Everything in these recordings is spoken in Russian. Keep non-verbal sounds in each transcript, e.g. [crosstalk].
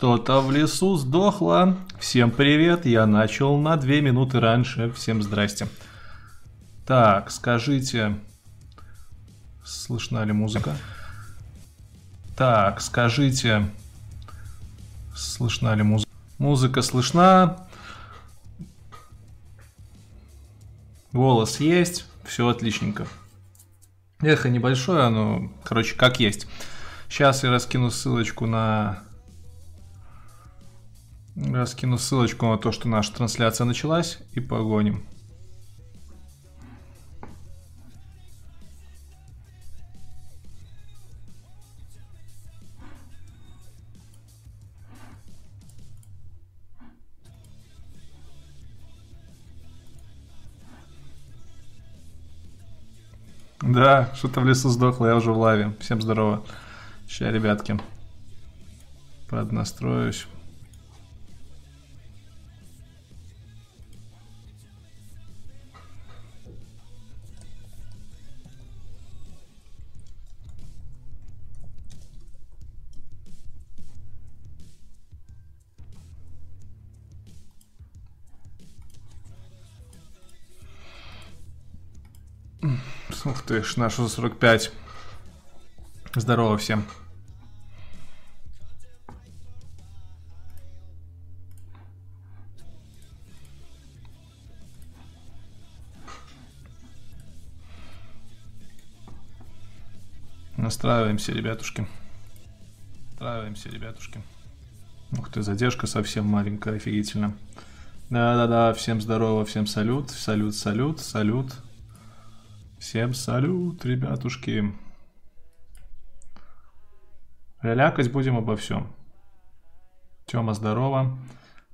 Что-то в лесу сдохло. Всем привет, я начал на две минуты раньше. Всем здрасте. Так, скажите, слышна ли музыка? Так, скажите, слышна ли музыка? Музыка слышна. Голос есть. Все отличненько. Эхо небольшое, оно, короче, как есть. Сейчас я раскину ссылочку на... Раскину ссылочку на то, что наша трансляция началась, и погоним. Да, что-то в лесу сдохло, я уже в лаве. Всем здорово. Ща, ребятки. Поднастроюсь. Ты ж, нашу 45. Здорово всем. Настраиваемся, ребятушки. Настраиваемся, ребятушки. Ух ты, задержка совсем маленькая, офигительно. Да-да-да, всем здорово, всем салют, салют, салют, салют. Всем салют, ребятушки. Релякать будем обо всем. Тёма, здорово.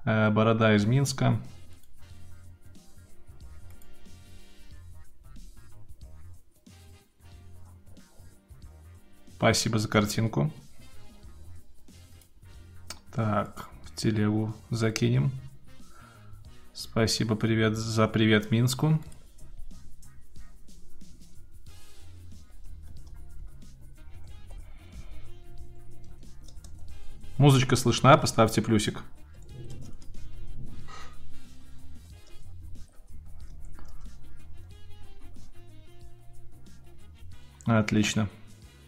Э, Борода из Минска. Спасибо за картинку. Так, в телегу закинем. Спасибо привет за привет Минску. Музычка слышна, поставьте плюсик. Отлично.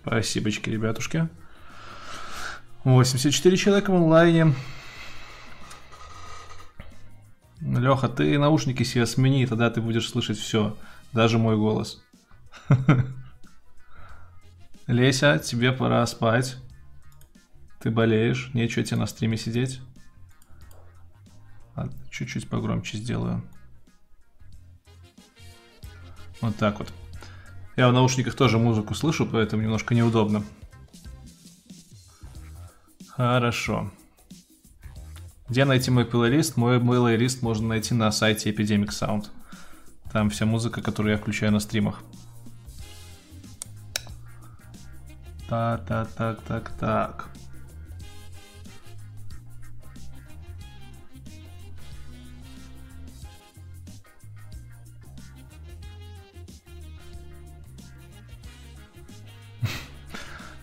Спасибочки, ребятушки. 84 человека в онлайне. Леха, ты наушники себе смени, тогда ты будешь слышать все, даже мой голос. [laughs] Леся, тебе пора спать. Ты болеешь, нечего тебе на стриме сидеть. Чуть-чуть погромче сделаю. Вот так вот. Я в наушниках тоже музыку слышу, поэтому немножко неудобно. Хорошо. Где найти мой плейлист? Мой плейлист можно найти на сайте Epidemic Sound. Там вся музыка, которую я включаю на стримах. Так, так, так, так, так.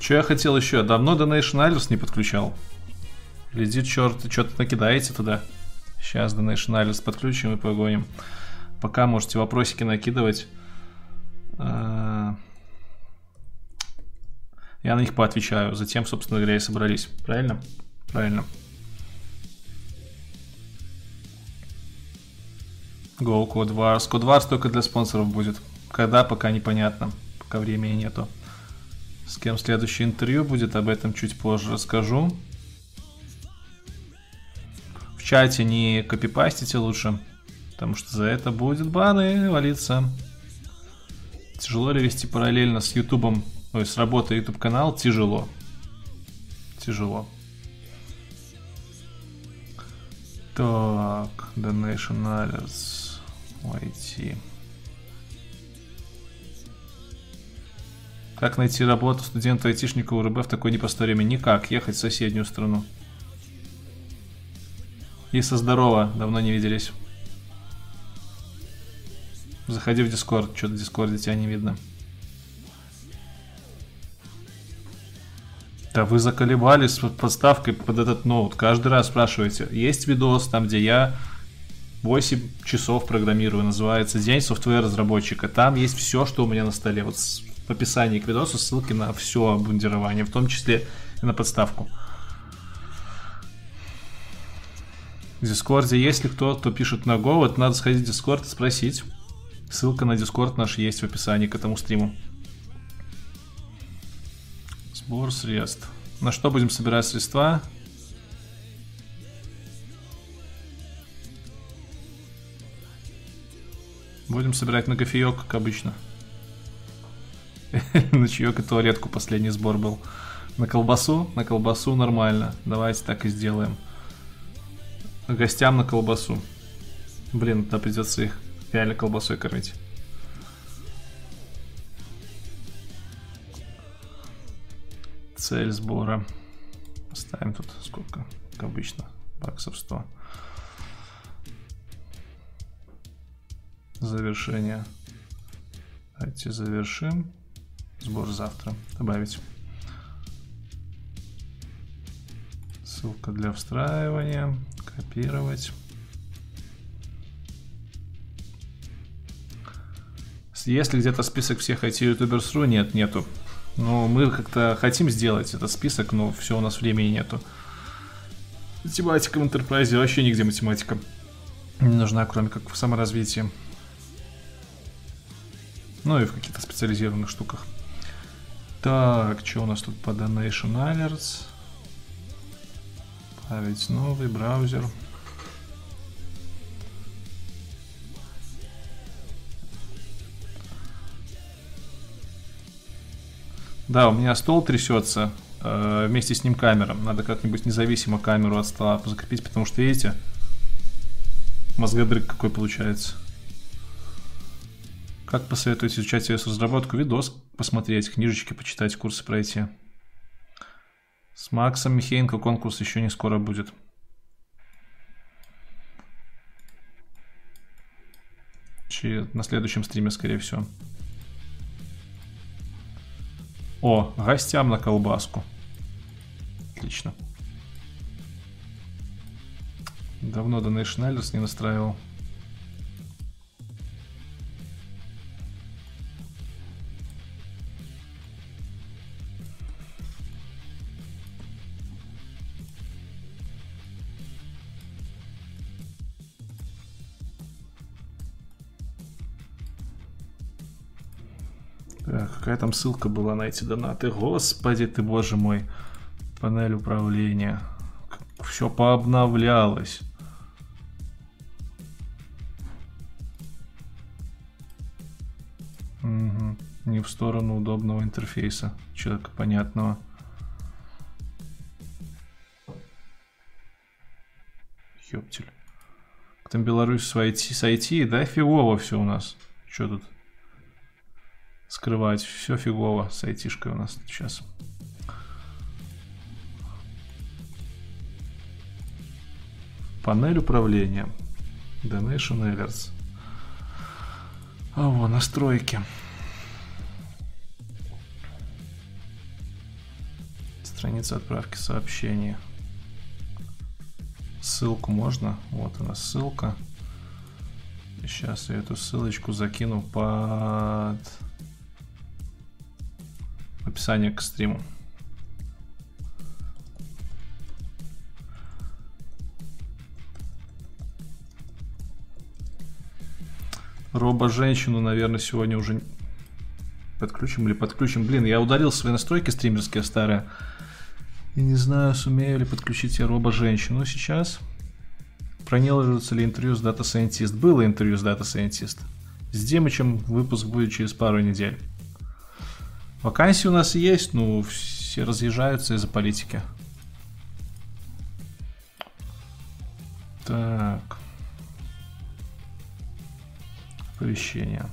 Что я хотел еще? Давно Donation Alerts не подключал. Летит черт, что-то накидаете туда. Сейчас Donation Alerts подключим и погоним. Пока можете вопросики накидывать. А, я на них поотвечаю. Затем, собственно говоря, и собрались. Правильно? Правильно. Go Code Wars. Code Wars только для спонсоров будет. Когда, пока непонятно. Пока времени нету. С кем следующее интервью будет, об этом чуть позже расскажу. В чате не копипастите лучше, потому что за это будет баны валиться. Тяжело ли вести параллельно с Ютубом, ой, с работой YouTube канал? Тяжело. Тяжело. Так, Donation Alerts. Войти. Как найти работу студента-айтишника у РБ в такой непростой время? Никак, ехать в соседнюю страну. Иса, здорово, давно не виделись. Заходи в Дискорд, что-то в Дискорде тебя не видно. Да вы заколебались с подставкой под этот ноут. Каждый раз спрашиваете. Есть видос там, где я 8 часов программирую, называется День software -разработчика. Там есть все, что у меня на столе. Вот в описании к видосу ссылки на все обмундирование, в том числе и на подставку. В Дискорде, если кто, кто пишет на Go, вот надо сходить в Дискорд и спросить. Ссылка на Дискорд наш есть в описании к этому стриму. Сбор средств. На что будем собирать средства? Будем собирать на кофеек, как обычно. [laughs] на чаек и туалетку последний сбор был. На колбасу? На колбасу нормально. Давайте так и сделаем. Гостям на колбасу. Блин, да придется их реально колбасой кормить. Цель сбора. Ставим тут сколько, как обычно, баксов 100. Завершение. Давайте завершим. Сбор завтра. Добавить. Ссылка для встраивания. Копировать. Если где-то список всех IT-ютуберс.ру, нет, нету. Но мы как-то хотим сделать этот список, но все у нас времени нету. Математика в Enterprise вообще нигде математика не нужна, кроме как в саморазвитии. Ну и в каких-то специализированных штуках. Так, что у нас тут по Donation Alerts? Ставить новый браузер. Да, у меня стол трясется, э, вместе с ним камера. Надо как-нибудь независимо камеру от стола закрепить, потому что, видите, мозгодрык какой получается. Как посоветуете изучать iOS-разработку? Видос посмотреть, книжечки почитать, курсы пройти. С Максом Михеенко конкурс еще не скоро будет. Чи на следующем стриме, скорее всего. О, гостям на колбаску. Отлично. Давно Donation Alerts не настраивал. Так, какая там ссылка была на эти донаты? Господи ты, боже мой. Панель управления. Все пообновлялось. Угу. Не в сторону удобного интерфейса. Человека понятного. Ёптель. Там Беларусь с IT, с IT, да, фигово все у нас. Что тут? Скрывать. Все фигово с айтишкой у нас сейчас. Панель управления. Donation Alerts. А вот настройки. Страница отправки сообщений. Ссылку можно? Вот у нас ссылка. Сейчас я эту ссылочку закину под описание к стриму. Робо-женщину, наверное, сегодня уже подключим или подключим. Блин, я удалил свои настройки стримерские старые. И не знаю, сумею ли подключить я робо-женщину сейчас. Планируется ли интервью с Scientist? Было интервью с Scientist. С Димычем выпуск будет через пару недель. Вакансии у нас есть, но все разъезжаются из-за политики. Так. Оповещение.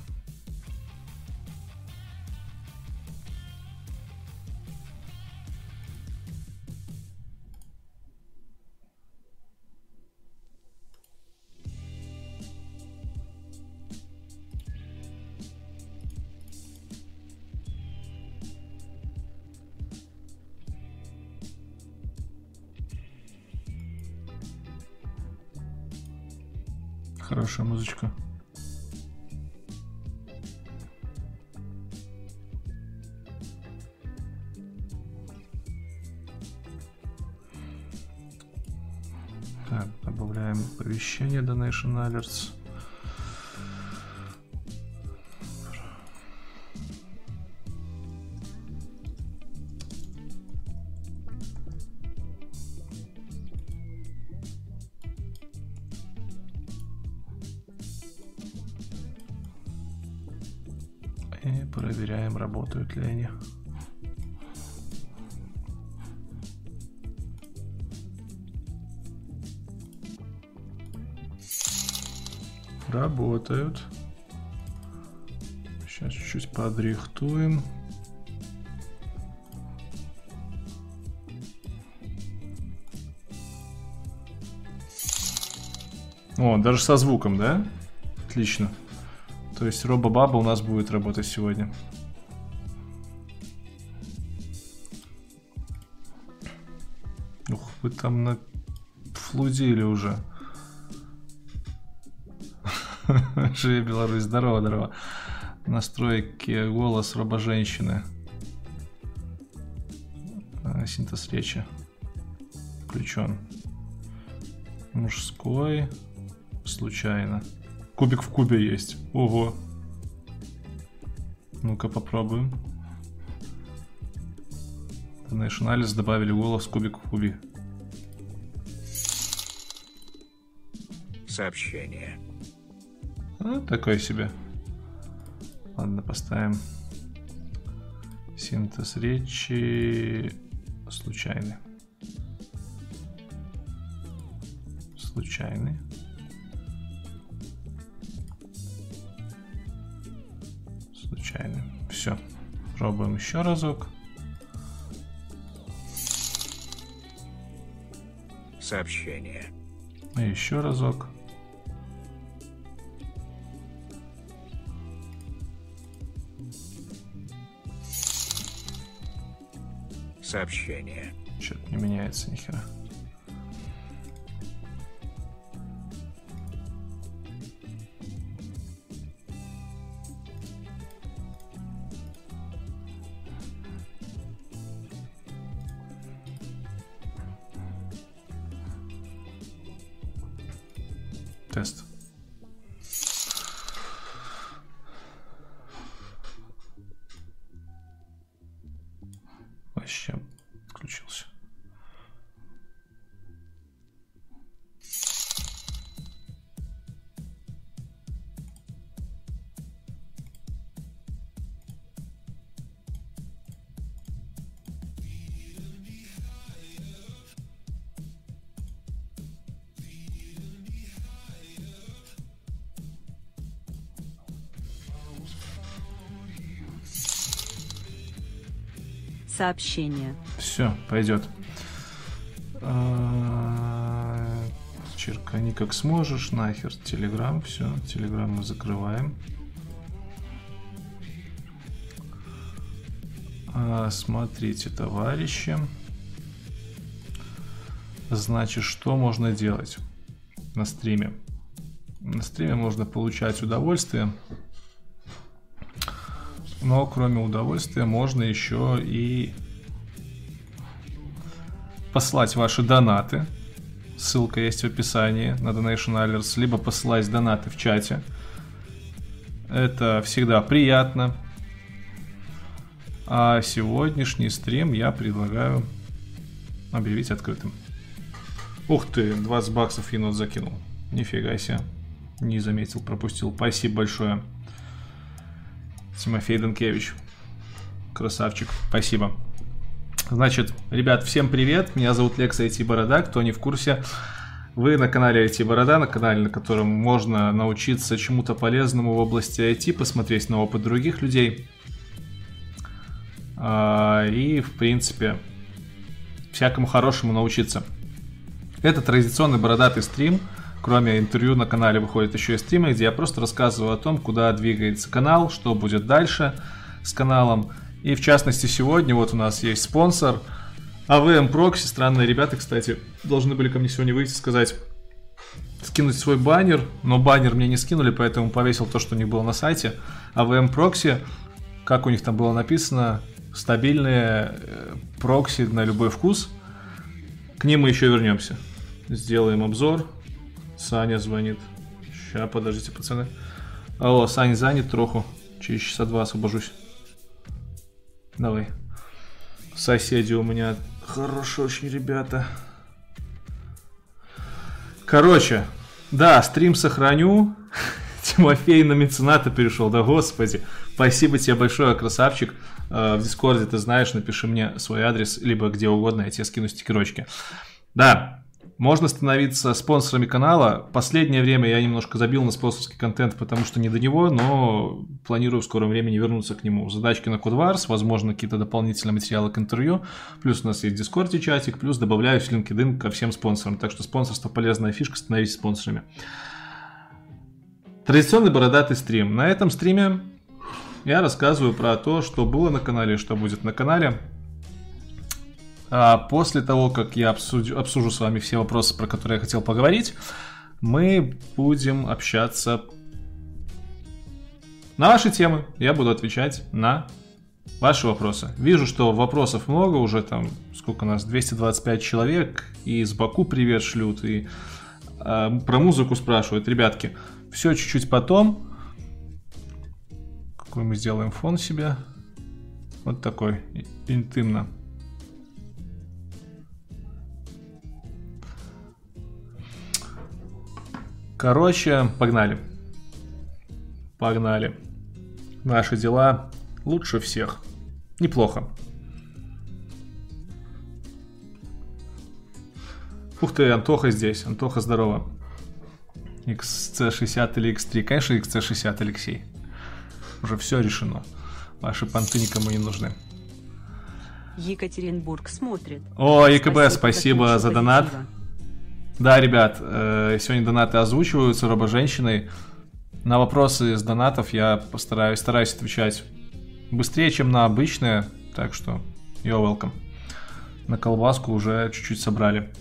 Хорошая музычка. Так, добавляем оповещение Donation Alerts. Подрихтуем. О, даже со звуком, да? Отлично. То есть Робобаба у нас будет работать сегодня. Ух, вы там на флудили уже. [laughs] Живи Беларусь, здорово, здорово. Настройки голос робоженщины. А, синтез речи. Включен. Мужской. Случайно. Кубик в кубе есть. Ого. Ну-ка попробуем. Nationalis добавили голос кубик в кубе. Сообщение. А, такой себе. Ладно, поставим синтез речи случайный. Случайный. Случайный. Все. Пробуем еще разок. Сообщение. И еще разок. Сообщение. Что-то не меняется ни хера. Сообщение. Все, пойдет. А, Черкани как сможешь, нахер. Телеграм, все. Телеграм мы закрываем. А, Смотрите, товарищи. Значит, что можно делать на стриме? На стриме можно получать удовольствие. Но кроме удовольствия можно еще и послать ваши донаты. Ссылка есть в описании на Donation Alerts, либо посылать донаты в чате. Это всегда приятно. А сегодняшний стрим я предлагаю объявить открытым. Ух ты, 20 баксов енот закинул. Нифига себе. Не заметил, пропустил. Спасибо большое. Тимофей Данкевич. Красавчик. Спасибо. Значит, ребят, всем привет. Меня зовут Лекс IT Борода. Кто не в курсе, вы на канале IT Борода, на канале, на котором можно научиться чему-то полезному в области IT, посмотреть на опыт других людей. А, И, в принципе, всякому хорошему научиться. Это традиционный бородатый стрим. Кроме интервью на канале выходит еще и стримы, где я просто рассказываю о том, куда двигается канал, что будет дальше с каналом. И в частности сегодня вот у нас есть спонсор AVM Proxy. Странные ребята, кстати, должны были ко мне сегодня выйти сказать, скинуть свой баннер, но баннер мне не скинули, поэтому повесил то, что у них было на сайте. А VM прокси, как у них там было написано, стабильные э, прокси на любой вкус. К ним мы еще вернемся. Сделаем обзор. Саня звонит. Сейчас, подождите, пацаны. Алло, Саня занят троху. Через часа два освобожусь. Давай. Соседи у меня хорошие очень ребята. Короче, да, стрим сохраню. [laughs] Тимофей на мецената перешел, да господи. Спасибо тебе большое, красавчик. Э, в Дискорде ты знаешь, напиши мне свой адрес, либо где угодно, я тебе скину стикерочки. Да, можно становиться спонсорами канала. Последнее время я немножко забил на спонсорский контент, потому что не до него, но планирую в скором времени вернуться к нему. Задачки на Codewars, возможно, какие-то дополнительные материалы к интервью. Плюс у нас есть в Дискорде чатик, плюс добавляю в LinkedIn ко всем спонсорам. Так что спонсорство полезная фишка, становитесь спонсорами. Традиционный бородатый стрим. На этом стриме я рассказываю про то, что было на канале, что будет на канале. А после того, как я обсудю, обсужу с вами все вопросы, про которые я хотел поговорить, мы будем общаться на ваши темы. Я буду отвечать на ваши вопросы. Вижу, что вопросов много, уже там, сколько у нас, 225 человек, и из Баку привет шлют, и э, про музыку спрашивают. Ребятки, все чуть-чуть потом. Какой мы сделаем фон себе? Вот такой, интимно. Короче, погнали. Погнали. Наши дела лучше всех. Неплохо. Ух ты, Антоха здесь. Антоха, здорово. XC60 или X3? Конечно, XC60, Алексей. Уже все решено. Ваши понты никому не нужны. Екатеринбург смотрит. О, ЕКБ, спасибо, спасибо за донат. Позитива. Да, ребят, э, сегодня донаты озвучиваются робо-женщиной. На вопросы из донатов я постараюсь, стараюсь отвечать быстрее, чем на обычные, так что you're welcome. На колбаску уже чуть-чуть собрали.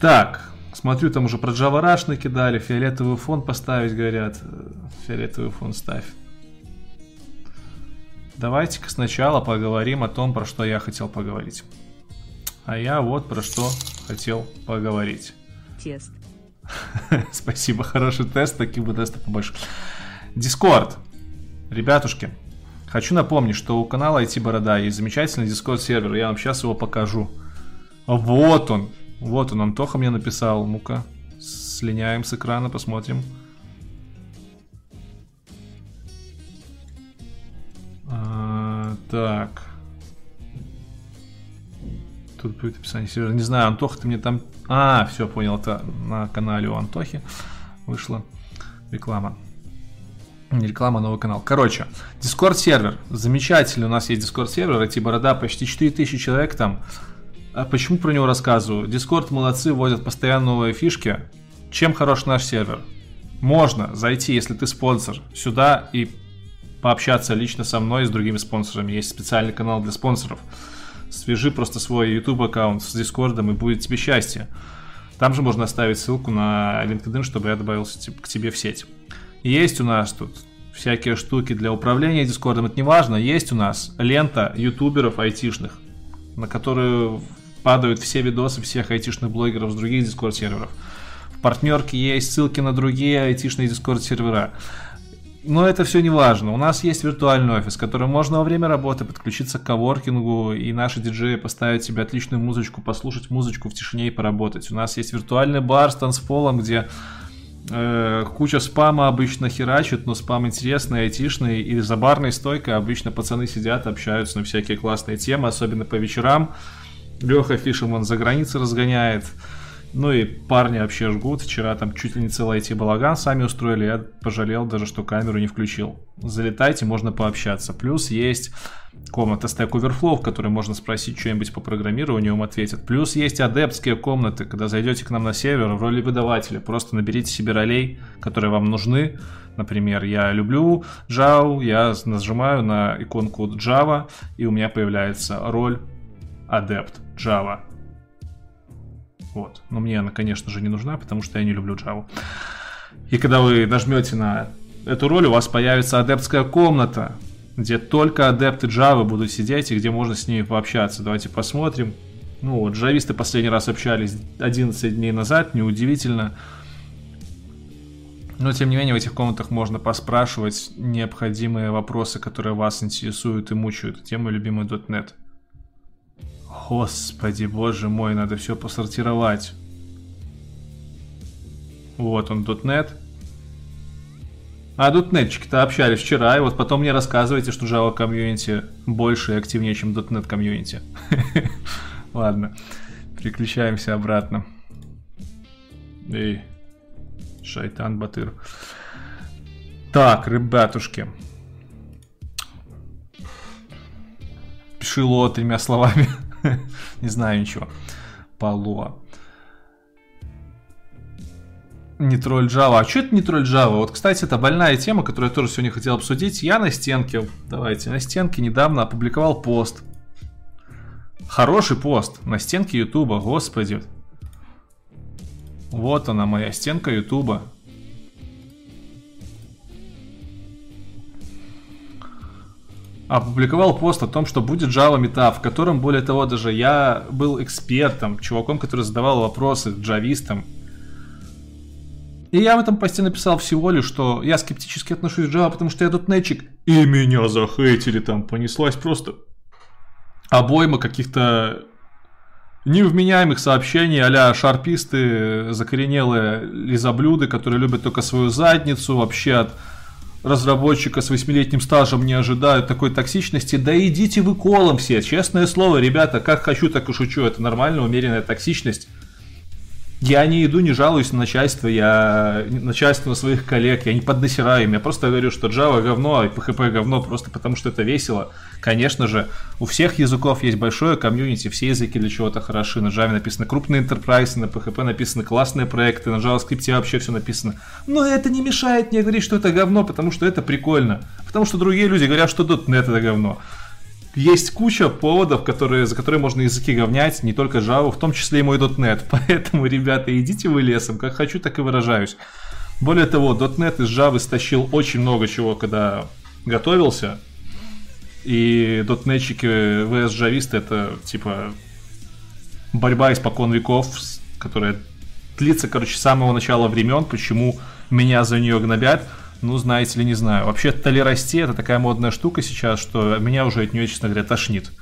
Так, смотрю, там уже про Java Rush накидали, фиолетовый фон поставить, говорят. Фиолетовый фон ставь. Давайте-ка сначала поговорим о том, про что я хотел поговорить. А я вот про что хотел поговорить. Тест. [laughs] Спасибо, хороший тест, таких бы тестов побольше. Дискорд. Ребятушки, хочу напомнить, что у канала IT Борода есть замечательный Дискорд сервер. Я вам сейчас его покажу. Вот он. Вот он, Антоха мне написал. Ну-ка, слиняем с экрана, посмотрим. А, так. Тут будет описание сервера. Не знаю, Антоха, ты мне там... А, все, понял, это на канале у Антохи вышла реклама. Не реклама, а новый канал. Короче, Discord сервер. Замечательный у нас есть Discord сервер. Эти борода, почти 4000 человек там. А почему про него рассказываю? Discord молодцы, вводят постоянно новые фишки. Чем хорош наш сервер? Можно зайти, если ты спонсор, сюда и пообщаться лично со мной и с другими спонсорами. Есть специальный канал для спонсоров свяжи просто свой YouTube аккаунт с Discord и будет тебе счастье. Там же можно оставить ссылку на LinkedIn, чтобы я добавился к тебе в сеть. Есть у нас тут всякие штуки для управления Дискордом, это не важно. Есть у нас лента ютуберов айтишных, на которую падают все видосы всех айтишных блогеров с других Дискорд серверов. В партнерке есть ссылки на другие айтишные Дискорд сервера. Но это все не важно. У нас есть виртуальный офис, который можно во время работы подключиться к коворкингу, и наши диджеи поставить себе отличную музычку, послушать музычку в тишине и поработать. У нас есть виртуальный бар с танцполом, где э, куча спама обычно херачит, но спам интересный, айтишный, и за барной стойкой обычно пацаны сидят, общаются на всякие классные темы, особенно по вечерам. Леха Фишерман за границей разгоняет. Ну и парни вообще жгут. Вчера там чуть ли не целый IT-балаган сами устроили. Я пожалел даже, что камеру не включил. Залетайте, можно пообщаться. Плюс есть комната Stack Overflow, в которой можно спросить что-нибудь по программированию, вам ответят. Плюс есть адептские комнаты, когда зайдете к нам на сервер в роли выдавателя. Просто наберите себе ролей, которые вам нужны. Например, я люблю Java, я нажимаю на иконку Java, и у меня появляется роль адепт Java Вот. Но мне она, конечно же, не нужна, потому что я не люблю Java. И когда вы нажмете на эту роль, у вас появится адептская комната, где только адепты Java будут сидеть и где можно с ними пообщаться. Давайте посмотрим. Ну вот, джависты последний раз общались 11 дней назад, неудивительно. Но, тем не менее, в этих комнатах можно поспрашивать необходимые вопросы, которые вас интересуют и мучают. Тема любимый .NET. Господи, боже мой, надо все посортировать. Вот он, .NET. А .NET-чики-то общались вчера, и вот потом мне рассказываете, что Java комьюнити больше и активнее, чем .NET комьюнити. [laughs] Ладно, переключаемся обратно. Эй, шайтан Батыр. Так, ребятушки. Пишило тремя словами. [laughs] [laughs] Не знаю ничего. Пало. Не тролль Java. А что это не тролль Java? Вот, кстати, это больная тема, которую я тоже сегодня хотел обсудить. Я на стенке, давайте, на стенке недавно опубликовал пост. Хороший пост на стенке Ютуба, господи. Вот она, моя стенка Ютуба. Опубликовал пост о том, что будет Java Meetup, в котором, более того, даже я был экспертом, чуваком, который задавал вопросы джавистам. И я в этом посте написал всего лишь, что я скептически отношусь к Java, потому что я дотнетчик, и меня захейтили там, понеслась просто обойма каких-то невменяемых сообщений а шарписты, закоренелые лизоблюды, которые любят только свою задницу, вообще от разработчика с восьмилетним стажем не ожидают такой токсичности, да идите вы колом все, честное слово, ребята, как хочу, так и шучу, это нормальная умеренная токсичность. Я не иду, не жалуюсь на начальство, я начальство на своих коллег, я не поднасираю им, я просто говорю, что Java говно, а PHP говно, просто потому что это весело. Конечно же, у всех языков есть большое комьюнити, все языки для чего-то хороши. На Java написаны крупные enterprise, на PHP написаны классные проекты, на JavaScript вообще все написано. Но это не мешает мне говорить, что это говно, потому что это прикольно. Потому что другие люди говорят, что .NET это говно есть куча поводов, которые, за которые можно языки говнять, не только Java, в том числе и мой .NET. [laughs] Поэтому, ребята, идите вы лесом, как хочу, так и выражаюсь. Более того, .NET из Java стащил очень много чего, когда готовился. И .NETчики vs джависты это типа борьба испокон веков, которая длится, короче, с самого начала времен, почему меня за нее гнобят. Ну, знаете ли, не знаю. Вообще, толерасти это такая модная штука сейчас, что меня уже от нее, честно говоря, тошнит.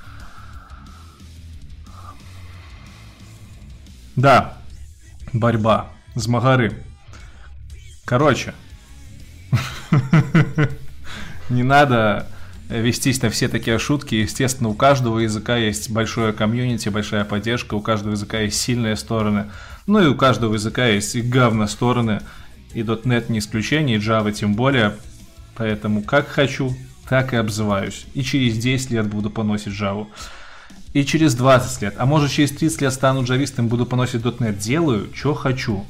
Да, борьба, змагары. Короче, [laughs] не надо вестись на все такие шутки. Естественно, у каждого языка есть большое комьюнити, большая поддержка, у каждого языка есть сильные стороны, ну и у каждого языка есть и говно стороны и .NET не исключение, и Java тем более. Поэтому как хочу, так и обзываюсь. И через 10 лет буду поносить Java. И через 20 лет, а может через 30 лет стану джавистом, буду поносить .NET. Делаю, что хочу.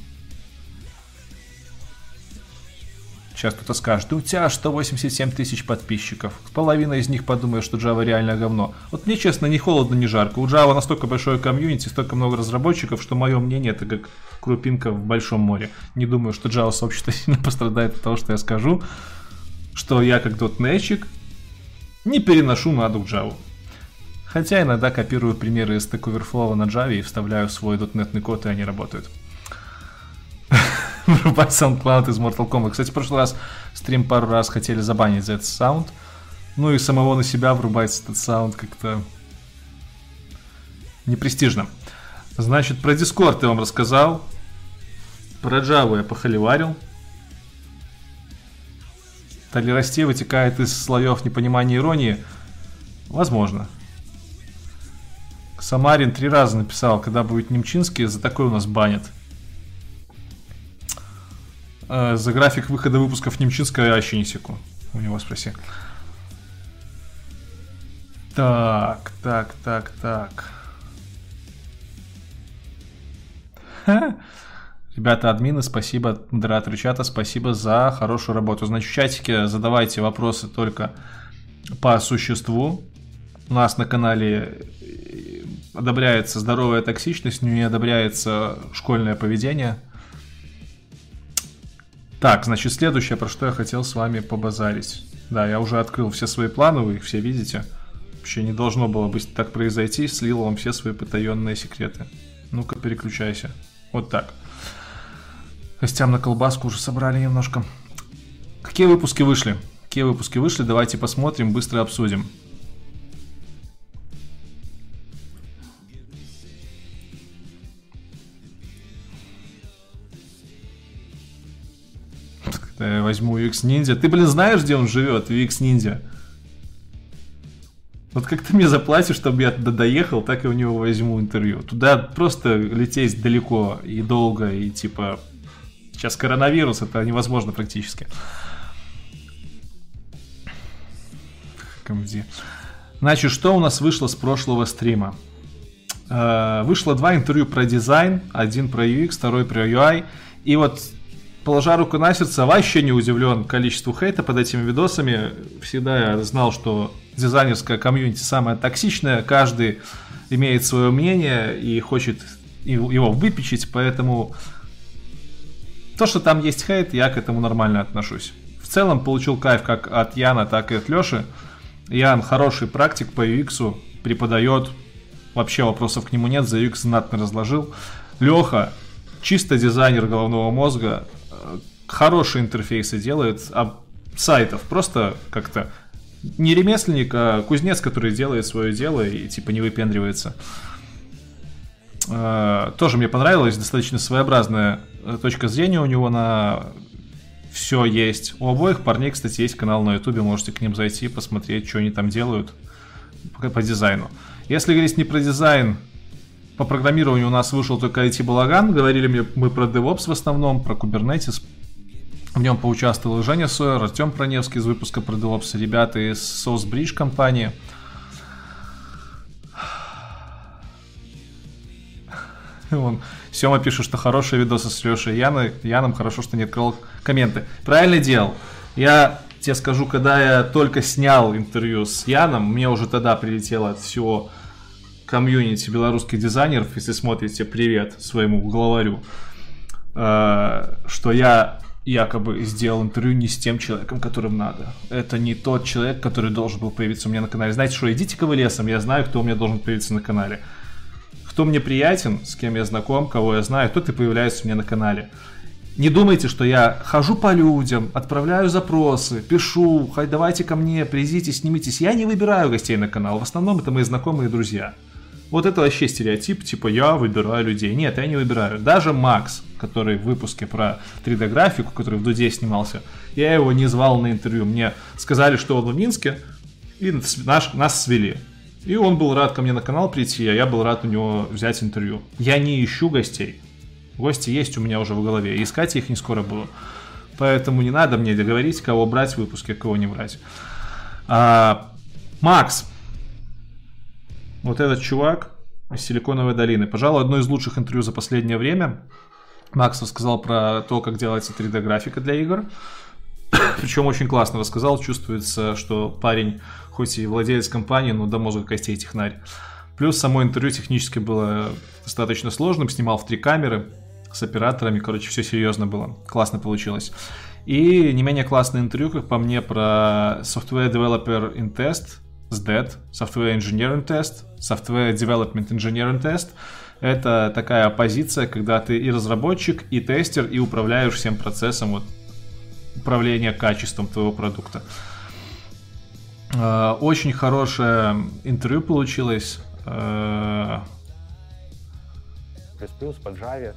Сейчас кто-то скажет, да у тебя 187 тысяч подписчиков. Половина из них подумает, что Java реально говно. Вот мне, честно, ни холодно, ни жарко. У Java настолько большое комьюнити, столько много разработчиков, что мое мнение это как крупинка в большом море. Не думаю, что Java сообщество [laughs] сильно пострадает от того, что я скажу. Что я как дотнетчик не переношу наду к Java. Хотя иногда копирую примеры из Stack Overflow на Java и вставляю в свой дотнетный код, и они работают. [laughs] [laughs] врубать SoundCloud из Mortal Kombat. Кстати, в прошлый раз стрим пару раз хотели забанить за этот саунд. Ну и самого на себя врубать этот саунд как-то непрестижно. Значит, про Discord я вам рассказал. Про Java я похоливарил. Толерасте вытекает из слоев непонимания иронии. Возможно. Самарин три раза написал, когда будет Немчинский, за такой у нас банят. Э, за график выхода выпусков Немчинска я вообще не секу. У него спроси. Так, так, так, так. Ребята, админы, спасибо, модераторы чата, спасибо за хорошую работу. Значит, в чатике задавайте вопросы только по существу. У нас на канале одобряется здоровая токсичность, не одобряется школьное поведение. Так, значит, следующее, про что я хотел с вами побазарить. Да, я уже открыл все свои планы, вы их все видите. Вообще не должно было быть так произойти, слил вам все свои потаенные секреты. Ну-ка, переключайся. Вот так. Гостям на колбаску уже собрали немножко. Какие выпуски вышли? Какие выпуски вышли? Давайте посмотрим, быстро обсудим. Возьму UX Ninja. Ты, блин, знаешь, где он живет, UX Ninja? Вот как ты мне заплатишь, чтобы я туда доехал, так и у него возьму интервью. Туда просто лететь далеко и долго, и типа... Сейчас коронавирус, это невозможно практически. Комди. Значит, что у нас вышло с прошлого стрима? Э, вышло два интервью про дизайн, один про UX, второй про UI. И вот положа руку на сердце, вообще не удивлен количеству хейта под этими видосами. Всегда я знал, что дизайнерская комьюнити самая токсичная, каждый имеет свое мнение и хочет его выпечить, поэтому то, что там есть хейт, я к этому нормально отношусь. В целом получил кайф как от Яна, так и от Леши. Ян хороший практик по UX, преподает, вообще вопросов к нему нет, за UX знатно разложил. Леха чисто дизайнер головного мозга, хорошие интерфейсы делает, а сайтов просто как-то не ремесленник, а кузнец, который делает свое дело и типа не выпендривается. А, тоже мне понравилась, достаточно своеобразная э, точка зрения у него на все есть. У обоих парней, кстати, есть канал на ютубе, можете к ним зайти, посмотреть, что они там делают по дизайну. Если говорить не про дизайн, по программированию у нас вышел только IT-балаган. Говорили мы про DevOps в основном, про Kubernetes. В нем поучаствовал Женя Сойер, Артем Проневский из выпуска про DevOps, ребята из SourceBridge компании. Вон, Сема пишет, что хорошие видосы с Лешей Яной. Яном хорошо, что не открыл комменты. Правильно делал. Я тебе скажу, когда я только снял интервью с Яном, мне уже тогда прилетело от всего комьюнити белорусских дизайнеров, если смотрите, привет своему главарю, э, что я якобы сделал интервью не с тем человеком, которым надо. Это не тот человек, который должен был появиться у меня на канале. Знаете что, идите-ка вы лесом, я знаю, кто у меня должен появиться на канале. Кто мне приятен, с кем я знаком, кого я знаю, тот и появляется у меня на канале. Не думайте, что я хожу по людям, отправляю запросы, пишу, хай давайте ко мне, придите, снимитесь. Я не выбираю гостей на канал, в основном это мои знакомые и друзья. Вот это вообще стереотип, типа я выбираю людей. Нет, я не выбираю. Даже Макс, который в выпуске про 3D-графику, который в Дуде снимался, я его не звал на интервью. Мне сказали, что он в Минске, и наш, нас свели. И он был рад ко мне на канал прийти, а я был рад у него взять интервью. Я не ищу гостей. Гости есть у меня уже в голове, искать их не скоро буду. Поэтому не надо мне договорить, кого брать в выпуске, кого не брать. А, Макс, вот этот чувак из Силиконовой долины. Пожалуй, одно из лучших интервью за последнее время. Макс рассказал про то, как делается 3D-графика для игр. [coughs] Причем очень классно рассказал. Чувствуется, что парень, хоть и владелец компании, но до мозга костей технарь. Плюс само интервью технически было достаточно сложным. Снимал в три камеры с операторами. Короче, все серьезно было. Классно получилось. И не менее классное интервью, как по мне, про Software Developer in Test SDET, Software Engineering Test, Software Development Engineering Test. Это такая позиция, когда ты и разработчик, и тестер, и управляешь всем процессом вот, управления качеством твоего продукта. Э, очень хорошее интервью получилось. Э, плюс по Java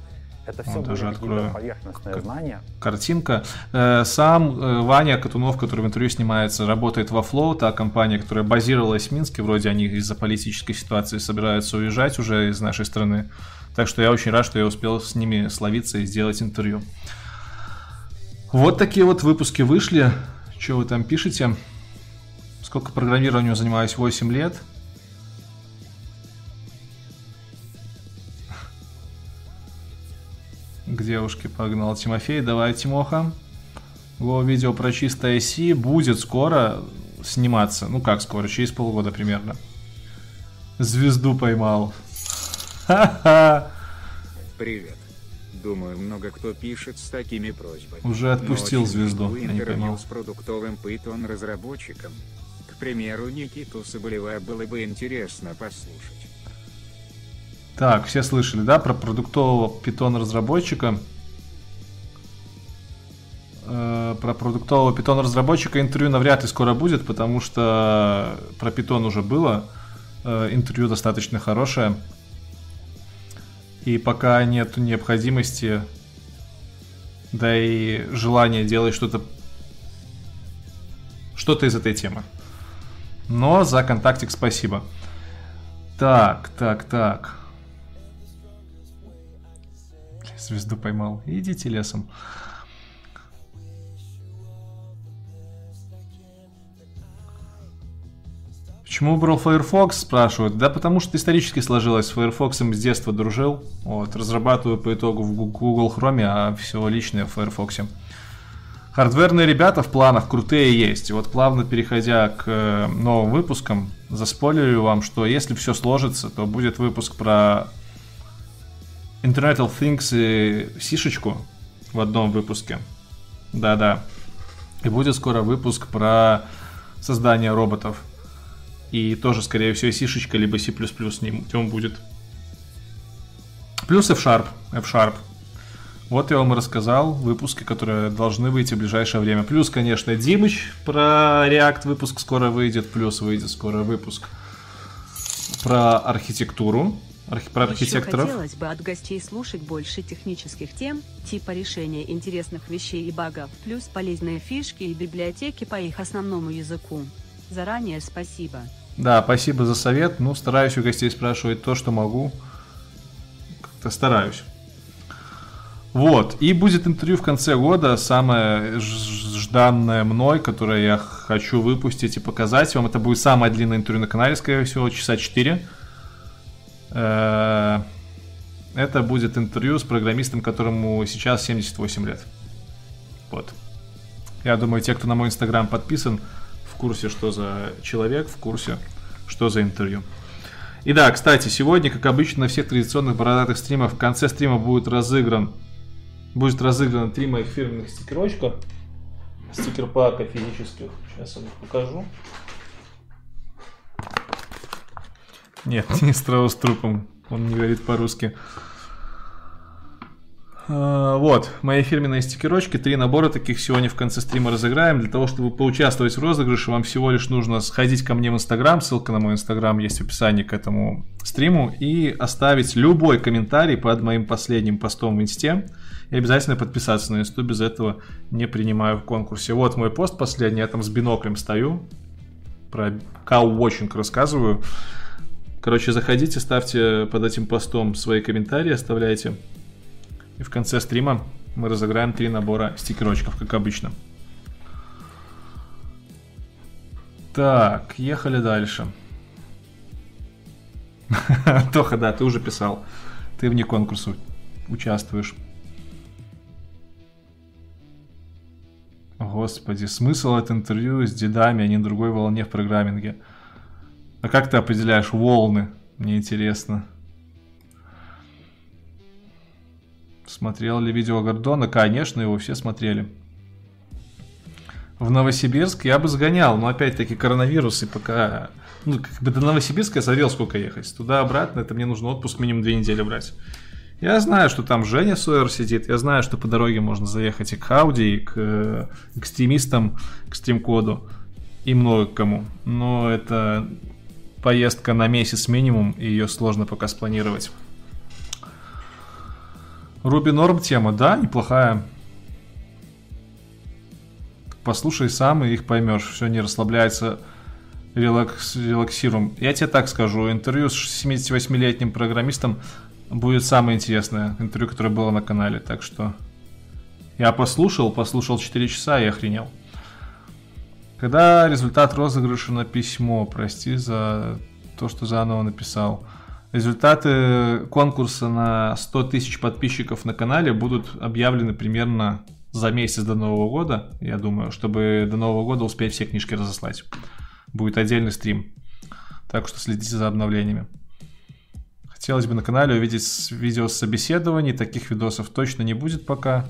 это все вот даже открою поверхностное как знание. Картинка. Э, сам э, Ваня Катунов, который в интервью снимается, работает во Flow, та компания, которая базировалась в Минске. Вроде они из-за политической ситуации собираются уезжать уже из нашей страны. Так что я очень рад, что я успел с ними словиться и сделать интервью. Вот такие вот выпуски вышли. Что вы там пишете? Сколько программированию занимаюсь? 8 лет. К девушке погнал Тимофей. Давай, Тимоха. Его видео про чистое си будет скоро сниматься. Ну как скоро, через полгода примерно. Звезду поймал. Привет. Думаю, много кто пишет с такими просьбами. Уже отпустил звезду, я не поймал. с продуктовым Python разработчиком. К примеру, Никиту Соболева было бы интересно послушать. Так, все слышали, да, про продуктового питон разработчика? Э, Про продуктового питон разработчика интервью навряд ли скоро будет, потому что про питон уже было. Э, Интервью достаточно хорошее. И пока нет необходимости, да и желания делать что-то что-то из этой темы. Но за контактик спасибо. Так, так, так. Звезду поймал. Идите лесом. Почему убрал Firefox, спрашивают. Да потому что исторически сложилось. С Firefox с детства дружил. Вот, разрабатываю по итогу в Google Chrome, а все личное в Firefox. Хардверные ребята в планах крутые есть. И вот плавно переходя к э, новым выпускам, заспойлерю вам, что если все сложится, то будет выпуск про Internet of Things и сишечку в одном выпуске. Да-да. И будет скоро выпуск про создание роботов. И тоже, скорее всего, сишечка, либо C++ с ним он будет. Плюс F-Sharp. F-Sharp. Вот я вам и рассказал выпуски, которые должны выйти в ближайшее время. Плюс, конечно, Димыч про React выпуск скоро выйдет. Плюс выйдет скоро выпуск про архитектуру. Архи- про архитекторов. Еще хотелось бы от гостей слушать больше технических тем, типа решения интересных вещей и багов, плюс полезные фишки и библиотеки по их основному языку. Заранее спасибо. Да, спасибо за совет. Ну, стараюсь у гостей спрашивать то, что могу. Как-то стараюсь. Вот. И будет интервью в конце года, самое жданное мной, которое я хочу выпустить и показать вам. Это будет самое длинное интервью на канале, скорее всего, часа 4. Э, Это будет интервью с программистом, которому сейчас 78 лет. Вот. Я думаю, те, кто на мой инстаграм подписан, в курсе, что за человек, в курсе, что за интервью. И да, кстати, сегодня, как обычно, на всех традиционных бородатых стримах в конце стрима будет разыгран будет разыграно три моих фирменных стикерочка. Стикер-пака физических. Сейчас я вам покажу. Нет, [laughs] не страус трупом. Он не говорит по-русски. А, Вот, мои фирменные стикерочки, три набора таких сегодня в конце стрима разыграем. Для того, чтобы поучаствовать в розыгрыше, вам всего лишь нужно сходить ко мне в Инстаграм, ссылка на мой Инстаграм есть в описании к этому стриму, и оставить любой комментарий под моим последним постом в Инсте. И обязательно подписаться на Инсту, без этого не принимаю в конкурсе. Вот мой пост последний, я там с биноклем стою, про кау-watching рассказываю. Короче, заходите, ставьте под этим постом свои комментарии, оставляйте. И в конце стрима мы разыграем три набора стикерочков, как обычно. Так, ехали дальше. [laughs] Тоха, да, ты уже писал. Ты вне конкурса участвуешь. Господи, смысл от интервью с дедами, а не другой волне в программинге. А как ты определяешь волны? Мне интересно. Смотрел ли видео Гордона? Конечно, его все смотрели. В Новосибирск я бы сгонял, но опять-таки коронавирус и пока... Ну, как бы до Новосибирска я смотрел, сколько ехать. Туда-обратно, это мне нужно отпуск минимум две недели брать. Я знаю, что там Женя Сойер сидит, я знаю, что по дороге можно заехать и к Ауди, и к э, экстремистам, к стримкоду, и много к кому. Но это поездка на месяц минимум, и ее сложно пока спланировать. Руби Норм тема, да, неплохая. Послушай сам, и их поймешь. Все не расслабляется, релакс, релаксируем. Я тебе так скажу, интервью с 78-летним программистом будет самое интересное интервью, которое было на канале. Так что я послушал, послушал 4 часа и охренел. Когда результат розыгрыша на письмо, прости за то, что заново написал. Результаты конкурса на 100 тысяч подписчиков на канале будут объявлены примерно за месяц до Нового года, я думаю, чтобы до Нового года успеть все книжки разослать. Будет отдельный стрим. Так что следите за обновлениями. Хотел Хотелось бы на канале увидеть видео с собеседований. Таких видосов точно не будет пока.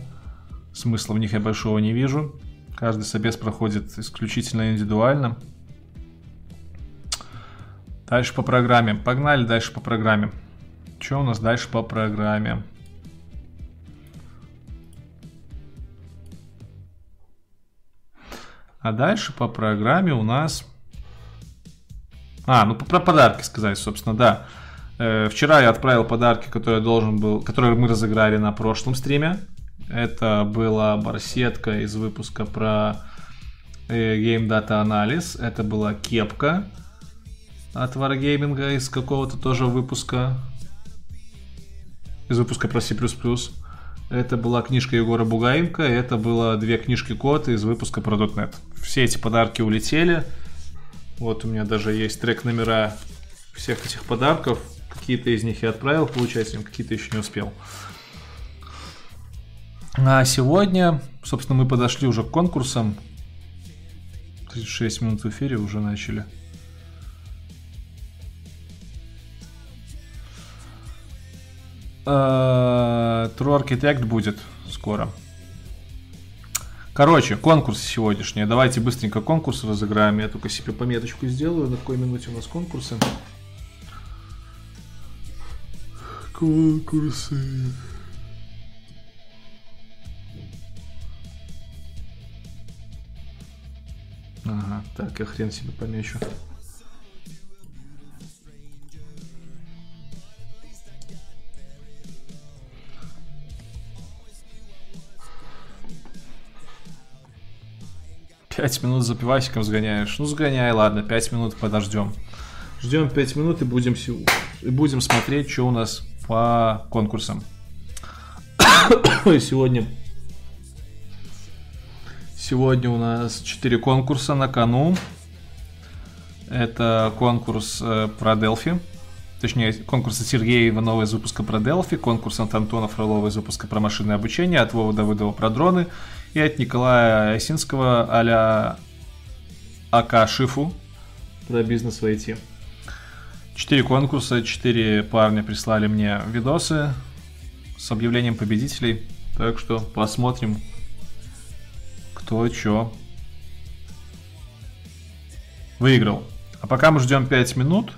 Смысла в них я большого не вижу. Каждый собес проходит исключительно индивидуально. Дальше по программе. Погнали дальше по программе. Что у нас дальше по программе? А дальше по программе у нас... А, ну про подарки сказать, собственно, да. Э, вчера я отправил подарки, которые должен был, которые мы разыграли на прошлом стриме. Это была барсетка из выпуска про э, Game Data Analysis. Это была кепка от Wargaming из какого-то тоже выпуска. Из выпуска про C++. Это была книжка Егора Бугаенко, это было две книжки код из выпуска про .NET. Все эти подарки улетели. Вот у меня даже есть трек номера всех этих подарков. Какие-то из них я отправил получателям, какие-то еще не успел. А сегодня, собственно, мы подошли уже к конкурсам. 36 минут в эфире уже начали. True Architect будет скоро. Короче, конкурс сегодняшний. Давайте быстренько конкурс разыграем. Я только себе пометочку сделаю, на какой минуте у нас конкурсы. Конкурсы. Ага, так, я хрен себе помечу. Пять минут за пивасиком сгоняешь. Ну, сгоняй, ладно, пять минут подождем. Ждем пять минут и будем, и будем смотреть, что у нас по конкурсам. [coughs] Сегодня Сегодня у нас 4 конкурса на кону. Это конкурс э, про Delphi. Точнее, конкурс от Сергея Иванова из выпуска про Delphi, конкурс от Антона Фролова из выпуска про машинное обучение, от Вова Давыдова про дроны и от Николая Осинского а-ля АК Шифу про бизнес в IT. Четыре конкурса, четыре парня прислали мне видосы с объявлением победителей. Так что посмотрим, кто что выиграл. А пока мы ждем 5 минут,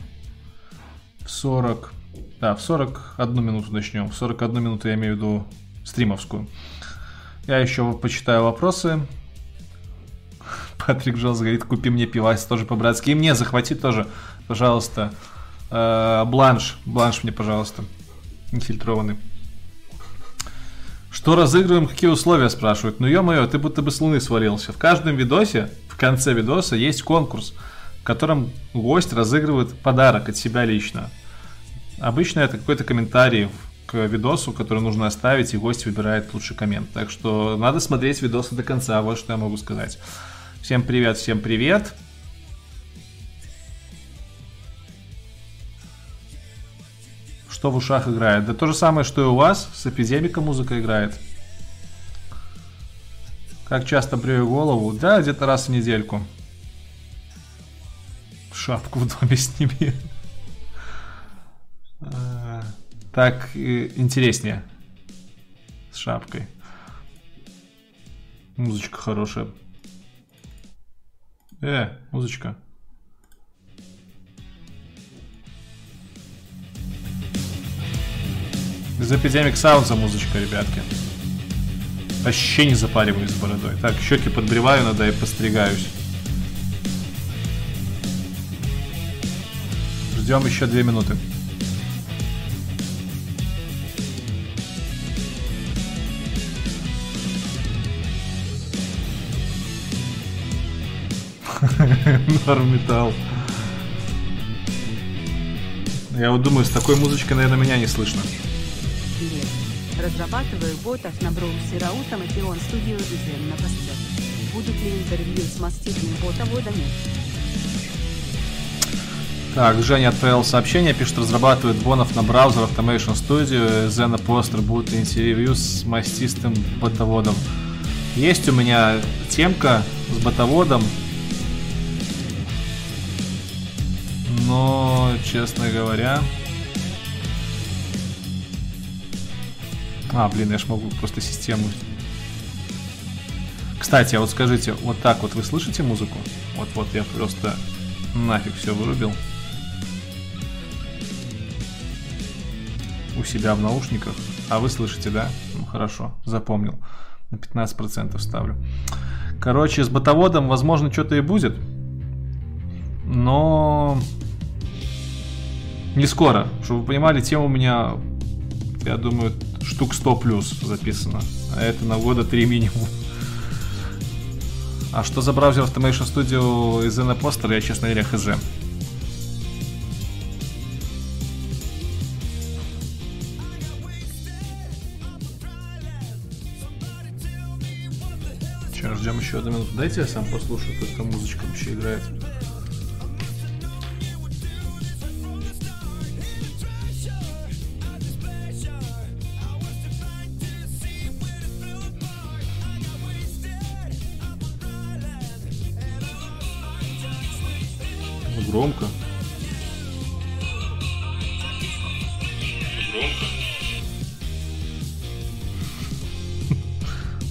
в 40, да, в 41 минуту начнем. В 41 минуту я имею в виду стримовскую. Я еще почитаю вопросы. Патрик Джонс говорит, купи мне пивас тоже по-братски. И мне захвати тоже, пожалуйста. Э, бланш. Бланш мне, пожалуйста. Нефильтрованный. Что разыгрываем, какие условия спрашивают? Ну ё-моё, ты будто бы с луны свалился. В каждом видосе, в конце видоса есть конкурс, в котором гость разыгрывает подарок от себя лично. Обычно это какой-то комментарий к видосу, который нужно оставить, и гость выбирает лучший коммент. Так что надо смотреть видосы до конца, вот что я могу сказать. Всем привет, всем привет. Что в ушах играет? Да то же самое, что и у вас, с эпидемика музыка играет. Как часто брею голову? Да, где-то раз в недельку. Шапку в доме [laughs] сними. так интереснее. С шапкой. Музычка хорошая. Э, музычка. Из Epidemic Sound музычка, ребятки. Вообще не запариваюсь с бородой. Так, щеки подбреваю надо и постригаюсь. Ждем еще две минуты. [laughs] Норм металл. Я вот думаю, с такой музычкой, наверное, меня не слышно. Разрабатываю ботов на браузере Automation Studio Design на постер. Будут ли интервью с маститыми ботоводами? Так, Женя отправил сообщение, пишет, разрабатывает бонов на браузер Automation Studio, Zena Poster будет интервью с мастистым ботоводом. Есть у меня темка с ботоводом, но, честно говоря, А, блин, я ж могу просто систему. Кстати, а вот скажите, вот так вот вы слышите музыку? Вот-вот я просто нафиг все вырубил. У себя в наушниках. А вы слышите, да? Ну хорошо, запомнил. На 15% ставлю. Короче, с ботоводом, возможно, что-то и будет. Но не скоро. Чтобы вы понимали, тема у меня, я думаю, штук 100 плюс записано. А это на года 3 минимум. А что за браузер Automation Studio из Poster, я, честно говоря, хз. Че, ждем еще одну минуту. Дайте я сам послушаю, как там музычка вообще играет. Громко.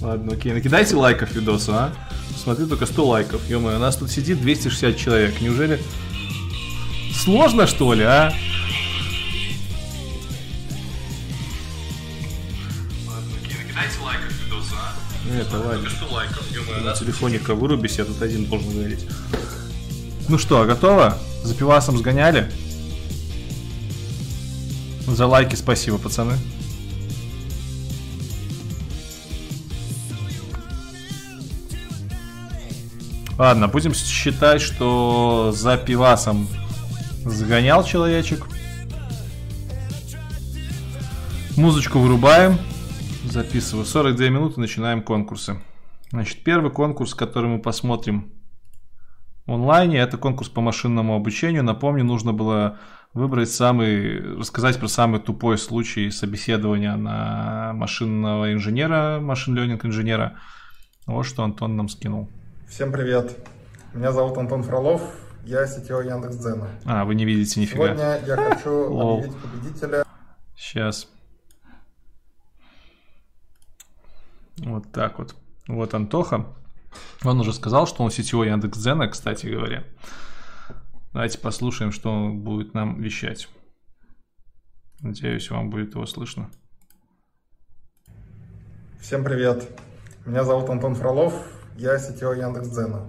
Ладно, окей. Накидайте лайков видосу, а? Смотри, только 100 лайков. ё у нас тут сидит 260 человек. Неужели... Сложно, что ли, а? А? Это ладно. 100 лайков, ё На телефоне-ка вырубись, я тут один должен говорить. Ну что, готово? За пивасом сгоняли? За лайки спасибо, пацаны. Ладно, будем считать, что за пивасом сгонял человечек. Музычку вырубаем. Записываю. 42 минуты, начинаем конкурсы. Значит, первый конкурс, который мы посмотрим онлайне. Это конкурс по машинному обучению. Напомню, нужно было выбрать самый, рассказать про самый тупой случай собеседования на машинного инженера, машин ленинг инженера. Вот что Антон нам скинул. Всем привет. Меня зовут Антон Фролов. Я CTO Яндекс.Дзена. А, вы не видите нифига. Сегодня я хочу [laughs] объявить победителя. Сейчас. Вот так вот. Вот Антоха. Он уже сказал, что он сетевой Яндекс.Дзена, кстати говоря. Давайте послушаем, что он будет нам вещать. Надеюсь, вам будет его слышно. Всем привет. Меня зовут Антон Фролов. Я сетевой Яндекс.Дзена.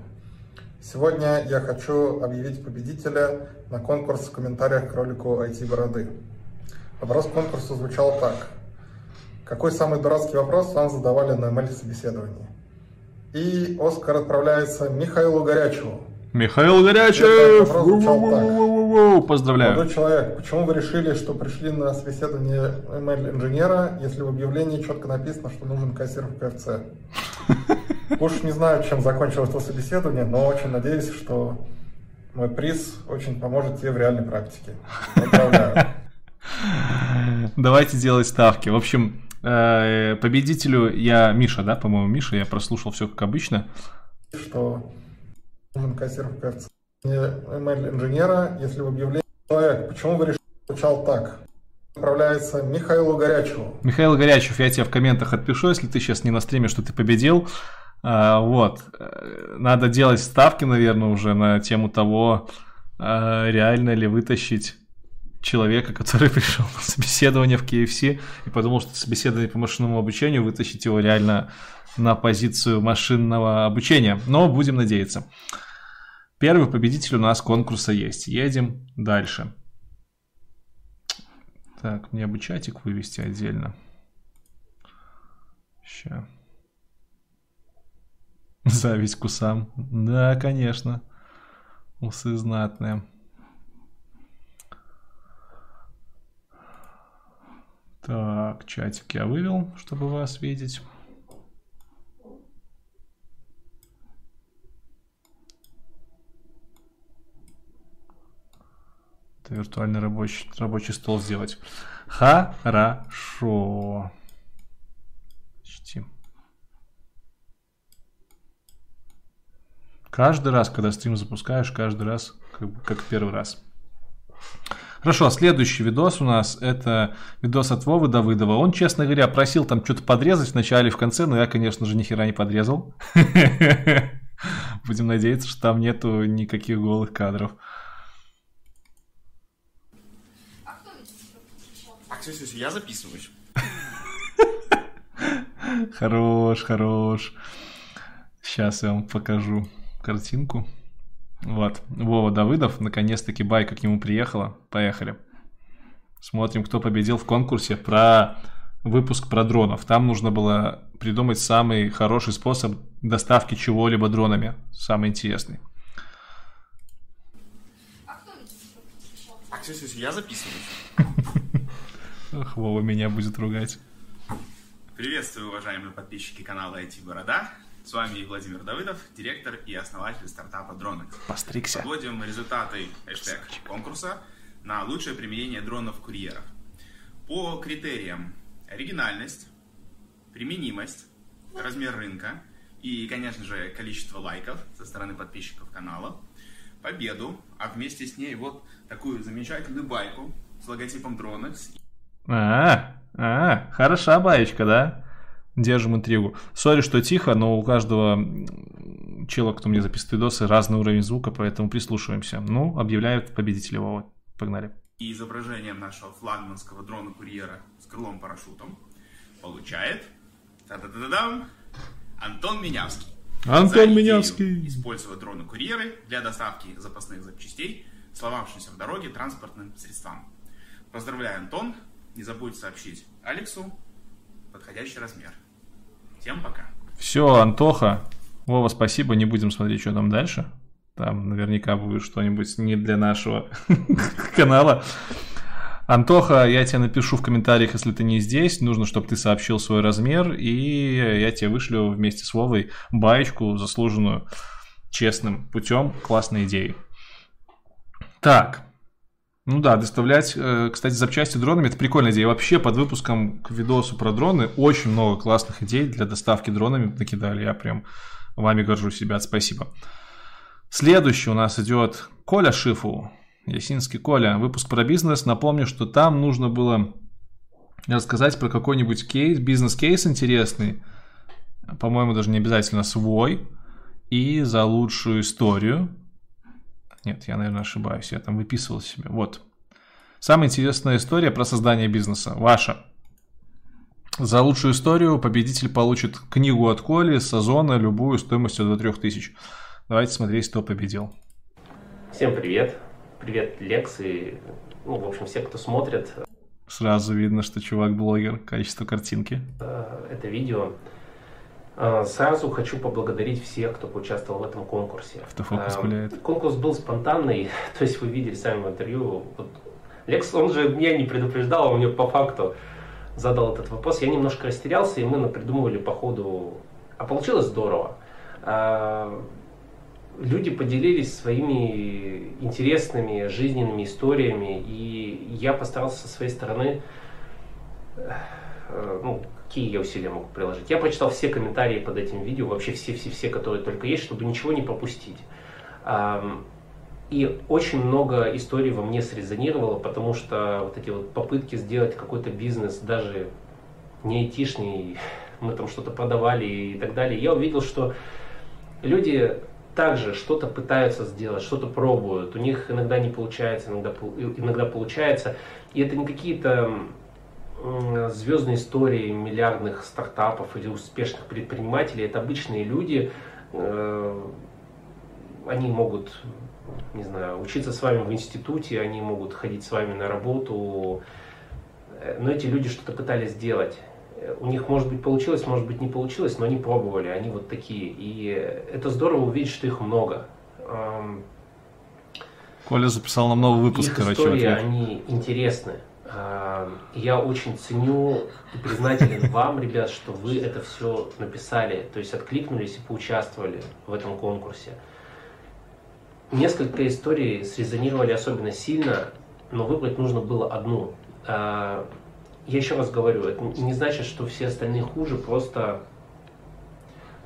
Сегодня я хочу объявить победителя на конкурс в комментариях к ролику IT-бороды. Вопрос конкурса звучал так. Какой самый дурацкий вопрос вам задавали на ML-собеседовании? И Оскар отправляется Михаилу Горячеву. Михаил Горячев! Поздравляю. Молодой человек, почему вы решили, что пришли на собеседование ML-инженера, если в объявлении четко написано, что нужен кассир в КФЦ? Уж не знаю, чем закончилось это собеседование, но очень надеюсь, что мой приз очень поможет тебе в реальной практике. Поздравляю. Давайте делать ставки. В общем, победителю я Миша, да, по-моему, Миша, я прослушал все как обычно. Что нужен кассир в КФЦ инженера, если в объявлении человек, почему вы решили, звучал так? Отправляется Михаилу Горячеву. Михаил Горячев, я тебе в комментах отпишу, если ты сейчас не на стриме, что ты победил. А, вот. Э, надо делать ставки, наверное, уже на тему того, реально ли вытащить человека, который [laughs] пришел на собеседование в KFC и подумал, что собеседование по машинному обучению, вытащить его реально на позицию машинного обучения. Но будем надеяться. Первый победитель у нас конкурса есть. Едем дальше. Так, мне бы чатик вывести отдельно. Сейчас. [laughs] Зависть к усам. Да, конечно. Усы знатные. Так, чатик я вывел, чтобы вас видеть. Это виртуальный рабочий, рабочий стол сделать. Хорошо. Чтим. Каждый раз, когда стрим запускаешь, каждый раз как, как первый раз. Хорошо, следующий видос у нас это видос от Вовы Давыдова. Он, честно говоря, просил там что-то подрезать в начале и в конце, но я, конечно же, ни хера не подрезал. [laughs] Будем надеяться, что там нету никаких голых кадров. А, я записываюсь. [laughs] Хорош, хорош. Сейчас я вам покажу картинку. Вот, Вова Давыдов, наконец-таки байка к нему приехала. Поехали. Смотрим, кто победил в конкурсе про выпуск про дронов. Там нужно было придумать самый хороший способ доставки чего-либо дронами. Самый интересный. А, все, я записываюсь. [laughs] Ох, Вова меня будет ругать. Приветствую, уважаемые подписчики канала IT Борода. С вами Владимир Давыдов, директор и основатель стартапа Dronex. Постригся. Подводим результаты хэштег конкурса на лучшее применение дронов-курьеров. По критериям оригинальность, применимость, размер рынка и, конечно же, количество лайков со стороны подписчиков канала, победу, а вместе с ней вот такую замечательную байку с логотипом Dronex. А, а, хороша баечка, да? Держим интригу. Сори, что тихо, но у каждого чела, кто мне записывает видосы, разный уровень звука, поэтому прислушиваемся. Ну, объявляют победителя Вова. Погнали. И изображением нашего флагманского дрона-курьера с крылом-парашютом получает та-да-да-дам, Антон Минявский. Антон За Минявский. Использовать дроны-курьеры для доставки запасных запчастей, сломавшимся в дороге транспортным средствам. Поздравляю, Антон. Не забудь сообщить Алексу подходящий размер. Всем пока. Все, Антоха. Вова, спасибо. Не будем смотреть, что там дальше. Там наверняка будет что-нибудь не для нашего [laughs] канала. Антоха, я тебе напишу в комментариях, если ты не здесь. Нужно, чтобы ты сообщил свой размер, и я тебе вышлю вместе с Вовой баечку, заслуженную честным путем. Классная идея. Так, ну да, доставлять, э, кстати, запчасти дронами это прикольная идея. Вообще под выпуском к видосу про дроны очень много классных идей для доставки дронами накидали. Я прям вами горжусь, ребят, спасибо. Следующий у нас идет Коля Шифу. Ясинский Коля. Выпуск про бизнес. Напомню, что там нужно было рассказать про какой-нибудь кейс, бизнес-кейс интересный. По-моему, даже не обязательно свой. И за лучшую историю нет, я, наверное, ошибаюсь. Я там выписывал себе. Вот. Самая интересная история про создание бизнеса. Ваша. За лучшую историю победитель получит книгу от Коли с Озона, любую стоимостью до 3000. Давайте смотреть, кто победил. Всем привет. Привет, Лекс и, ну, в общем, все, кто смотрит. Сразу видно, что чувак блогер. Качество картинки. Э, это видео. А, сразу хочу поблагодарить всех, кто поучаствовал в этом конкурсе. Автофокус гуляет. Конкурс был спонтанный, [laughs] то есть вы видели сами в интервью. Вот Лекс, он же меня не предупреждал, он мне по факту задал этот вопрос. Я немножко растерялся, и мы придумывали по ходу. А получилось здорово. А, люди поделились своими интересными жизненными историями, и я постарался со своей стороны э, ну, какие я усилия могу приложить. Я прочитал все комментарии под этим видео, вообще все-все-все, которые только есть, чтобы ничего не пропустить. И очень много историй во мне срезонировало, потому что вот эти вот попытки сделать какой-то бизнес, даже не айтишный, [laughs] мы там что-то продавали и так далее, я увидел, что люди также что-то пытаются сделать, что-то пробуют. У них иногда не получается, иногда, иногда получается. И это не какие-то звездные истории миллиардных стартапов или успешных предпринимателей это обычные люди. Э, они могут, не знаю, учиться с вами в институте, они могут ходить с вами на работу, э, но эти люди что-то пытались сделать. У них, может быть, получилось, может быть, не получилось, но они пробовали, они вот такие. И это здорово увидеть, что их много. Коля записал нам новый выпуск, их короче. Истории, они интересны. Я очень ценю и признателен [laughs] вам, ребят, что вы это все написали, то есть откликнулись и поучаствовали в этом конкурсе. Несколько историй срезонировали особенно сильно, но выбрать нужно было одну. А, я еще раз говорю, это не значит, что все остальные хуже, просто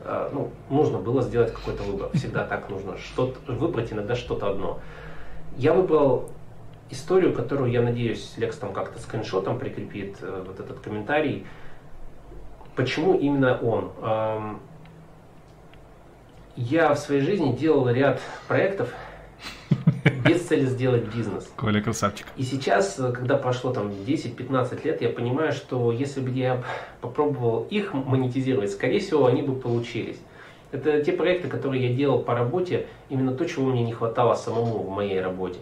а, ну, нужно было сделать какой-то выбор. Всегда так нужно. Что-то, выбрать иногда что-то одно. Я выбрал историю, которую, я надеюсь, Лекс там как-то скриншотом прикрепит, э, вот этот комментарий. Почему именно он? Эм, я в своей жизни делал ряд проектов [laughs] без цели сделать бизнес. Коля красавчик. И сейчас, э, когда прошло там 10-15 лет, я понимаю, что если бы я попробовал их монетизировать, скорее всего, они бы получились. Это те проекты, которые я делал по работе, именно то, чего мне не хватало самому в моей работе.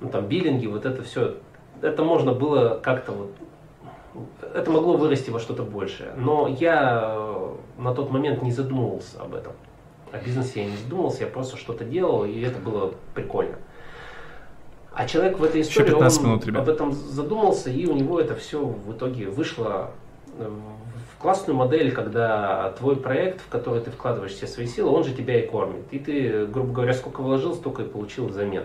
Ну там биллинги, вот это все, это можно было как-то вот, это могло вырасти во что-то большее. Но я э, на тот момент не задумывался об этом. О бизнесе я не задумывался, я просто что-то делал, и это было прикольно. А человек в этой истории, он минут, об этом задумался, и у него это все в итоге вышло в классную модель, когда твой проект, в который ты вкладываешь все свои силы, он же тебя и кормит. И ты, грубо говоря, сколько вложил, столько и получил взамен.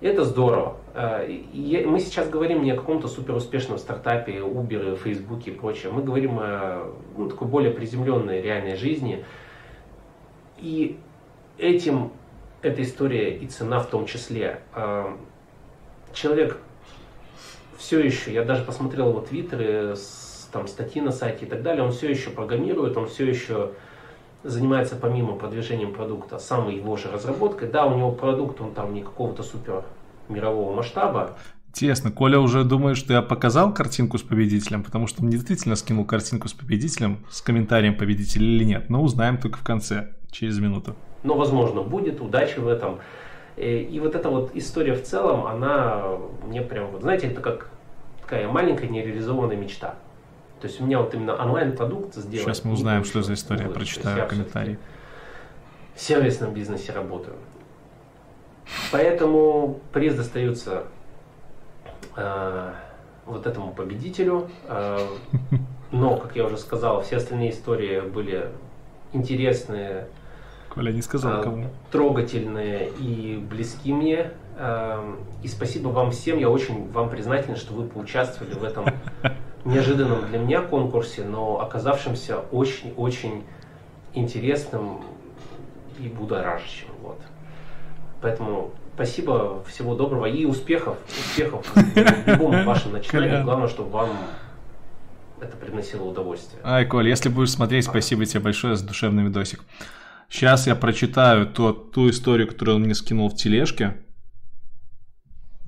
Это здорово. И мы сейчас говорим не о каком-то суперуспешном стартапе, Uber, Facebook и прочее. Мы говорим о ну, такой более приземленной реальной жизни. И этим эта история и цена в том числе. А, человек все еще, я даже посмотрел его твиттеры, там статьи на сайте и так далее, он все еще программирует, он все еще занимается помимо продвижением продукта самой его же разработкой. Да, у него продукт, он там не какого-то супер мирового масштаба. Интересно, Коля уже думает, что я показал картинку с победителем, потому что он действительно скинул картинку с победителем, с комментарием победителя или нет, но узнаем только в конце, через минуту. Но, возможно, будет, удачи в этом. Э, и вот эта вот история в целом, она мне прям, вот, знаете, это как такая маленькая нереализованная мечта. То есть у меня вот именно онлайн-продукт сделать. Сейчас мы узнаем, что за история, вот, прочитаю комментарий. В сервисном бизнесе работаю. Поэтому приз достается э, вот этому победителю. Э, [laughs] но, как я уже сказал, все остальные истории были интересные, Коля не сказал, кому. Трогательные и близки мне. Эм, и спасибо вам всем. Я очень вам признателен, что вы поучаствовали в этом неожиданном для меня конкурсе, но оказавшемся очень-очень интересным и будоражащим. Вот. Поэтому спасибо, всего доброго и успехов, успехов в любом вашем начинании. Главное, чтобы вам это приносило удовольствие. Ай, Коль, если будешь смотреть, спасибо тебе большое за душевный видосик. Сейчас я прочитаю то, ту историю, которую он мне скинул в тележке.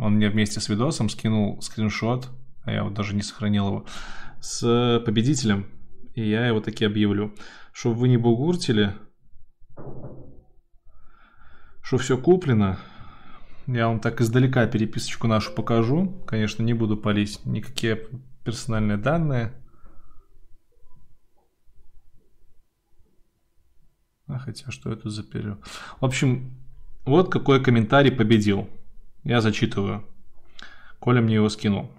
Он мне вместе с видосом скинул скриншот, а я вот даже не сохранил его, с победителем. И я его таки объявлю. Чтобы вы не бугуртили, что все куплено. Я вам так издалека переписочку нашу покажу. Конечно, не буду палить никакие персональные данные. А хотя что это за период? В общем, вот какой комментарий победил. Я зачитываю. Коля мне его скинул.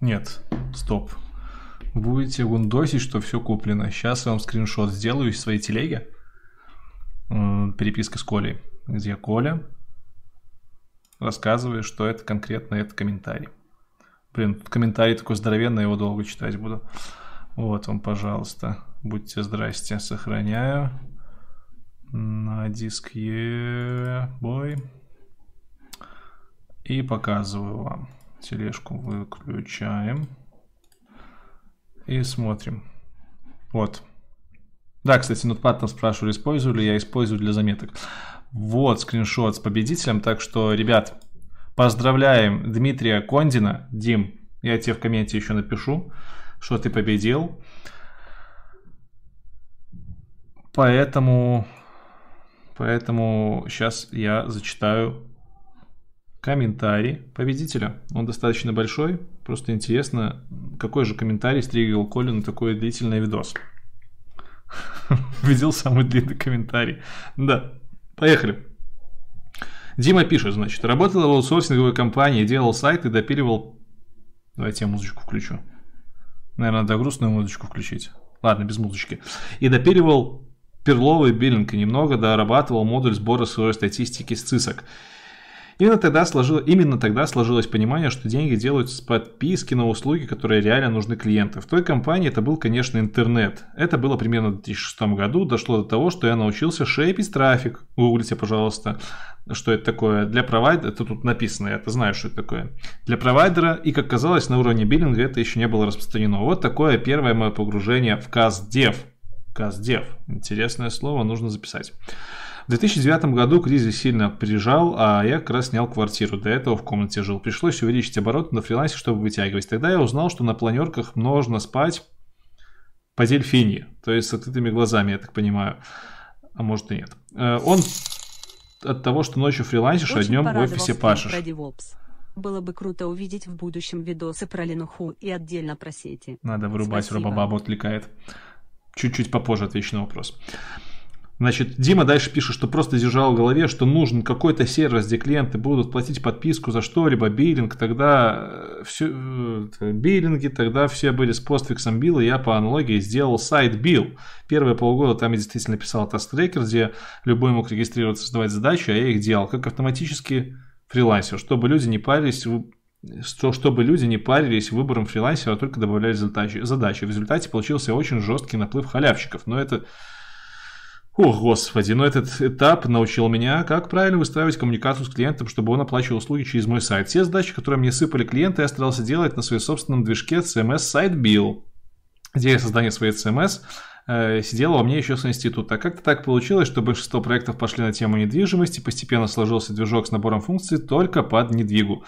Нет, стоп. Будете гундосить, что все куплено. Сейчас я вам скриншот сделаю из своей телеги. Переписка с Колей. Где Коля рассказывает, что это конкретно это комментарий. Блин, тут комментарий такой здоровенный, его долго читать буду. Вот вам, пожалуйста. Будьте здрасте. Сохраняю. На диск бой. И показываю вам. Тележку выключаем. И смотрим. Вот. Да, кстати, Notepad там спрашивали, использую ли я, использую для заметок. Вот скриншот с победителем. Так что, ребят, поздравляем Дмитрия Кондина. Дим, я тебе в комменте еще напишу, что ты победил. Поэтому, поэтому сейчас я зачитаю комментарий победителя. Он достаточно большой. Просто интересно, какой же комментарий стригал Колю на такой длительный видос. [laughs] Видел самый длинный комментарий. Да, поехали. Дима пишет, значит, работал в аутсорсинговой компании, делал сайт и допиливал... Давайте я музычку включу. Наверное, надо грустную музычку включить. Ладно, без музычки. И допиливал перловый биллинг немного дорабатывал модуль сбора своей статистики с цисок. Именно тогда, сложило, именно тогда сложилось понимание, что деньги делаются с подписки на услуги, которые реально нужны клиенту. В той компании это был, конечно, интернет. Это было примерно в 2006 году. Дошло до того, что я научился шейпить трафик. Гуглите, пожалуйста, что это такое. Для провайдера, это тут написано, я это знаю, что это такое. Для провайдера, и как казалось, на уровне биллинга это еще не было распространено. Вот такое первое мое погружение в CastDev. CastDev. Интересное слово, нужно записать. В 2009 году кризис сильно прижал, а я как раз снял квартиру. До этого в комнате жил. Пришлось увеличить обороты на фрилансе, чтобы вытягивать. Тогда я узнал, что на планерках можно спать по дельфине. То есть с открытыми глазами, я так понимаю. А может и нет. Э, он от того, что ночью фрилансишь, а днем в офисе пашешь. Было бы круто увидеть в будущем видосы про Ленуху и отдельно про сети. Надо вырубать, Робобаба отвлекает. Чуть-чуть попозже отвечу на вопрос. Значит, Дима дальше пишет, что просто держал в голове, что нужен какой-то сервис, где клиенты будут платить подписку за что-либо, биллинг, тогда э, все, э, биллинги, тогда все были с постфиксом билла, я по аналогии сделал сайт билл. Первые полгода там я действительно писал таст-трекер, где любой мог регистрироваться, создавать задачи, а я их делал как автоматически фрилансер, чтобы люди не парились что, чтобы люди не парились выбором фрилансера, а только добавляли задачи. задачи. В результате получился очень жесткий наплыв халявщиков. Но это о, господи, но этот этап научил меня, как правильно выстраивать коммуникацию с клиентом, чтобы он оплачивал услуги через мой сайт. Все задачи, которые мне сыпали клиенты, я старался делать на своем собственном движке CMS SiteBill. Идея создания своей CMS э, сидела у меня еще с института. Как-то так получилось, что большинство проектов пошли на тему недвижимости, постепенно сложился движок с набором функций только под недвигу.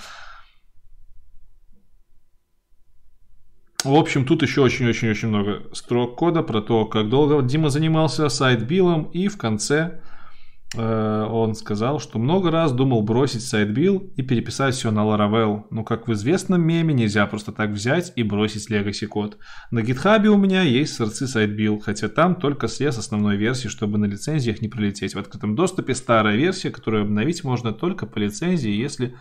В общем, тут еще очень-очень-очень много строк кода про то, как долго Дима занимался Sitebill ом, и в конце э, он сказал, что много раз думал бросить Sitebill и переписать все на Laravel. Но, как в известном меме, нельзя просто так взять и бросить legacy код. На GitHub у меня есть сорцы Sitebill, хотя там только срез основной версии, чтобы на лицензиях не пролететь. В открытом доступе старая версия, которую обновить можно только по лицензии, если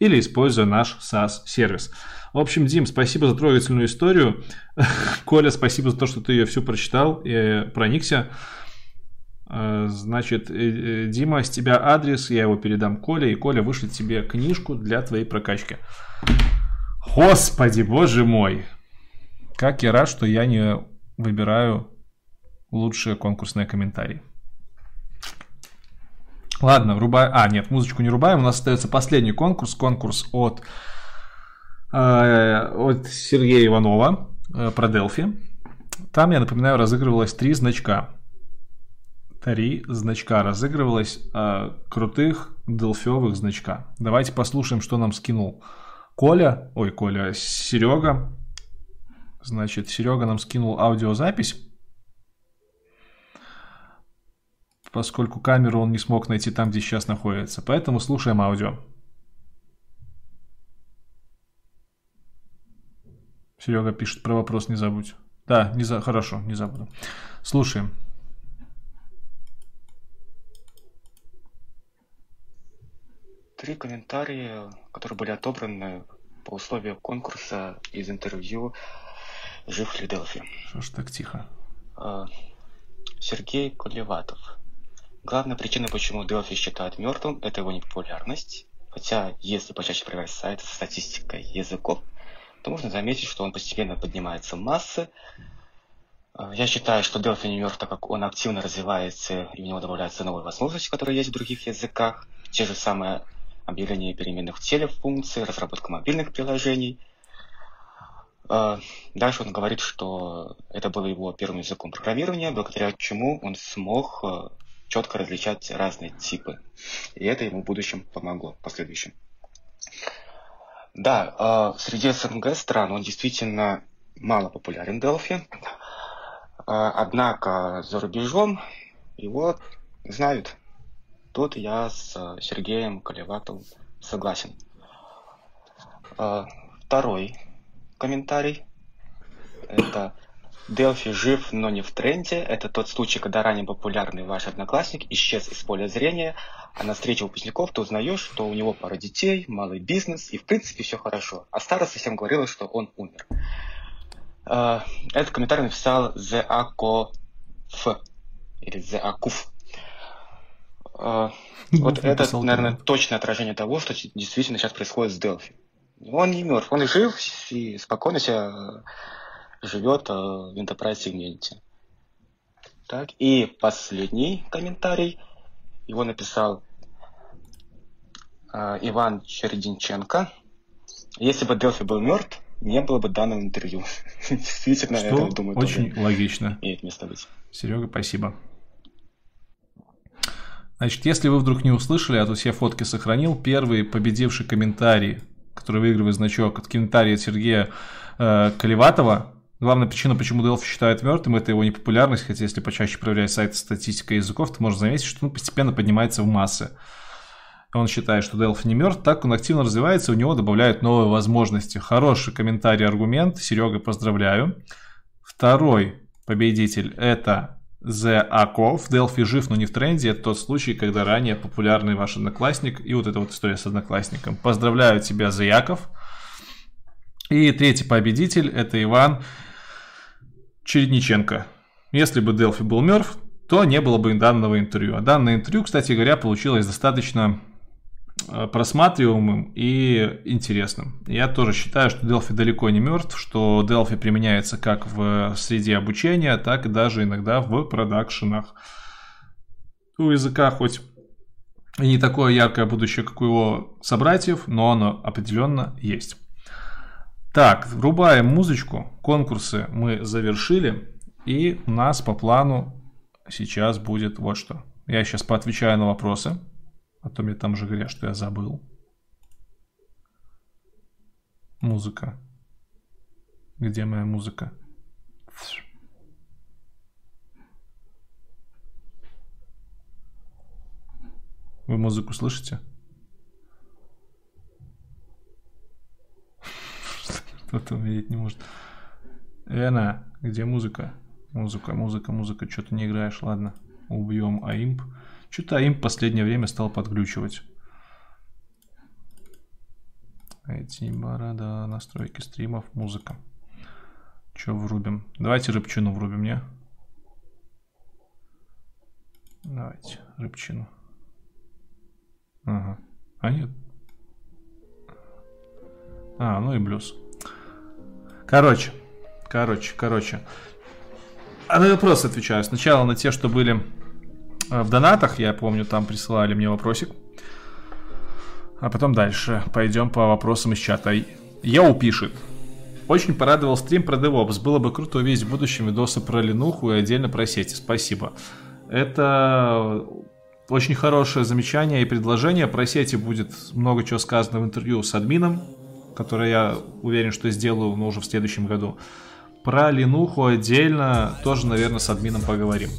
или используя наш SaaS-сервис. В общем, Дим, спасибо за трогательную историю. [laughs] Коля, спасибо за то, что ты ее всю прочитал и проникся. Э, значит, э, э, Дима, с тебя адрес, я его передам Коле, и Коля вышлет тебе книжку для твоей прокачки. Господи, боже мой! Как я рад, что я не выбираю лучшие конкурсные комментарии. Ладно, рубаем. А, нет, музычку не рубаем. У нас остается последний конкурс. Конкурс от Э, от Сергея Иванова э, про Delphi. Там, я напоминаю, разыгрывалось три значка. Три значка разыгрывалось э, крутых делфиовых значка. Давайте послушаем, что нам скинул Коля, ой, Коля, Серега. Значит, Серега нам скинул аудиозапись. Поскольку камеру он не смог найти там, где сейчас находится. Поэтому слушаем аудио. Серега пишет про вопрос, не забудь. Да, не за... хорошо, не забуду. Слушаем. Три комментария, которые были отобраны по условиям конкурса из интервью «Жив ли Делфи?». Что ж так тихо? А, Сергей Колеватов. Главная причина, почему Делфи считают мертвым, это его непопулярность. Хотя, если почаще проверять сайты с статистикой языков, то можно заметить, что он постепенно поднимается в массы. Э, я считаю, что Delphi не мертв, так как он активно развивается, и у него добавляются новые возможности, которые есть в других языках. Те же самые объявления переменных в функции, разработка мобильных приложений. Э, дальше он говорит, что это было его первым языком программирования, благодаря чему он смог э, четко различать разные типы. И это ему в будущем помогло, в последующем. Да, а, среди СНГ стран он действительно мало популярен, Делфи. А, однако за рубежом его знают. Тут я с Сергеем Колеватовым согласен. А, второй комментарий. Это Делфи жив, но не в тренде. Это тот случай, когда ранее популярный ваш одноклассник исчез из поля зрения, а на встрече выпускников ты узнаешь, что у него пара детей, малый бизнес, и в принципе все хорошо. А староста совсем говорила, что он умер. А, этот комментарий написал F, или Akuf. А, вот это, наверное, точное отражение того, что действительно сейчас происходит с Delphi. Он не мертв, он жив и спокойно себя живет э, в Enterprise сегменте. Так, и последний комментарий. Его написал э, Иван Черединченко. Если бы Делфи был мертв, не было бы данного интервью. [laughs] Действительно, Что это, думаю, очень логично. Имеет место быть. Серега, спасибо. Значит, если вы вдруг не услышали, а то все фотки сохранил, первый победивший комментарий, который выигрывает значок от комментария Сергея э, Колеватова, Главная причина, почему Delphi считают мертвым, это его непопулярность, хотя если почаще проверять сайт статистика языков, то можно заметить, что он постепенно поднимается в массы. Он считает, что Delphi не мертв, так он активно развивается, у него добавляют новые возможности. Хороший комментарий, аргумент. Серега, поздравляю. Второй победитель это The Аков. Delphi жив, но не в тренде. Это тот случай, когда ранее популярный ваш одноклассник и вот эта вот история с одноклассником. Поздравляю тебя, The Яков. И третий победитель это Иван Чередниченко. Если бы Делфи был мертв, то не было бы данного интервью. А данное интервью, кстати говоря, получилось достаточно э, просматриваемым и интересным. Я тоже считаю, что Delphi далеко не мертв, что Delphi применяется как в среде обучения, так и даже иногда в продакшенах. У языка хоть и не такое яркое будущее, как у его собратьев, но оно определенно есть. Так, врубаем музычку. Конкурсы мы завершили. И у нас по плану сейчас будет вот что. Я сейчас поотвечаю на вопросы. А то мне там же говорят, что я забыл. Музыка. Где моя музыка? Вы музыку слышите? Кто-то умереть не может. Эна, где музыка? Музыка, музыка, музыка. Что ты не играешь? Ладно, убьем Аимп. Что-то Аимп последнее время стал подглючивать. Эти борода, настройки стримов, музыка. Что врубим? Давайте рыбчину врубим, не? Давайте, рыбчину. Ага. А нет. А, ну и блюз. Короче, короче, короче. А на вопрос отвечаю. Сначала на те, что были э, в донатах, я помню, там присылали мне вопросик. А потом дальше пойдем по вопросам из чата. Яу пишет. Очень порадовал стрим про DevOps. Было бы круто увидеть в будущем видосы про Ленуху и отдельно про сети. Спасибо. Это очень хорошее замечание и предложение. Про сети будет много чего сказано в интервью с админом которое я уверен, что сделаю, но уже в следующем году. Про Ленуху отдельно тоже, наверное, с админом поговорим.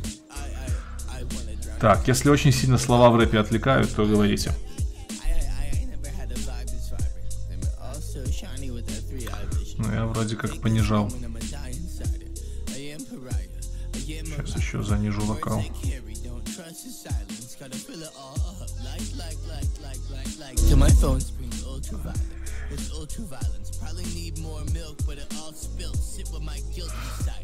Так, если очень сильно слова в рэпе отвлекают, то говорите. Ну, я вроде как понижал. Сейчас еще занижу вокал. To my phone screen, ultraviolet.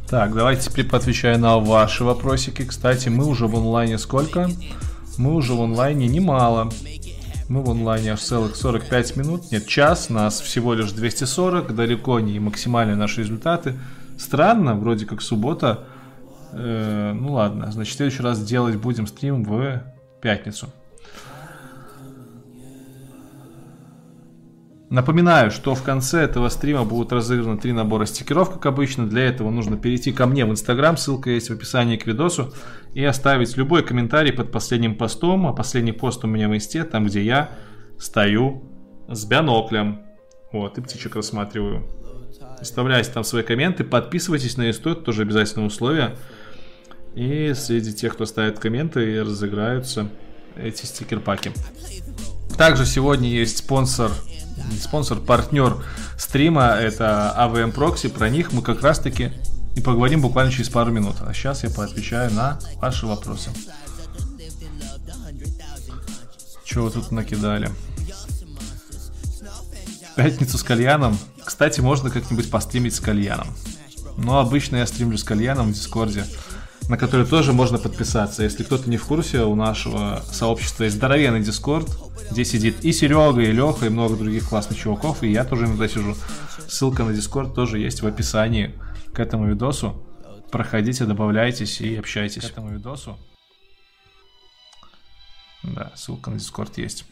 Так, давайте теперь поотвечаю на ваши вопросики. Кстати, мы уже в онлайне сколько? Мы уже в онлайне немало. Мы в онлайне аж целых 45 минут. Нет, час, нас всего лишь 240. Далеко не максимальные наши результаты. Странно, вроде как суббота. Э, ну ладно, значит, в следующий раз делать будем стрим в пятницу. Напоминаю, что в конце этого стрима будут разыграны три набора стикеров, как обычно. Для этого нужно перейти ко мне в Инстаграм, ссылка есть в описании к видосу, и оставить любой комментарий под последним постом. А последний пост у меня в Инсте, там где я стою с биноклем. Вот, и птичек рассматриваю. Оставляйте там свои комменты, подписывайтесь на Инсту, это тоже обязательное условие. И среди тех, кто ставит комменты, разыграются эти стикер-паки. Также сегодня есть спонсор спонсор, партнер стрима, это AVM Proxy. Про них мы как раз таки и поговорим буквально через пару минут. А сейчас я поотвечаю на ваши вопросы. Что вы тут накидали? Пятницу с кальяном. Кстати, можно как-нибудь постримить с кальяном. Но обычно я стримлю с кальяном в Дискорде. На который тоже можно подписаться. Если кто-то не в курсе, у нашего сообщества есть здоровенный Дискорд, где сидит и Серега, и Леха, и много других классных чуваков, и я тоже иногда сижу. Ссылка на Дискорд тоже есть в описании к этому видосу. Проходите, добавляйтесь и общайтесь к этому видосу. Да, ссылка на Дискорд есть.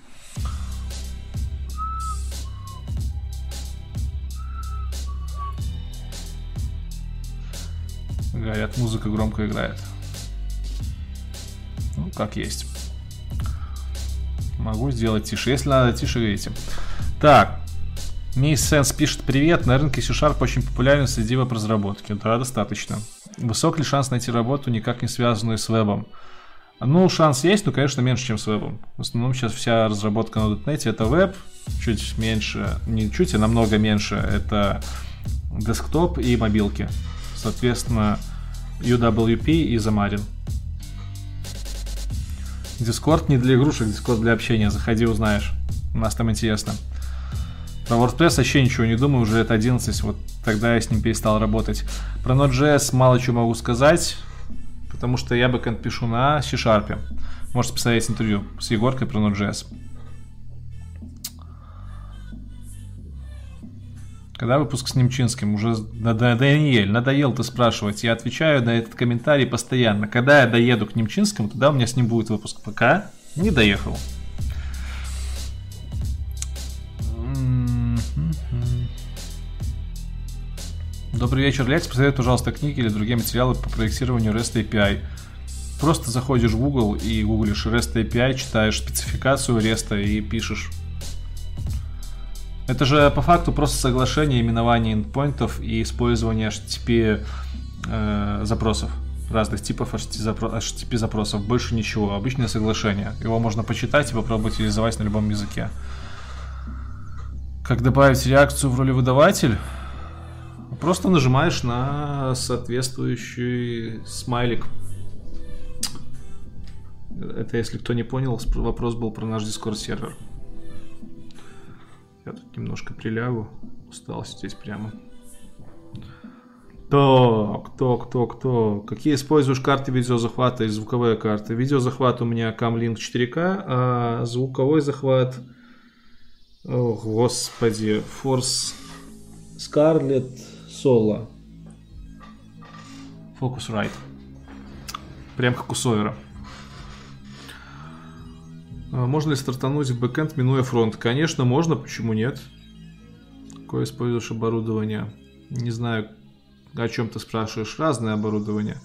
Говорят, музыка громко играет. Ну, как есть. Могу сделать тише. Если надо, тише говорите. Так. Мисс Сенс пишет привет. На рынке C-Sharp очень популярен среди веб-разработки. Да, достаточно. Высок ли шанс найти работу, никак не связанную с вебом? Ну, шанс есть, но, конечно, меньше, чем с вебом. В основном сейчас вся разработка на .NET это веб, чуть меньше, не чуть, а намного меньше, это десктоп и мобилки. Соответственно, UWP и Xamarin. Дискорд не для игрушек, Дискорд для общения. Заходи, узнаешь. У нас там интересно. Про WordPress вообще ничего не думаю, уже это 11, вот тогда я с ним перестал работать. Про Node.js мало чего могу сказать, потому что я бэкэнд пишу на C-Sharp. Можете посмотреть интервью с Егоркой про Node.js. Когда выпуск с Немчинским? Уже надоел, надоел ты спрашивать. Я отвечаю на этот комментарий постоянно. Когда я доеду к Немчинскому, тогда у меня с ним будет выпуск. Пока не доехал. Добрый вечер, Лекс. Посоветуй, пожалуйста, книги или другие материалы по проектированию REST API. Просто заходишь в Google и гуглишь REST API, читаешь спецификацию REST и пишешь это же по факту просто соглашение именования endpointов и использование HTTP э, запросов разных типов HTTP запросов. Больше ничего. Обычное соглашение. Его можно почитать и попробовать реализовать на любом языке. Как добавить реакцию в роли выдаватель? Просто нажимаешь на соответствующий смайлик. Это, если кто не понял, вопрос был про наш Discord сервер. Я тут немножко прилягу. Устал сидеть прямо. Так, так, так, так. Какие используешь карты видеозахвата и звуковые карты? Видеозахват у меня Camlink 4K, а звуковой захват... О, господи. Force Scarlett Solo. Focusrite. Прям как у Сойера. А можно ли стартануть в бэкэнд, минуя фронт? Конечно, можно, почему нет? Какое используешь оборудование? Не знаю, о чем ты спрашиваешь. Разное оборудование.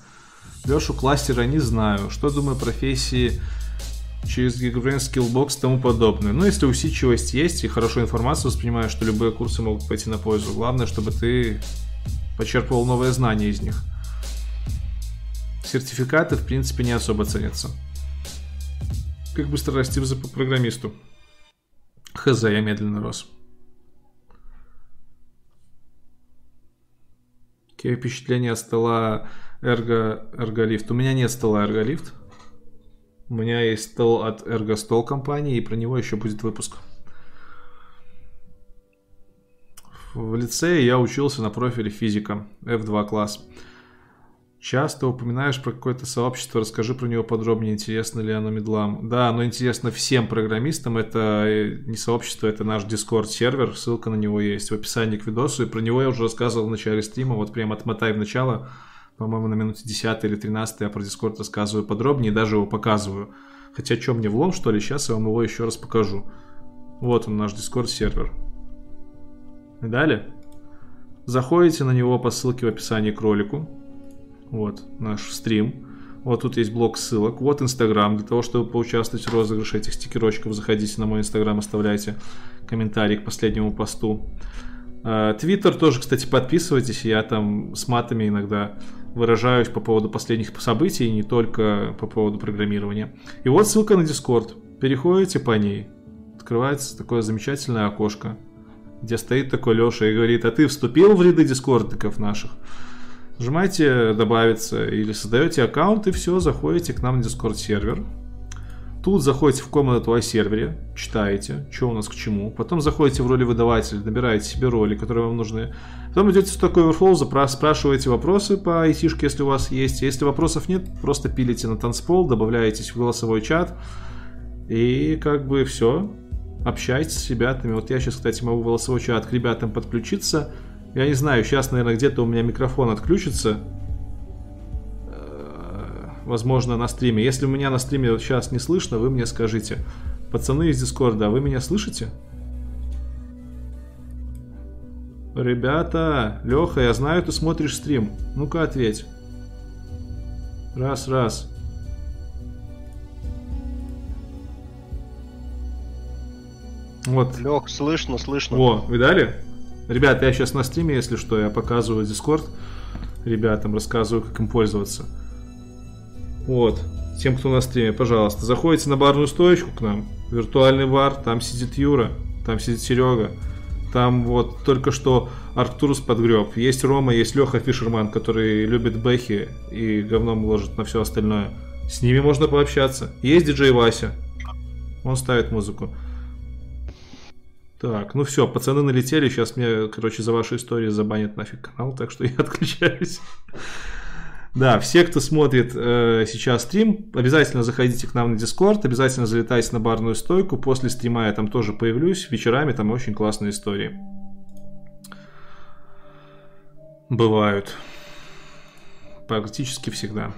Лешу кластера не знаю. Что думаю профессии через Geekbrain, Skillbox и тому подобное. Ну, если усидчивость есть и хорошо информацию воспринимаешь, что любые курсы могут пойти на пользу. Главное, чтобы ты почерпывал новые знания из них. Сертификаты, в принципе, не особо ценятся. Как быстро расти по программисту? Хз, я медленно рос. Какие впечатления от стола Ergo, Ergolift? У меня нет стола Ergolift. У меня есть стол от Ergostol компании, и про него еще будет выпуск. В лицее я учился на профиле физика, F2 класс. Часто упоминаешь про какое-то сообщество, расскажи про него подробнее, интересно ли оно медлам. Да, оно интересно всем программистам, это э, не сообщество, это наш Discord сервер, ссылка на него есть в описании к видосу, и про него я уже рассказывал в начале стрима, вот прям отмотай в начало, по-моему, на минуте 10 или 13 я про Discord рассказываю подробнее, даже его показываю. Хотя что мне влом, что ли, сейчас я вам его еще раз покажу. Вот он, наш Discord сервер. И далее. Заходите на него по ссылке в описании к ролику вот наш стрим. Вот тут есть блок ссылок. Вот Инстаграм. Для того, чтобы поучаствовать в розыгрыше этих стикерочков, заходите на мой Инстаграм, оставляйте комментарий к последнему посту. А, Твиттер тоже, кстати, подписывайтесь. Я там с матами иногда выражаюсь по поводу последних событий, не только по поводу программирования. И вот ссылка на Дискорд. Переходите по ней. Открывается такое замечательное окошко, где стоит такой Леша и говорит, а ты вступил в ряды дискордников наших? Нажимаете добавиться или создаете аккаунт и все, заходите к нам на Discord сервер. Тут заходите в комнату о сервере, читаете, что у нас к чему. Потом заходите в роли выдавателя, набираете себе роли, которые вам нужны. Потом идете в такой Overflow, спрашиваете вопросы по айтишке, если у вас есть. Если вопросов нет, просто пилите на танцпол, добавляетесь в голосовой чат. И как бы все. Общайтесь с ребятами. Вот я сейчас, кстати, могу в голосовой чат к ребятам подключиться. Я не знаю, сейчас, наверное, где-то у меня микрофон отключится возможно, на стриме. Если у меня на стриме сейчас не слышно, вы мне скажите. Пацаны из Дискорда, а вы меня слышите? Ребята, Леха, я знаю, ты смотришь стрим. Ну-ка, ответь. Раз, раз. Вот. Лех, слышно, слышно. О, видали? Ребята, я сейчас на стриме, если что, я показываю Дискорд ребятам, рассказываю, как им пользоваться. Вот. Тем, кто на стриме, пожалуйста, заходите на барную стоечку к нам. Виртуальный бар, там сидит Юра, там сидит Серега. Там вот только что Арктурус подгреб. Есть Рома, есть Леха Фишерман, который любит бэхи и говном ложит на все остальное. С ними можно пообщаться. Есть диджей Вася. Он ставит музыку. Так, ну все, пацаны налетели. Сейчас мне, короче, за ваши истории забанят нафиг канал, так что [laughs] я отключаюсь. Да, все, кто смотрит э, сейчас стрим, обязательно заходите к нам на Discord, обязательно залетайте на барную стойку. После стрима я там тоже появлюсь. Вечерами там очень классные истории. Бывают. Практически всегда.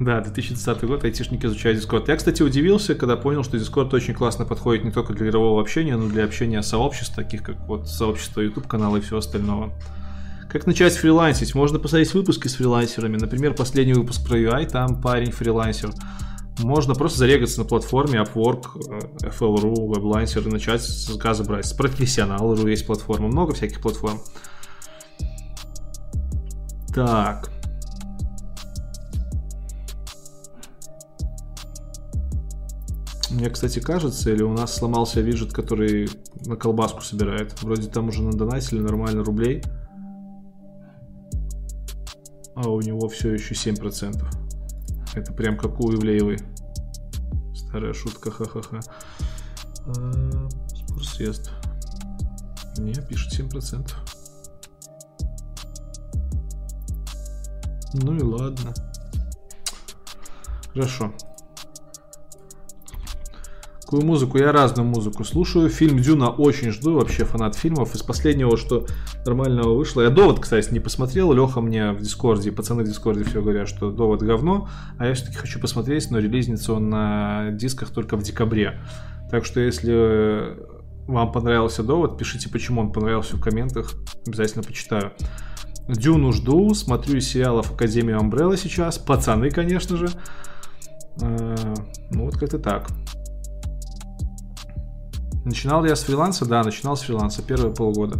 Да, 2020 год, айтишники изучают Discord. Я, кстати, удивился, когда понял, что Discord очень классно подходит не только для игрового общения, но и для общения сообществ, таких как вот сообщество YouTube канала и все остальное. Как начать фрилансить? Можно посмотреть выпуски с фрилансерами. Например, последний выпуск про UI, там парень фрилансер. Можно просто зарегаться на платформе Upwork, э, FL.ru, WebLancer и начать с заказа брать. С профессионал.ру есть платформа, много всяких платформ. Так. Мне, кстати, кажется, или у нас сломался виджет, который на колбаску собирает. Вроде там уже надонатили нормально рублей а у него все еще 7%. Это прям как у Ивлеевой. Старая шутка, ха-ха-ха. А, сбор средств. Не, пишет 7%. Ну и ладно. Хорошо. Какую музыку? Я разную музыку слушаю. Фильм Дюна очень жду, вообще фанат фильмов. Из последнего, что нормального вышло. Я довод, кстати, не посмотрел. Леха мне в Дискорде, пацаны в Дискорде все говорят, что довод говно. А я все-таки хочу посмотреть, но релизнится он на дисках только в декабре. Так что если вам понравился довод, пишите, почему он понравился в комментах. Обязательно почитаю. Дюну жду, смотрю сериалов Академия Umbrella сейчас. Пацаны, конечно же. А, ну вот как-то так. Начинал я с фриланса? Да, начинал с фриланса первые полгода.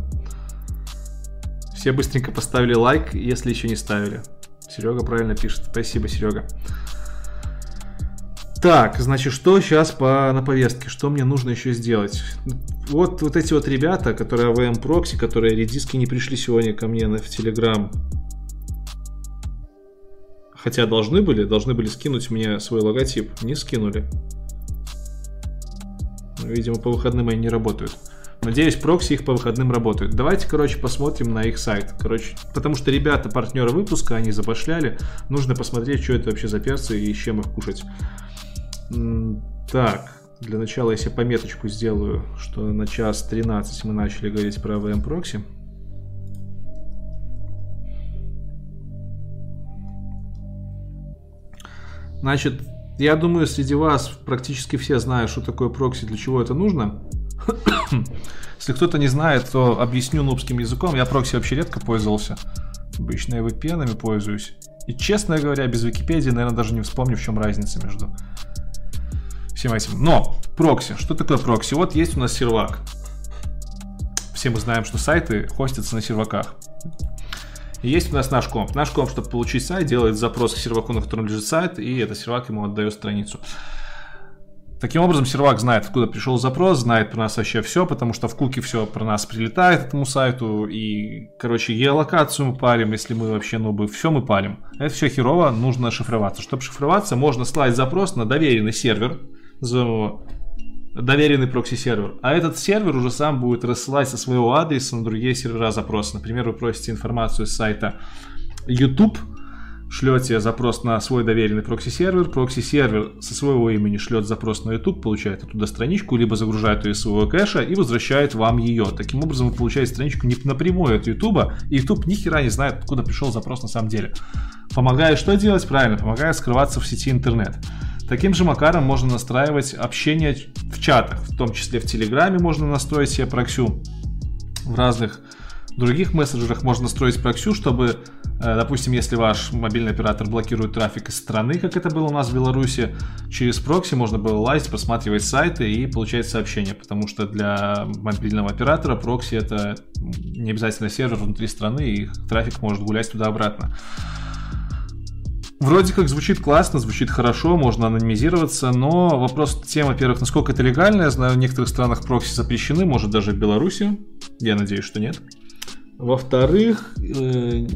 Все быстренько поставили лайк, если еще не ставили. Серега правильно пишет. Спасибо, Серега. Так, значит, что сейчас по, на повестке? Что мне нужно еще сделать? Вот, вот эти вот ребята, которые AVM Proxy, которые редиски не пришли сегодня ко мне в Telegram. Хотя должны были, должны были скинуть мне свой логотип. Не скинули. Видимо, по выходным они не работают. Надеюсь, прокси их по выходным работают. Давайте, короче, посмотрим на их сайт. Короче, потому что ребята, партнеры выпуска, они забашляли. Нужно посмотреть, что это вообще за перцы и с чем их кушать. Так, для начала я себе пометочку сделаю, что на час 13 мы начали говорить про VM прокси. Значит, я думаю, среди вас практически все знают, что такое прокси, для чего это нужно. [coughs] Если кто-то не знает, то объясню нубским языком. Я прокси вообще редко пользовался. Обычно я VPN пользуюсь. И, честно говоря, без Википедии, наверное, даже не вспомню, в чем разница между всем этим. Но, прокси. Что такое прокси? Вот есть у нас сервак. Все мы знаем, что сайты хостятся на серваках. Есть у нас наш комп. Наш комп, чтобы получить сайт, делает запрос к серваку, на котором лежит сайт, и этот сервак ему отдает страницу. Таким образом, сервак знает, откуда пришел запрос, знает про нас вообще все, потому что в куки все про нас прилетает этому сайту, и, короче, геолокацию мы парим, если мы вообще нубы, все мы палим. Это все херово, нужно шифроваться. Чтобы шифроваться, можно слать запрос на доверенный сервер, назовем его доверенный прокси-сервер. А этот сервер уже сам будет рассылать со своего адреса на другие сервера запрос. Например, вы просите информацию с сайта YouTube, шлете запрос на свой доверенный прокси-сервер, прокси-сервер со своего имени шлет запрос на YouTube, получает оттуда страничку, либо загружает ее из своего кэша и возвращает вам ее. Таким образом, вы получаете страничку не напрямую от YouTube, и YouTube ни хера не знает, откуда пришел запрос на самом деле. Помогает что делать? Правильно, помогает скрываться в сети интернет. Таким же макаром можно настраивать общение в чатах, в том числе в Телеграме можно настроить себе проксю. В разных других мессенджерах можно настроить проксю, чтобы, э, допустим, если ваш мобильный оператор блокирует трафик из страны, как это было у нас в Беларуси, через прокси можно было лазить, просматривать сайты и получать сообщения, потому что для мобильного оператора прокси это не обязательно сервер внутри страны, и трафик может гулять туда-обратно. Вроде как звучит классно, звучит хорошо, можно анонимизироваться, но вопрос в том, во-первых, насколько это легально. Я знаю, в некоторых странах прокси запрещены, может даже в Беларуси. Я надеюсь, что нет. Во-вторых, э,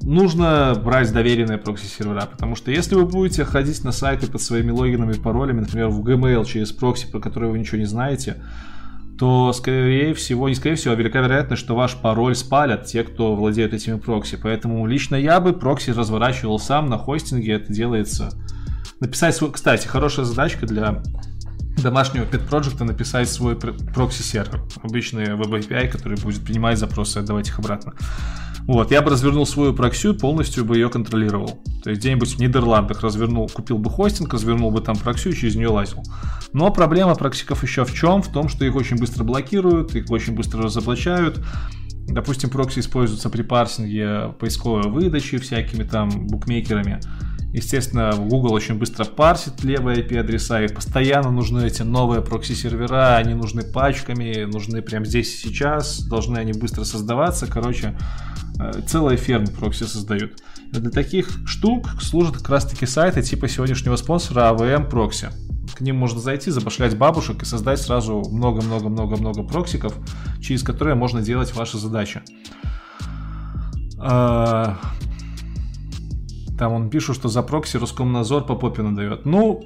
нужно брать доверенные прокси-сервера, потому что если вы будете ходить на сайты под своими логинами и паролями, например, в Gmail через прокси, про который вы ничего не знаете, то, скорее всего, не скорее всего, а велика вероятность, что ваш пароль спалят те, кто владеет этими прокси. Поэтому лично я бы прокси разворачивал сам на хостинге, это делается. Написать свой... Кстати, хорошая задачка для домашнего pet проекта написать свой прокси-сервер. Обычный Web API, который будет принимать запросы и отдавать их обратно. Вот, я бы развернул свою проксию, полностью бы ее контролировал. То есть где-нибудь в Нидерландах развернул, купил бы хостинг, развернул бы там проксию, через нее лазил. Но проблема проксиков еще в чем? В том, что их очень быстро блокируют, их очень быстро разоблачают. Допустим, прокси используются при парсинге поисковой выдачи всякими там букмекерами. Естественно, Google очень быстро парсит левые IP-адреса, и постоянно нужны эти новые прокси-сервера, они нужны пачками, нужны прямо здесь и сейчас, должны они быстро создаваться. Короче, Э, целые фермы прокси создают. Для таких штук служат как раз таки сайты типа сегодняшнего спонсора AWM Proxy. К ним можно зайти, забашлять бабушек и создать сразу много-много-много-много проксиков, через которые можно делать ваши задачи. Там он пишет, что за прокси Роскомнадзор по попе надает. Ну,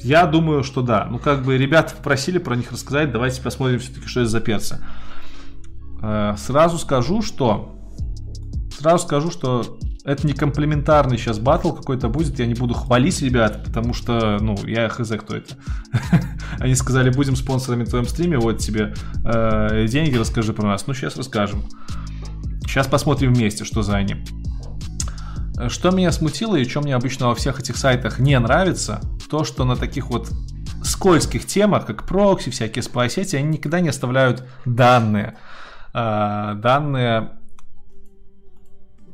я думаю, что да. Ну, как бы ребята просили про них рассказать, давайте посмотрим все-таки, что это за перцы. Э, сразу скажу, что Сразу скажу, что это не комплементарный сейчас батл какой-то будет, я не буду хвалить ребят, потому что, ну, я хз, кто это. [laughs] Они сказали, будем спонсорами в твоем стриме, вот тебе э, деньги, расскажи про нас. Ну, сейчас расскажем. Сейчас посмотрим вместе, что за они. Что меня смутило и что мне обычно во всех этих сайтах не нравится, то, что на таких вот скользких темах, как прокси, всякие спай-сети, они никогда не оставляют данные. Э, данные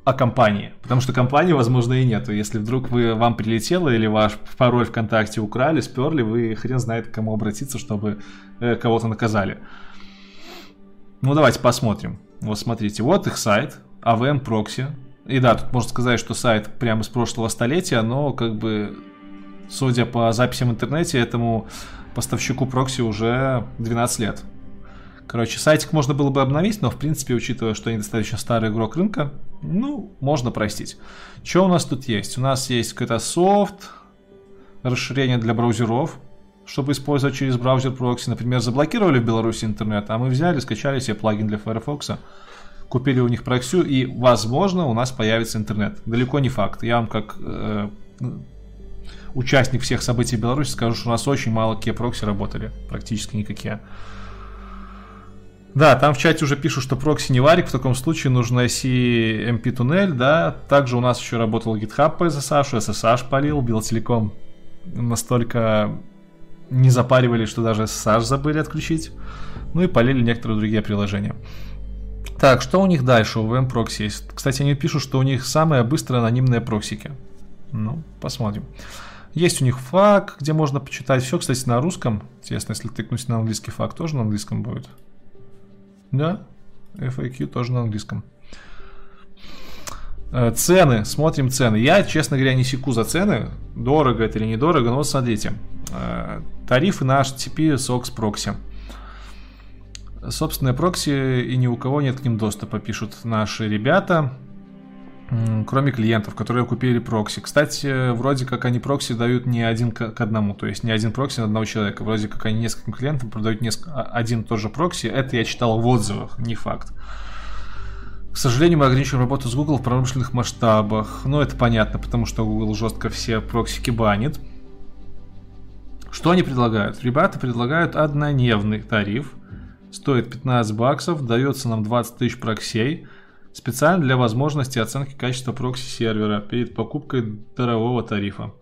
о компании. Потому что компании, возможно, и нету. Если вдруг вы, вам прилетело или ваш пароль ВКонтакте украли, сперли, вы хрен знает, к кому обратиться, чтобы э, кого-то наказали. Ну, давайте посмотрим. Вот смотрите, вот их сайт, AVM Proxy. И да, тут можно сказать, что сайт прямо с прошлого столетия, но как бы, судя по записям в интернете, этому поставщику прокси уже 12 лет. Короче, сайтик можно было бы обновить, но в принципе, учитывая, что они достаточно старый игрок рынка, ну, можно простить. Что у нас тут есть? У нас есть какой-то софт, расширение для браузеров, чтобы использовать через браузер прокси. Например, заблокировали в Беларуси интернет, а мы взяли, скачали себе плагин для Firefox, купили у них проксю, и, возможно, у нас появится интернет. Далеко не факт. Я вам как э, участник всех событий в Беларуси скажу, что у нас очень мало какие прокси работали, практически никакие. Да, там в чате уже пишут, что прокси не варик, в таком случае нужно IC MP-туннель, да. Также у нас еще работал GitHub по SSH, SSH полил, Белтелеком настолько не запаривали, что даже SSH забыли отключить. Ну и полили некоторые другие приложения. Так, что у них дальше у VM есть? Кстати, они пишут, что у них самые быстрые анонимные проксики. Ну, посмотрим. Есть у них фак, где можно почитать. Все, кстати, на русском. Интересно, если тыкнуть на английский фак, тоже на английском будет. Да, FAQ тоже на английском. Э, цены, смотрим цены. Я, честно говоря, не секу за цены, дорого это или недорого, но вот смотрите. э, тарифы на HTTP SOCKS прокси. Собственные прокси и ни у кого нет к ним доступа, пишут наши ребята кроме клиентов, которые купили прокси. Кстати, вроде как они прокси дают не один к одному, то есть не один прокси на одного человека. Вроде как они нескольким клиентам продают несколько, а, один тот же прокси. Это я читал в отзывах, не факт. К сожалению, мы ограничиваем работу с Google в промышленных масштабах. Но это понятно, потому что Google жестко все проксики банит. Что они предлагают? Ребята предлагают однодневный тариф. Стоит 15 баксов, дается нам 20 тысяч проксей – Специально для возможности оценки качества прокси-сервера перед покупкой дорогого тарифа.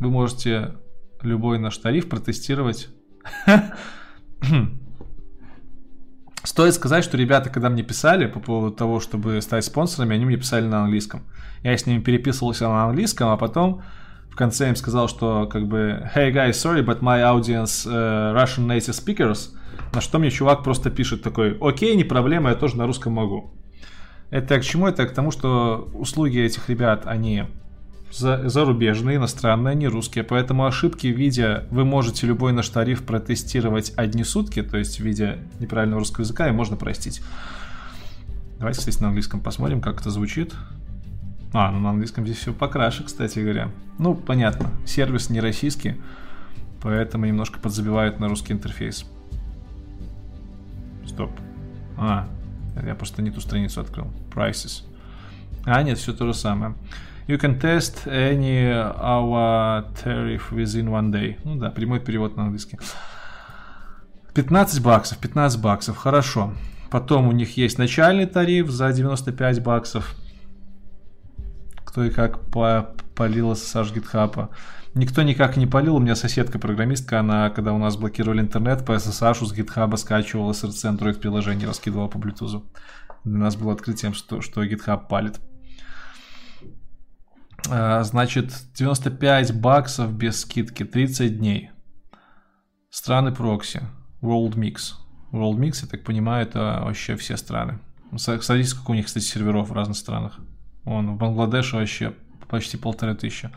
Вы можете любой наш тариф протестировать. [clears throat] Стоит сказать, что ребята, когда мне писали по поводу того, чтобы стать спонсорами, они мне писали на английском. Я с ними переписывался на английском, а потом в конце им сказал, что как бы Hey guys, sorry, but my audience uh, Russian native speakers. На что мне чувак просто пишет такой, окей, не проблема, я тоже на русском могу. Это к чему? Это к тому, что услуги этих ребят, они за, зарубежные, иностранные, не русские. Поэтому ошибки в виде вы можете любой наш тариф протестировать одни сутки, то есть в виде неправильного русского языка, и можно простить. Давайте, кстати, на английском посмотрим, как это звучит. А, ну на английском здесь все покраше, кстати говоря. Ну, понятно, сервис не российский, поэтому немножко подзабивают на русский интерфейс. Стоп. А, я просто не ту страницу открыл. Prices. А, нет, все то же самое. You can test any our tariff within one day. Ну да, прямой перевод на английский. 15 баксов, 15 баксов, хорошо. Потом у них есть начальный тариф за 95 баксов. Кто и как полил SSH GitHub. Никто никак не полил. У меня соседка программистка, она, когда у нас блокировали интернет, по SSH с GitHub скачивала SRC Android приложение, раскидывала по Bluetooth. Для нас было открытием, что, что GitHub палит. А, значит, 95 баксов без скидки, 30 дней. Страны прокси. World Mix. World Mix, я так понимаю, это вообще все страны. Смотрите, сколько у них, кстати, серверов в разных странах. Вон в Бангладеше вообще почти полторы тысячи.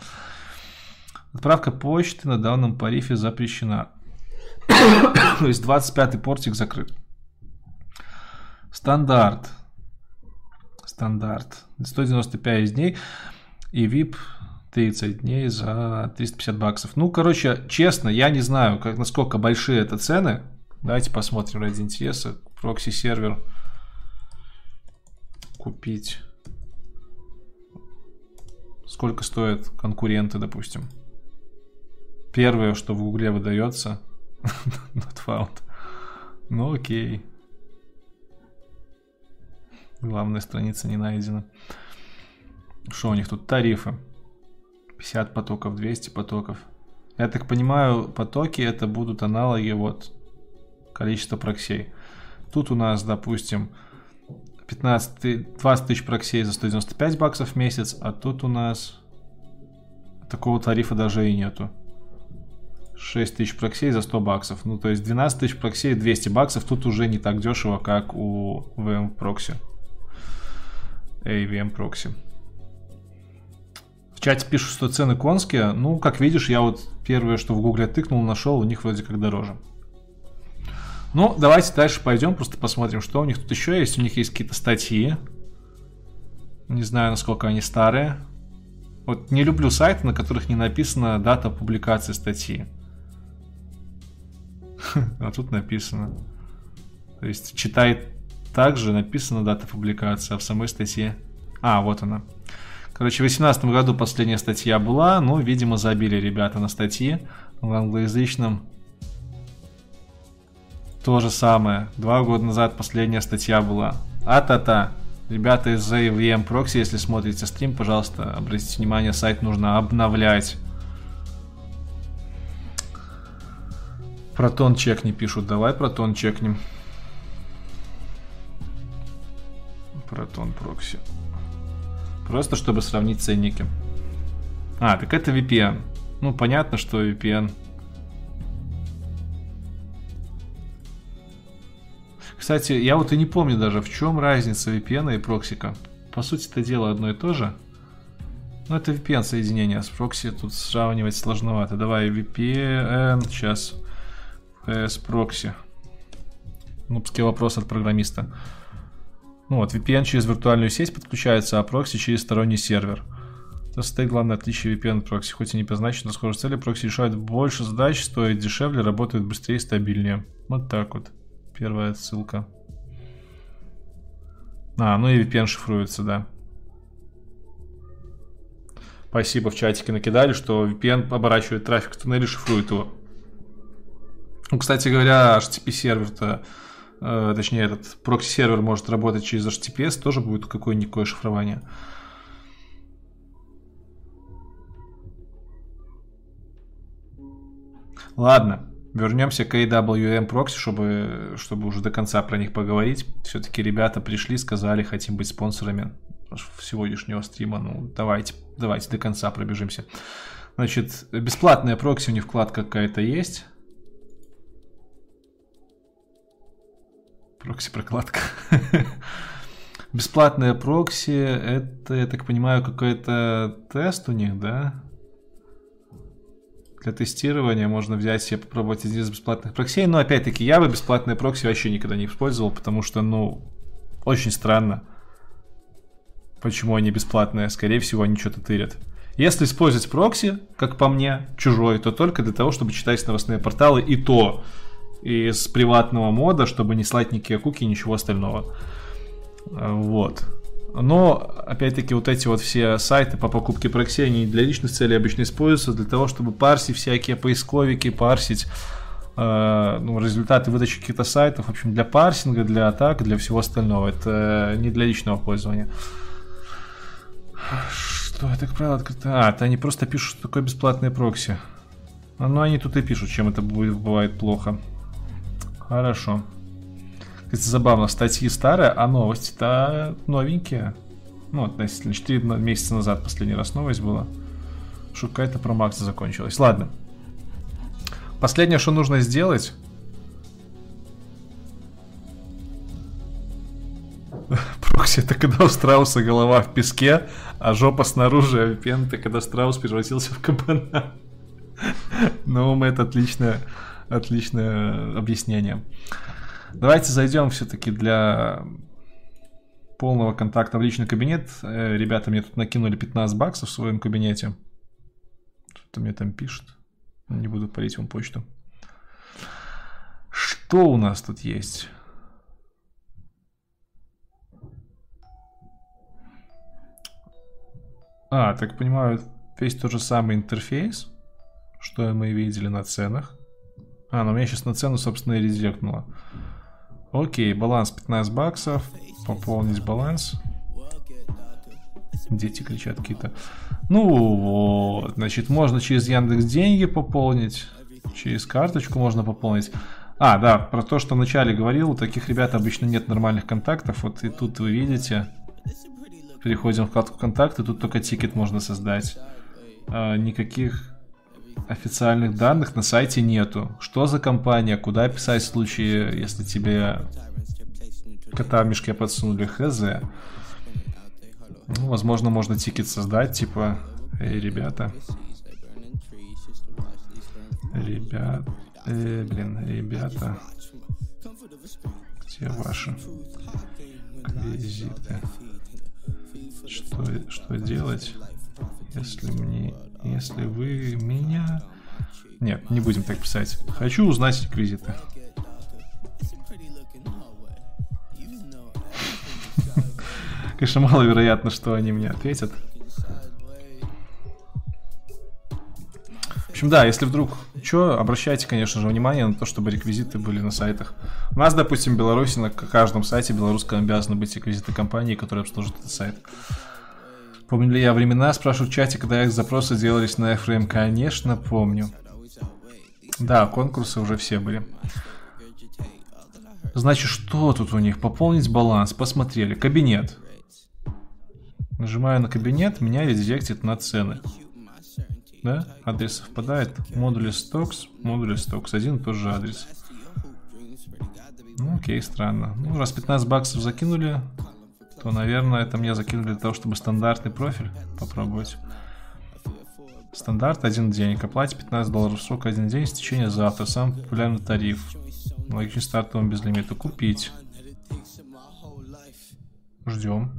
Отправка почты на данном тарифе запрещена. [coughs] То есть 25-й портик закрыт. Стандарт. Стандарт. 195 дней. И VIP 30 дней за 350 баксов. Ну, короче, честно, я не знаю, как, насколько большие это цены. Давайте посмотрим ради интереса. Прокси-сервер купить. Сколько стоят конкуренты, допустим. Первое, что в Гугле выдается, [laughs] not found. Ну окей. Главная страница не найдена. Что у них тут? Тарифы. 50 потоков, 200 потоков. Я так понимаю, потоки это будут аналоги вот количества проксей. Тут у нас, допустим, 15, 20 тысяч проксей за 195 баксов в месяц, а тут у нас такого тарифа даже и нету. 6 тысяч проксей за 100 баксов. Ну, то есть 12 тысяч проксей 200 баксов. Тут уже не так дешево, как у VM Proxy. AVM Proxy. В чате пишут, что цены конские. Ну, как видишь, я вот первое, что в гугле тыкнул, нашел, у них вроде как дороже. Ну, давайте дальше пойдем, просто посмотрим, что у них тут еще есть. У них есть какие-то статьи. Не знаю, насколько они старые. Вот не люблю сайты, на которых не написана дата публикации статьи. [laughs] А тут написано. То есть читает также написана дата публикации, а в самой статье... А, вот она. Короче, в 2018 году последняя статья была, ну, видимо, забили ребята на статьи в англоязычном. То же самое. Два года назад последняя статья была. А-та-та. Ребята из AVM Proxy, если смотрите стрим, пожалуйста, обратите внимание, сайт нужно обновлять. Протон чек не пишут. Давай протон чекнем. Протон прокси. Просто чтобы сравнить ценники. А, так это VPN. Ну, понятно, что VPN. Кстати, я вот и не помню даже, в чем разница VPN и проксика. По сути, это дело одно и то же. Ну, это VPN соединение. С прокси тут сравнивать сложновато. Давай VPN. Сейчас. vs прокси. Нубский вопрос от программиста. Ну вот, VPN через виртуальную сеть подключается, а прокси через сторонний сервер. В этом состоит главное отличие VPN прокси. Хоть и не позначено схожие цели, прокси решают больше задач, стоит дешевле, работает быстрее и стабильнее. Вот так вот. Первая ссылка. А, ну и VPN шифруется, да. Спасибо, в чатике накидали, что VPN оборачивает трафик в туннеле, шифрует его. Ну, кстати говоря, HTTP сервер-то, э, точнее, этот прокси-сервер может работать через HTTPS, тоже будет какое-никакое шифрование. Ладно, вернемся к AWM прокси, чтобы, чтобы уже до конца про них поговорить. Все-таки ребята пришли, сказали, хотим быть спонсорами сегодняшнего стрима. Ну, давайте, давайте до конца пробежимся. Значит, бесплатная прокси, у них вкладка какая-то есть. Прокси-прокладка. [laughs] Бесплатная прокси, это, я так понимаю, какой-то тест у них, да? Для тестирования можно взять себе попробовать один из бесплатных проксей. Но опять-таки, я бы бесплатные прокси вообще никогда не использовал, потому что, ну, очень странно почему они бесплатные. Скорее всего, они что-то тырят. Если использовать прокси, как по мне, чужой, то только для того, чтобы читать новостные порталы, и то из приватного мода, чтобы не слать никакие куки, ничего остального. Вот. Но, опять-таки, вот эти вот все сайты по покупке прокси, они для личных целей обычно используются, для того, чтобы парсить всякие поисковики, парсить э, ну, результаты выдачи каких-то сайтов, в общем, для парсинга, для атак, для всего остального. Это не для личного пользования. Что это, как правило, открыто? А, это они просто пишут, что такое бесплатные прокси. А, ну, они тут и пишут, чем это бывает плохо. Хорошо. Кстати, забавно, статьи старые, а новости-то новенькие. Ну, относительно. 4 месяца назад последний раз новость была. Что какая-то про Макса закончилась. Ладно. Последнее, что нужно сделать, [laughs] Прокси это когда у страуса голова в песке, а жопа снаружи, а VPN это когда страус превратился в кабана. [laughs] Ну, это отличное, отличное объяснение. Давайте зайдем все-таки для полного контакта в личный кабинет. Э, ребята мне тут накинули 15 баксов в своем кабинете. Что-то мне там пишет. Не буду парить вам почту. Что у нас тут есть? А, так понимаю, весь тот же самый интерфейс, что мы видели на ценах. А, ну меня сейчас на цену, собственно, и редиректнуло. Окей, баланс 15 баксов. Пополнить баланс. Дети кричат какие-то. Ну вот, значит, можно через Яндекс деньги пополнить. Через карточку можно пополнить. А, да, про то, что вначале говорил, у таких ребят обычно нет нормальных контактов. Вот и тут вы видите, Переходим в вкладку контакты, тут только тикет можно создать. А, никаких официальных данных на сайте нету. Что за компания, куда писать в случае, если тебе кота в мешке подсунули, хз. Ну, возможно, можно тикет создать, типа, эй, ребята. Ребят, э, блин, ребята. Где ваши визиты? Что, что делать, если мне, если вы меня... Нет, не будем так писать. Хочу узнать реквизиты. Конечно, маловероятно, что они мне ответят. В общем, да, если вдруг что, обращайте, конечно же, внимание на то, чтобы реквизиты были на сайтах. У нас, допустим, в Беларуси на каждом сайте белорусском обязаны быть реквизиты компании, которые обслуживают этот сайт. Помню ли я времена, спрашиваю в чате, когда их запросы делались на Эфрейм? Конечно, помню. Да, конкурсы уже все были. Значит, что тут у них? Пополнить баланс. Посмотрели. Кабинет. Нажимаю на кабинет, меня редиректит на цены. Да? Адрес совпадает. Модули стокс, модули стокс. Один и тот же адрес. Ну, окей, странно. Ну, раз 15 баксов закинули, то, наверное, это мне закинули для того, чтобы стандартный профиль попробовать. Стандарт один день. Оплате 15 долларов. Срок один день. Стечение завтра. Самый популярный тариф. Логичный стартовым без лимита. Купить. Ждем.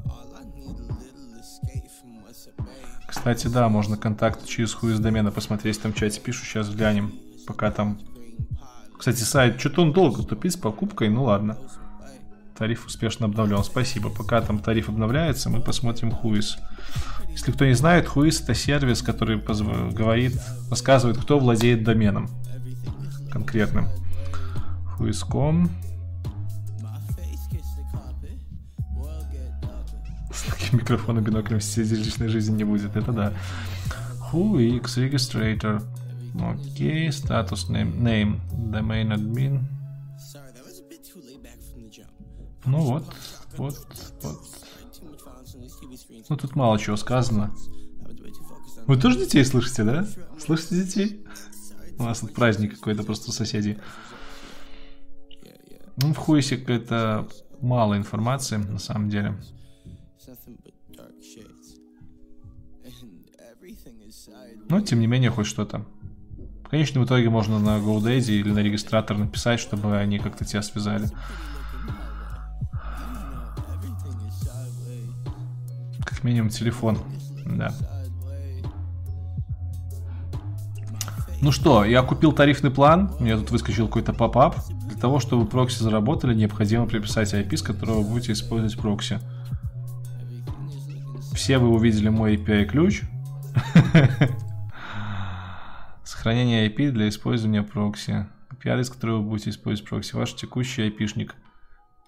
Кстати, да, можно контакт через хуй из домена посмотреть, там в чате пишу, сейчас глянем, пока там... Кстати, сайт, что-то он долго тупит с покупкой, ну ладно. Тариф успешно обновлен, спасибо. Пока там тариф обновляется, мы посмотрим хуис. Если кто не знает, хуис это сервис, который говорит, рассказывает, кто владеет доменом конкретным. Хуис.com С таким микрофоном биноклем всей личной жизни не будет, это да. Who X Registrator. Окей, статус name, name, domain admin. Ну вот, вот, вот. Ну тут мало чего сказано. Вы тоже детей слышите, да? Слышите детей? У нас тут праздник какой-то просто у соседей. Ну, в хуйсе какая-то мало информации, на самом деле. Но, тем не менее, хоть что-то. В конечном итоге можно на GoDaddy или на регистратор написать, чтобы они как-то тебя связали. Минимум телефон, да. Ну что, я купил тарифный план, мне тут выскочил какой-то pop-up. Для того, чтобы прокси заработали, необходимо прописать IP, с которого вы будете использовать прокси. Все вы увидели мой API-ключ. [laughs] Сохранение IP для использования прокси. API-адрес, который вы будете использовать прокси. Ваш текущий IP-шник.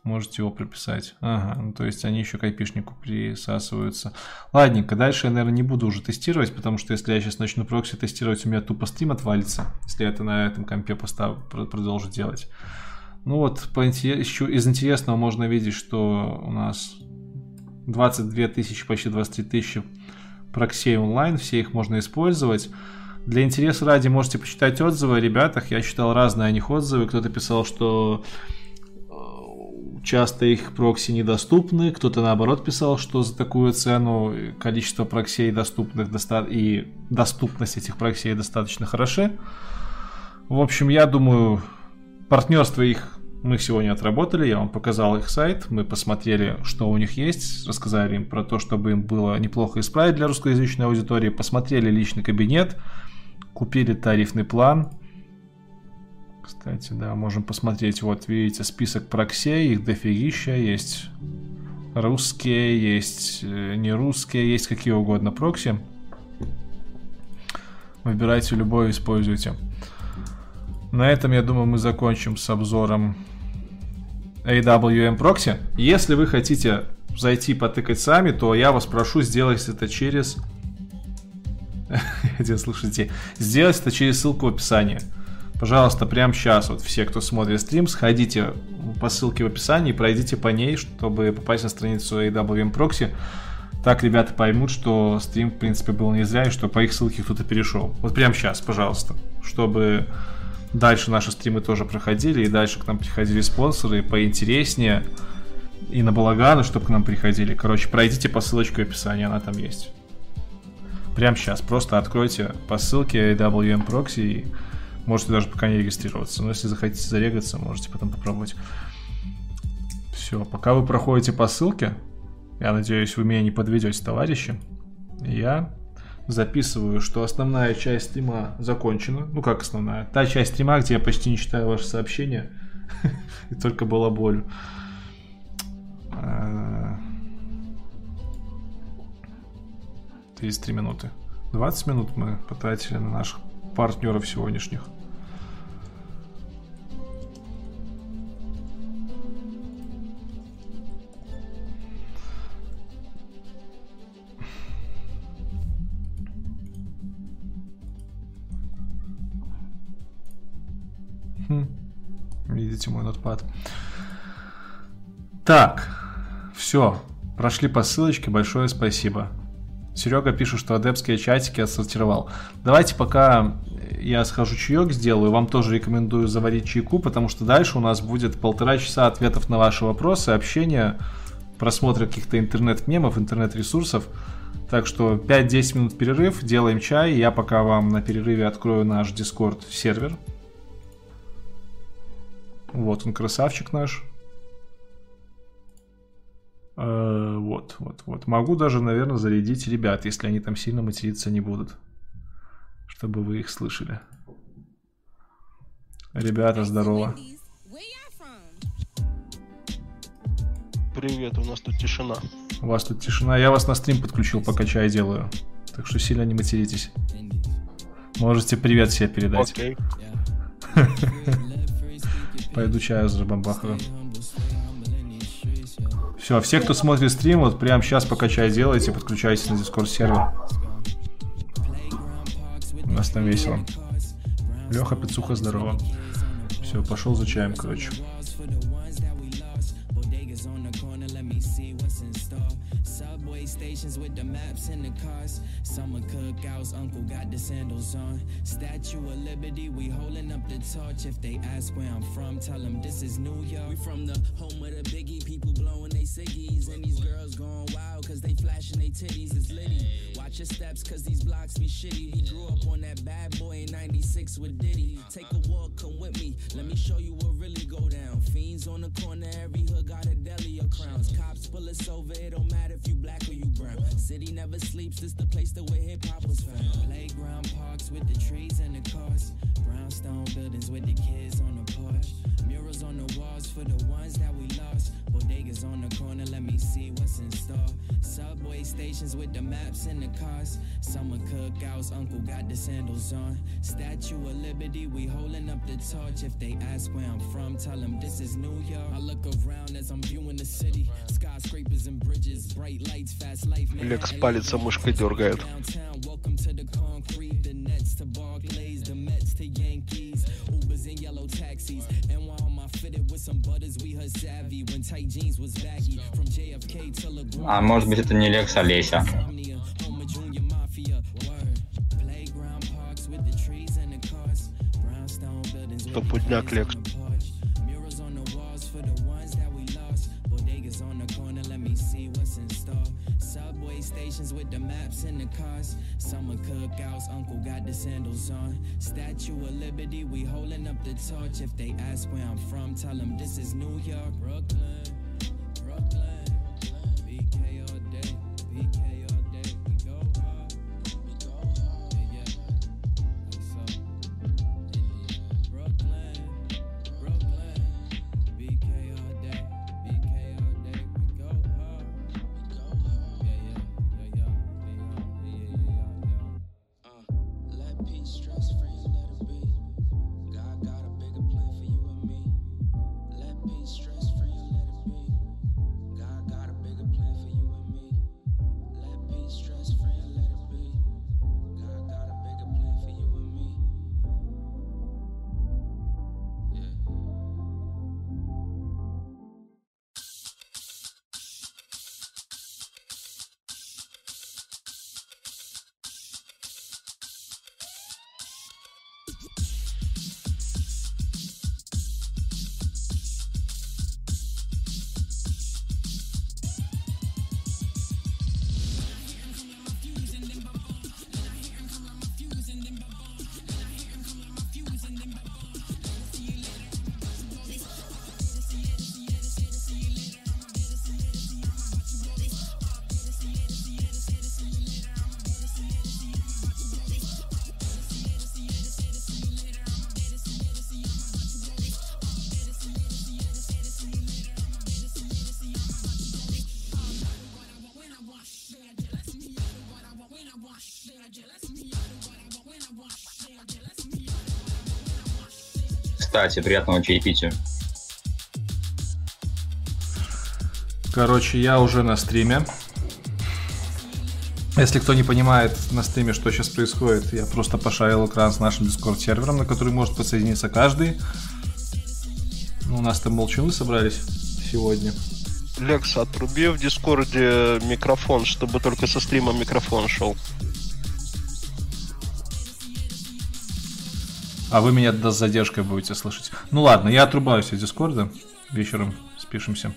Можете его прописать. Ага, ну, то есть они еще к IP-шнику присасываются. Ладненько, дальше я, наверное, не буду уже тестировать, потому что если я сейчас начну прокси тестировать, у меня тупо стрим отвалится, если я это на этом компе постав... продолжу делать. Ну вот, по еще из интересного можно видеть, что у нас 22 тысячи, почти 23 тысячи проксей онлайн, все их можно использовать. Для интереса ради можете почитать отзывы о ребятах. Я читал разные о них отзывы. Кто-то писал, что часто их прокси недоступны. Кто-то наоборот писал, что за такую цену количество проксей доступных доста- и доступность этих проксей достаточно хороши. В общем, я думаю, партнерство их мы сегодня отработали, я вам показал их сайт, мы посмотрели, что у них есть, рассказали им про то, чтобы им было неплохо исправить для русскоязычной аудитории, посмотрели личный кабинет, купили тарифный план. Кстати, да, можем посмотреть, вот видите, список проксей, их дофигища, есть русские, есть э, не русские, есть какие угодно прокси. Выбирайте любой, используйте. На этом, я думаю, мы закончим с обзором AWM Proxy. Если вы хотите зайти потыкать сами, то я вас прошу сделать это через... [laughs] Один, слушайте, сделать это через ссылку в описании. Пожалуйста, прямо сейчас, вот все, кто смотрит стрим, сходите по ссылке в описании, пройдите по ней, чтобы попасть на страницу AWM Proxy. Так ребята поймут, что стрим, в принципе, был не зря, и что по их ссылке кто-то перешел. Вот прямо сейчас, пожалуйста, чтобы дальше наши стримы тоже проходили, и дальше к нам приходили спонсоры поинтереснее, и на балаганы, чтобы к нам приходили. Короче, пройдите по ссылочке в описании, она там есть. Прямо сейчас, просто откройте по ссылке WM Proxy и можете даже пока не регистрироваться. Но если захотите зарегаться, можете потом попробовать. Все, пока вы проходите по ссылке, я надеюсь, вы меня не подведете, товарищи. Я записываю, что основная часть стрима закончена. Ну как основная? Та часть стрима, где я почти не читаю ваши сообщения. [laughs] И только была боль. 33 а, минуты. 20 минут мы потратили на наших партнеров сегодняшних. Видите мой нотпад. Так, все, прошли по ссылочке, большое спасибо. Серега пишет, что адепские чатики отсортировал. Давайте пока я схожу чаек сделаю, вам тоже рекомендую заварить чайку, потому что дальше у нас будет полтора часа ответов на ваши вопросы, общения, просмотра каких-то интернет-мемов, интернет-ресурсов. Так что 5-10 минут перерыв, делаем чай. Я пока вам на перерыве открою наш Discord сервер. Вот он, красавчик наш. Э, вот, вот, вот. Могу даже, наверное, зарядить ребят, если они там сильно материться не будут. Чтобы вы их слышали. Ребята, здорово. Привет, у нас тут тишина. У вас тут тишина. Я вас на стрим подключил, пока чай делаю. Так что сильно не материтесь. Можете привет себе передать. Окей. Пойду чаю забамбахаю. Все, все, кто смотрит стрим, вот прямо сейчас, пока чай делаете, подключайтесь на Discord сервер. У нас там весело. Леха, Пицуха, здорово. Все, пошел за чаем, короче. with the maps and the cars. Summer cookouts, uncle got the sandals on. Statue of Liberty, we holding up the torch. If they ask where I'm from, tell them this is New York. We from the home of the biggie, people blowing they ciggies. And these girls going wild, cause they flashing they titties. It's litty. Watch your steps, cause these blocks be shitty. He grew up on that bad boy in 96 with Diddy. Take a walk, come with me. Let me show you what really go down. Fiends on the corner, every hood got a deli or crowns. Cops pull us over, it don't matter if you black or you brown. City never sleeps, this the place that where hip hop was found. Playground parks with the trees and the cars. Brownstone buildings with the kids on the porch. Murals on the walls for the ones that we lost. Bodegas on the corner, let me see what's in store. Subway stations with the maps and the cars. Summer cookouts, uncle got the sandals on. Statue of Liberty, we holding up the torch. If they ask where I'm from, tell them this is New York. I look around as I'm viewing the city. Skyscrapers and bridges, bright lights, fast life. Лекс палится, мышкой дергает. Welcome to the concrete, the nets to Barclays, the Mets to Yankees, Ubers and yellow taxis. And while my fitted with some butters, we heard savvy when tight jeans was baggy. From JFK to LeBron. А может быть это не Лекс, а Леся. Топудняк Лекс. stations with the maps and the cars. Summer cookouts, uncle got the sandals on. Statue of Liberty, we holding up the torch. If they ask where I'm from, tell them this is New York, Brooklyn, Brooklyn. Кстати, приятного чаепития. Короче, я уже на стриме. Если кто не понимает на стриме, что сейчас происходит, я просто пошарил экран с нашим Discord сервером, на который может подсоединиться каждый. Ну, у нас там молчуны собрались сегодня. Лекс, отруби в Дискорде микрофон, чтобы только со стрима микрофон шел. А вы меня с задержкой будете слышать. Ну ладно, я отрубаюсь из Дискорда. Вечером спишемся.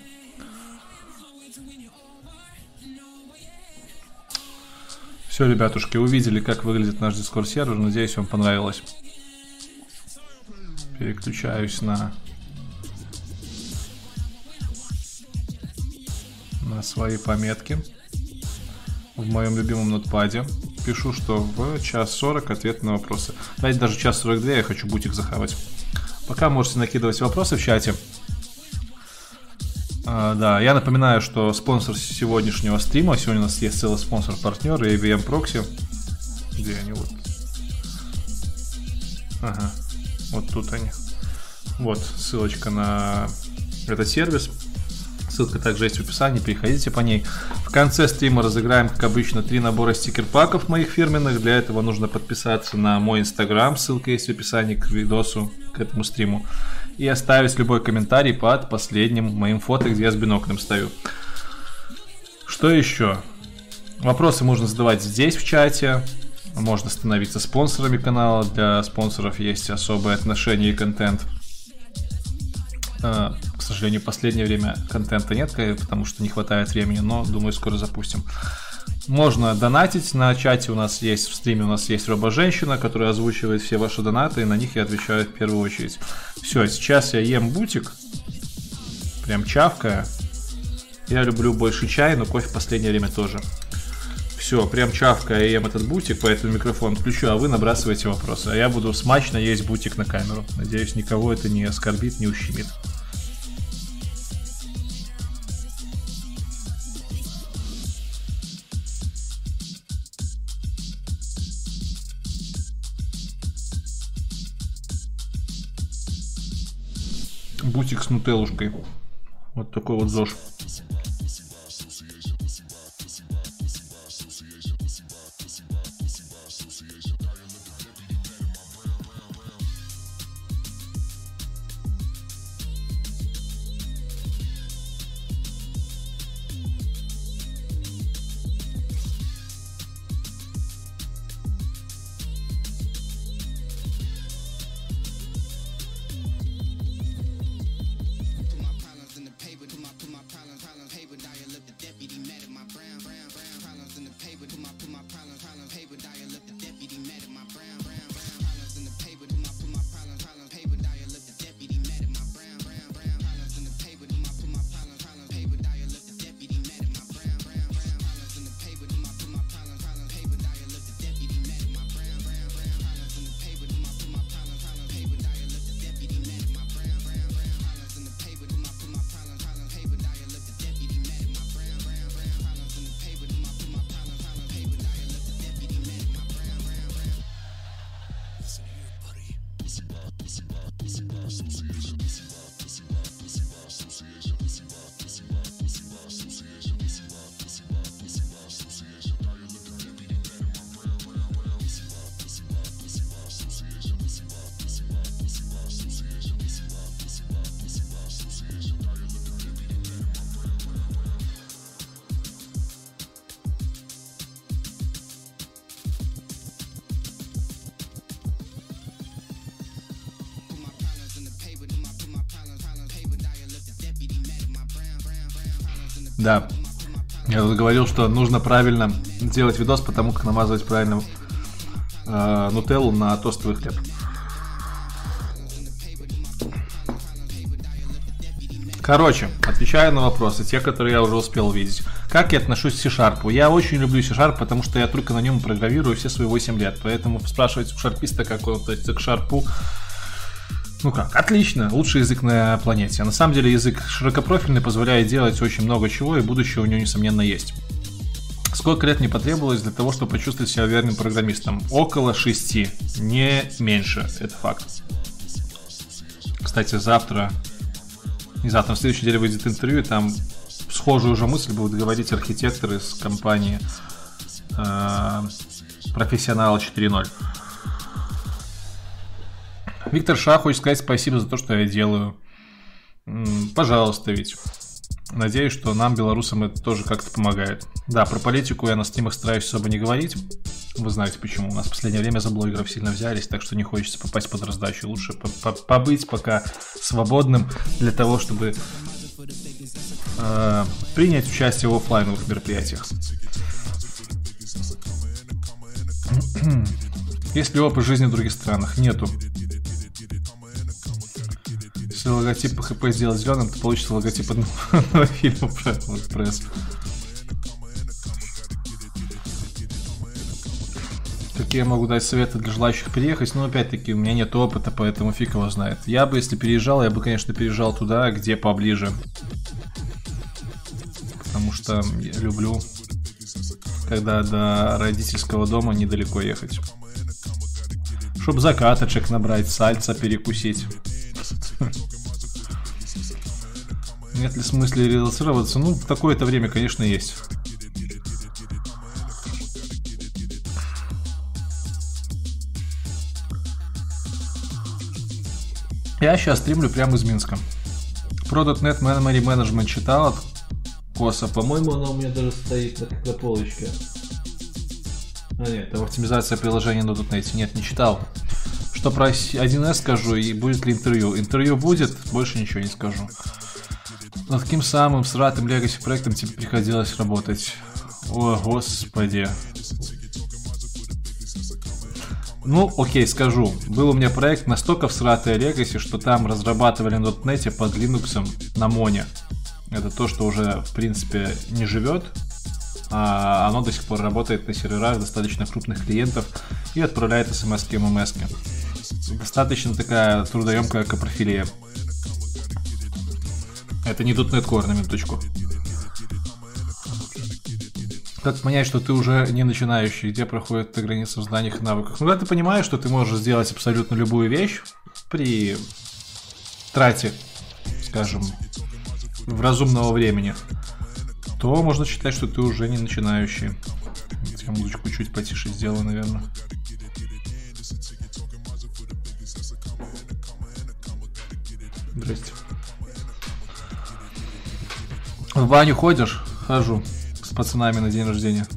Все, ребятушки, увидели, как выглядит наш Discord сервер. Надеюсь, вам понравилось. Переключаюсь на на свои пометки в моем любимом нотпаде. Пишу, что в час 40 ответ на вопросы. Давайте даже час 42 я хочу бутик захавать. Пока можете накидывать вопросы в чате. А, да, я напоминаю, что спонсор сегодняшнего стрима, сегодня у нас есть целый спонсор-партнер, AVM Proxy. Где они вот? Ага, вот тут они. Вот ссылочка на этот сервис. Ссылка также есть в описании, переходите по ней. В конце стрима разыграем, как обычно, три набора стикер-паков моих фирменных. Для этого нужно подписаться на мой инстаграм, ссылка есть в описании к видосу, к этому стриму. И оставить любой комментарий под последним моим фото, где я с биноклем стою. Что еще? Вопросы можно задавать здесь в чате. Можно становиться спонсорами канала. Для спонсоров есть особые отношения и контент. А, к сожалению, в последнее время контента нет, потому что не хватает времени, но думаю, скоро запустим. Можно донатить на чате, у нас есть в стриме, у нас есть робо-женщина, которая озвучивает все ваши донаты, и на них я отвечаю в первую очередь. Все, сейчас я ем бутик, прям чавкая. Я люблю больше чай, но кофе в последнее время тоже. Все, прям чавкая я ем этот бутик, поэтому микрофон включу, а вы набрасываете вопросы. А я буду смачно есть бутик на камеру. Надеюсь, никого это не оскорбит, не ущемит. бутик с нутеллушкой. Вот такой вот ЗОЖ. Да. Я тут говорил, что нужно правильно делать видос, потому как намазывать правильно э, нутеллу на тостовый хлеб. Короче, отвечаю на вопросы, те, которые я уже успел увидеть. Как я отношусь к C-Sharp? Я очень люблю C-Sharp, потому что я только на нем программирую все свои 8 лет. Поэтому спрашивать у шарписта, как он относится к шарпу, ну как, отлично, лучший язык на планете. А на самом деле язык широкопрофильный, позволяет делать очень много чего, и будущее у него, несомненно, есть. Сколько лет мне потребовалось для того, чтобы почувствовать себя верным программистом? Около шести, не меньше, это факт. Кстати, завтра, не завтра, на следующей неделе выйдет интервью, и там схожую уже мысль будут говорить архитекторы из компании э, Профессионала 4.0. Виктор Ша хочет сказать спасибо за то, что я делаю. Пожалуйста, ведь. Надеюсь, что нам, белорусам, это тоже как-то помогает. Да, про политику я на стримах стараюсь особо не говорить. Вы знаете почему. У нас в последнее время за блогеров сильно взялись, так что не хочется попасть под раздачу. Лучше побыть пока свободным для того, чтобы э, принять участие в офлайновых мероприятиях. Есть ли опыт жизни в других странах? Нету. Если логотип ХП сделать зеленым, то получится логотип [laughs] одного фильма про WordPress. Какие я могу дать советы для желающих переехать? Ну, опять-таки, у меня нет опыта, поэтому фиг его знает. Я бы, если переезжал, я бы, конечно, переезжал туда, где поближе. Потому что я люблю, когда до родительского дома недалеко ехать. Чтоб закаточек набрать, сальца перекусить. [laughs] Нет ли смысла релацироваться? Ну, в такое-то время, конечно, есть. Я сейчас стримлю прямо из Минска. Product.net Memory Management читал от Коса. По-моему, она у меня даже стоит на, на полочке. А нет, это оптимизация приложения на .NET. Нет, не читал. Что про 1С скажу и будет ли интервью. Интервью будет, больше ничего не скажу. Над каким самым сратым легаси проектом тебе приходилось работать? О, господи. Ну, окей, скажу. Был у меня проект настолько всратый Legacy, что там разрабатывали на .NET под Linux на Моне. Это то, что уже, в принципе, не живет, а оно до сих пор работает на серверах достаточно крупных клиентов и отправляет смс и ММС. Достаточно такая трудоемкая капрофилия. Это не .NET Core, на минуточку. Как понять, что ты уже не начинающий, где проходит эта граница в знаниях и навыках? Ну, когда ты понимаешь, что ты можешь сделать абсолютно любую вещь при трате, скажем, в разумного времени, то можно считать, что ты уже не начинающий. Я музычку чуть потише сделаю, наверное. Здрасте. В баню ходишь? Хожу с пацанами на день рождения.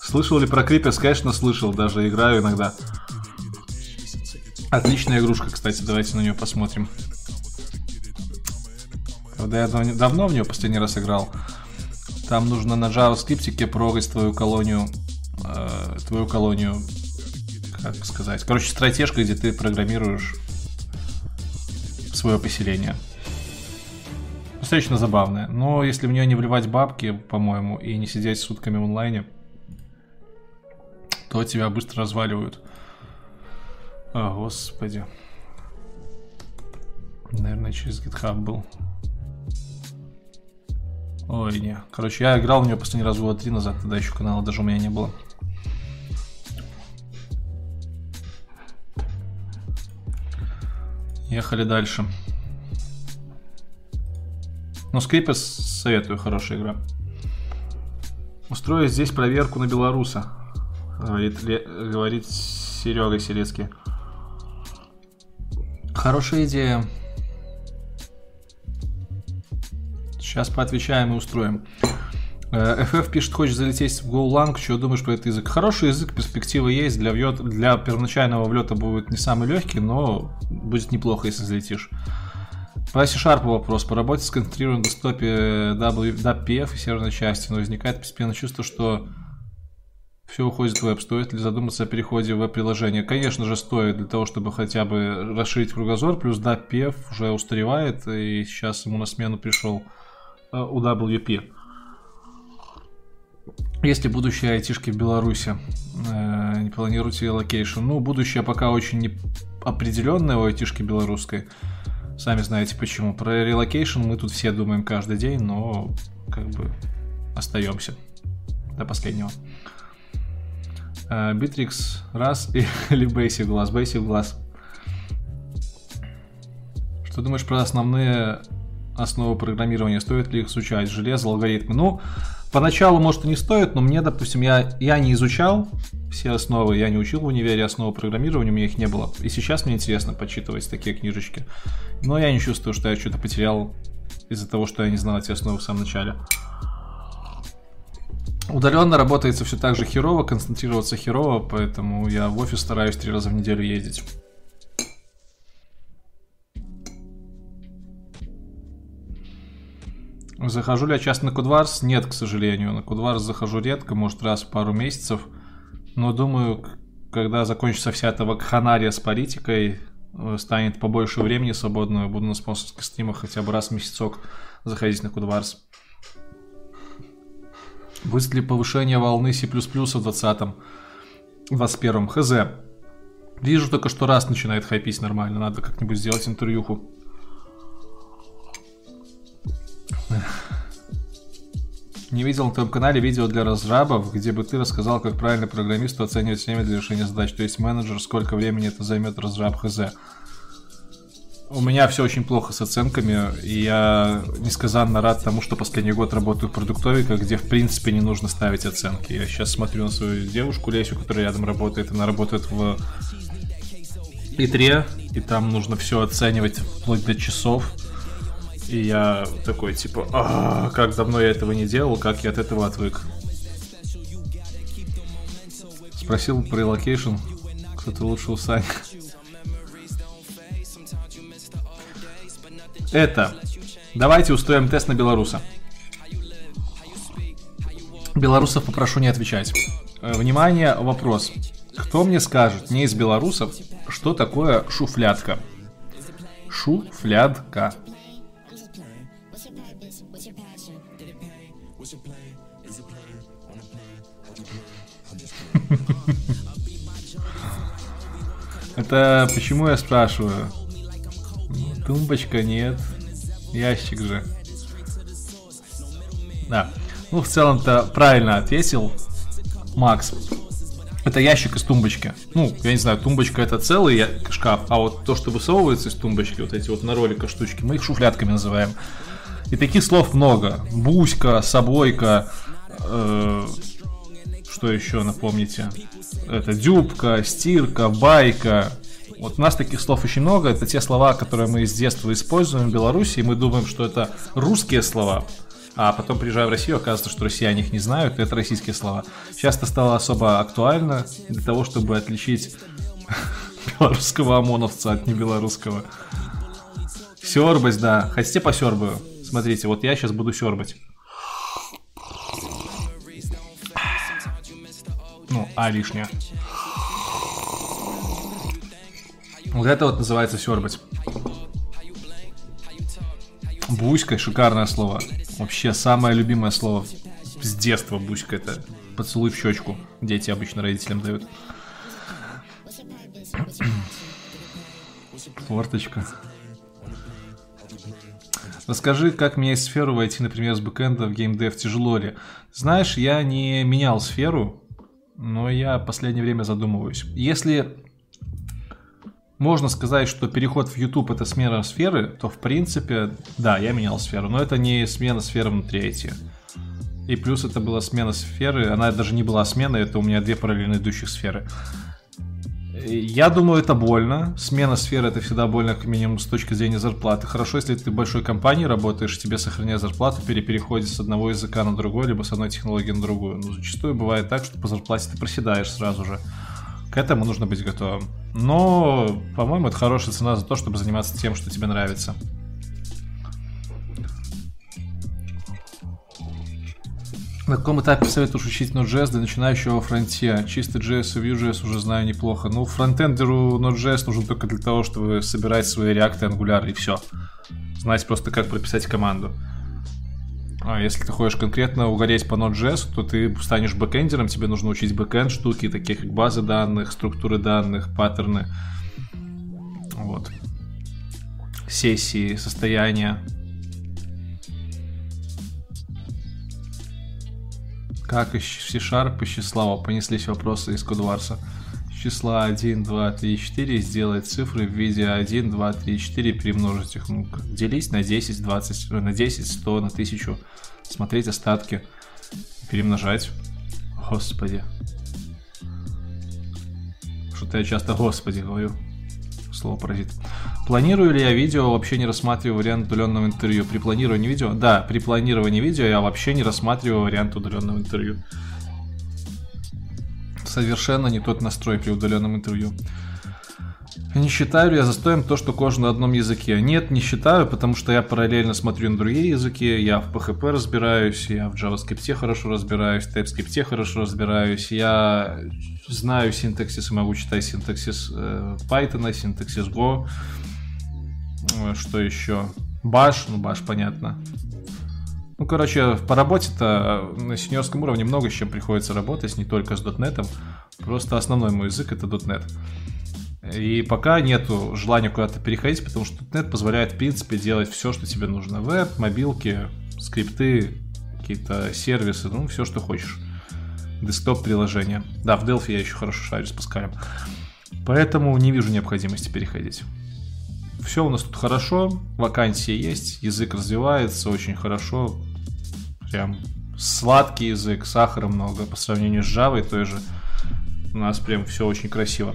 Слышал ли про Крипес? Конечно, слышал, даже играю иногда. Отличная игрушка, кстати, давайте на нее посмотрим. Правда, я давно в нее последний раз играл. Там нужно на JavaScript прогать твою колонию, э, твою колонию, как сказать, короче, стратежка, где ты программируешь свое поселение достаточно забавная. Но если в нее не вливать бабки, по-моему, и не сидеть сутками в онлайне, то тебя быстро разваливают. О, господи. Наверное, через GitHub был. Ой, не. Короче, я играл в нее последний раз года три назад, тогда еще канала даже у меня не было. Ехали дальше. Но Скрипес советую, хорошая игра. Устроить здесь проверку на белоруса, говорит, Ле, говорит Серега Селецкий. Хорошая идея. Сейчас поотвечаем и устроим. FF э, пишет, хочешь залететь в GoLang, что думаешь про этот язык? Хороший язык, перспектива есть, для, влет, для первоначального влета будет не самый легкий, но будет неплохо, если залетишь. По C-Sharp вопрос. По работе с концентрированным десктопе WPF и серверной части, но возникает постепенно чувство, что все уходит в веб. Стоит ли задуматься о переходе в веб-приложение? Конечно же, стоит для того, чтобы хотя бы расширить кругозор. Плюс WPF уже устаревает, и сейчас ему на смену пришел. Э, Есть ли будущее айтишки в Беларуси? Э, не планируете relocation? Ну, будущее пока очень неопределенное у айтишки белорусской. Сами знаете почему. Про relocation мы тут все думаем каждый день, но как бы остаемся до последнего. Битрикс раз [laughs] или Basic Glass? Basic Glass. Что думаешь про основные основы программирования? Стоит ли их изучать? Железо, алгоритмы? Ну, Поначалу, может, и не стоит, но мне, допустим, я, я не изучал все основы, я не учил в универе основы программирования, у меня их не было. И сейчас мне интересно почитывать такие книжечки. Но я не чувствую, что я что-то потерял из-за того, что я не знал эти основы в самом начале. Удаленно работается все так же херово, концентрироваться херово, поэтому я в офис стараюсь три раза в неделю ездить. Захожу ли я часто на Кудварс? Нет, к сожалению. На Кудварс захожу редко, может раз в пару месяцев. Но думаю, когда закончится вся эта вакханария с политикой, э, станет побольше времени свободного, буду на спонсорских стримах хотя бы раз в месяцок заходить на Кудварс. Будет ли повышение волны C++ в 20-м, 21-м? Хз. Вижу только, что раз начинает хайпить нормально. Надо как-нибудь сделать интервьюху. Не видел на твоем канале видео для разрабов, где бы ты рассказал, как правильно программисту оценивать время для решения задач. То есть менеджер, сколько времени это займет разраб хз. У меня все очень плохо с оценками, и я несказанно рад тому, что последний год работаю в продуктовика, где в принципе не нужно ставить оценки. Я сейчас смотрю на свою девушку Лесю, которая рядом работает, она работает в Итре, и там нужно все оценивать вплоть до часов. И я такой, типа, а, как давно я этого не делал, как я от этого отвык. Спросил про relocation, кто-то лучше у Сани. Это. Давайте устроим тест на белоруса. Белорусов попрошу не отвечать. Э, внимание, вопрос. Кто мне скажет, не из белорусов, что такое шуфлятка? Шуфлятка. [laughs] Это почему я спрашиваю? Тумбочка нет. Ящик же. Да. Ну, в целом-то правильно ответил Макс. Это ящик из тумбочки. Ну, я не знаю, тумбочка это целый шкаф, а вот то, что высовывается из тумбочки, вот эти вот на ролика штучки, мы их шуфлятками называем. И таких слов много. Буська, собойка, э, что еще напомните? Это дюбка, стирка, байка. Вот у нас таких слов очень много. Это те слова, которые мы с детства используем в Беларуси, и мы думаем, что это русские слова. А потом, приезжая в Россию, оказывается, что россияне их не знают, и это российские слова. Сейчас это стало особо актуально для того, чтобы отличить [laughs] белорусского ОМОНовца от небелорусского. Сёрбать, да. Хотите посербаю? Смотрите, вот я сейчас буду сербать. Ну, а лишнее. Вот это вот называется сербать. Буська, шикарное слово. Вообще самое любимое слово с детства буська это поцелуй в щечку. Дети обычно родителям дают. [clears throat] Форточка. Расскажи, как менять сферу войти, например, с бэкэнда в геймдев, тяжело ли? Знаешь, я не менял сферу, но я в последнее время задумываюсь. Если можно сказать, что переход в YouTube это смена сферы, то в принципе, да, я менял сферу, но это не смена сферы внутри IT. И плюс это была смена сферы, она даже не была сменой, это у меня две параллельно идущих сферы. Я думаю, это больно. Смена сферы это всегда больно, как минимум, с точки зрения зарплаты. Хорошо, если ты в большой компании работаешь, тебе сохраняют зарплату при переходе с одного языка на другой, либо с одной технологии на другую. Но зачастую бывает так, что по зарплате ты проседаешь сразу же. К этому нужно быть готовым. Но, по-моему, это хорошая цена за то, чтобы заниматься тем, что тебе нравится. На каком этапе советуешь учить Node.js для начинающего фронте? Чисто JS и Vue.js уже знаю неплохо. Ну, фронтендеру Node.js нужен только для того, чтобы собирать свои и Angular, и все. Знать просто, как прописать команду. А если ты хочешь конкретно угореть по Node.js, то ты станешь бэкэндером, тебе нужно учить бэкэнд штуки, такие как базы данных, структуры данных, паттерны. Вот. Сессии, состояния. Как из C-Sharp и числа понеслись вопросы из Кодварса. Числа 1, 2, 3, 4 сделать цифры в виде 1, 2, 3, 4, перемножить их. Ну, делить на 10, 20, на 10, 100, на 1000. Смотреть остатки. Перемножать. Господи. Что-то я часто господи говорю. Слово паразит. Планирую ли я видео, вообще не рассматриваю вариант удаленного интервью? При планировании видео? Да, при планировании видео я вообще не рассматриваю вариант удаленного интервью. Совершенно не тот настрой при удаленном интервью. Не считаю ли я застоем то, что кожа на одном языке? Нет, не считаю, потому что я параллельно смотрю на другие языки. Я в PHP разбираюсь, я в JavaScript хорошо разбираюсь, в TypeScript хорошо разбираюсь. Я знаю синтаксис и могу читать синтаксис э, Python, синтаксис Go. Э, что еще? Bash, ну Bash понятно. Ну, короче, по работе-то на сеньорском уровне много с чем приходится работать, не только с .NET. Просто основной мой язык это .NET. И пока нету желания куда-то переходить, потому что .NET позволяет, в принципе, делать все, что тебе нужно. Веб, мобилки, скрипты, какие-то сервисы, ну, все, что хочешь. Десктоп-приложения. Да, в Delphi я еще хорошо шарю с Паскалем. Поэтому не вижу необходимости переходить. Все у нас тут хорошо, вакансии есть, язык развивается очень хорошо. Прям сладкий язык, сахара много по сравнению с Java той же. У нас прям все очень красиво.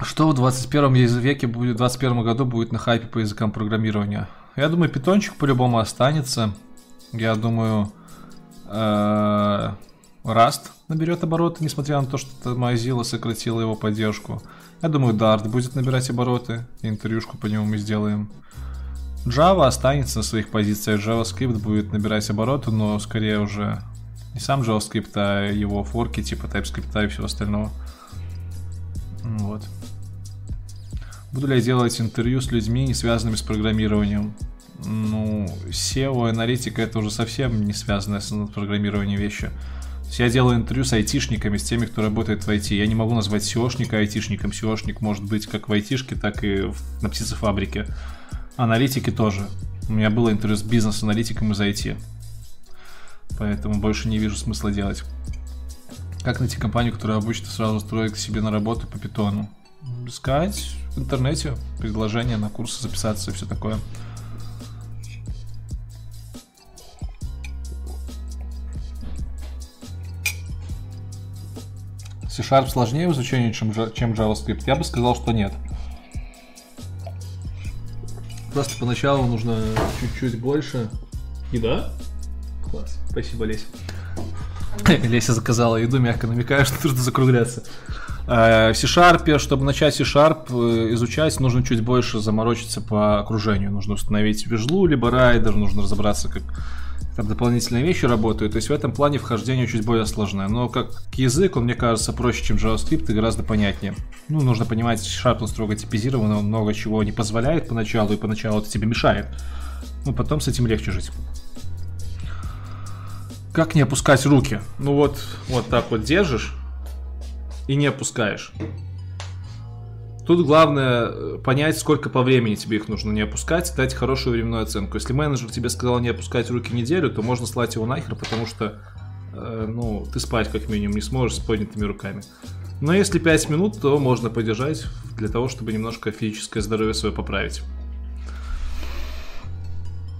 Что в 21 веке будет, в 21 году будет на хайпе по языкам программирования? Я думаю, питончик по-любому останется. Я думаю, Rust наберет обороты, несмотря на то, что Mozilla сократила его поддержку. Я думаю, Dart будет набирать обороты, интервьюшку по нему мы сделаем. Java останется на своих позициях, JavaScript будет набирать обороты, но скорее уже не сам JavaScript, а его форки типа TypeScript и всего остального. Вот. Буду ли я делать интервью с людьми, не связанными с программированием? Ну, SEO, аналитика это уже совсем не связанная с программированием вещи. Я делаю интервью с айтишниками, с теми, кто работает в IT. Я не могу назвать SEOшника айтишником. SEOшник может быть как в айтишке, так и на птицефабрике. Аналитики тоже. У меня было интервью с бизнес-аналитиком из IT. Поэтому больше не вижу смысла делать. Как найти компанию, которая обычно сразу строит себе на работу по питону? Искать в интернете предложения на курсы записаться и все такое. C-Sharp сложнее в изучении, чем, чем JavaScript? Я бы сказал, что нет. Просто поначалу нужно чуть-чуть больше. И да? Класс. Спасибо, Леся. [laughs] Леся заказала еду, мягко намекаю, что нужно закругляться. Э, в C-Sharp, чтобы начать C-Sharp э, изучать, нужно чуть больше заморочиться по окружению. Нужно установить вижлу, либо райдер, нужно разобраться, как там дополнительные вещи работают. То есть в этом плане вхождение чуть более сложное. Но как язык, он, мне кажется, проще, чем JavaScript и гораздо понятнее. Ну, нужно понимать, C-Sharp он строго типизирован, он много чего не позволяет поначалу, и поначалу это тебе мешает. Но потом с этим легче жить. Как не опускать руки? Ну вот, вот так вот держишь, и не опускаешь. Тут главное э, понять, сколько по времени тебе их нужно не опускать, дать хорошую временную оценку. Если менеджер тебе сказал не опускать руки неделю, то можно слать его нахер, потому что э, ну, ты спать как минимум не сможешь с поднятыми руками. Но если 5 минут, то можно подержать для того, чтобы немножко физическое здоровье свое поправить.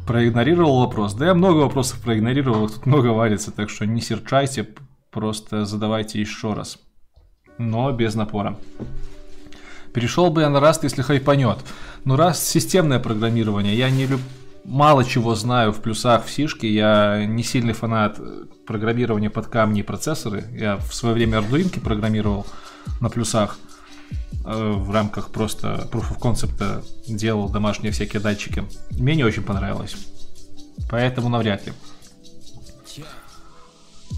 Проигнорировал вопрос. Да я много вопросов проигнорировал, тут много варится, так что не серчайте, просто задавайте еще раз но без напора. Перешел бы я на Rust, если хайпанет. Но Rust системное программирование. Я не люб... мало чего знаю в плюсах в сишке. Я не сильный фанат программирования под камни и процессоры. Я в свое время Arduino программировал на плюсах э, в рамках просто proof of concept делал домашние всякие датчики. Мне не очень понравилось. Поэтому навряд ли.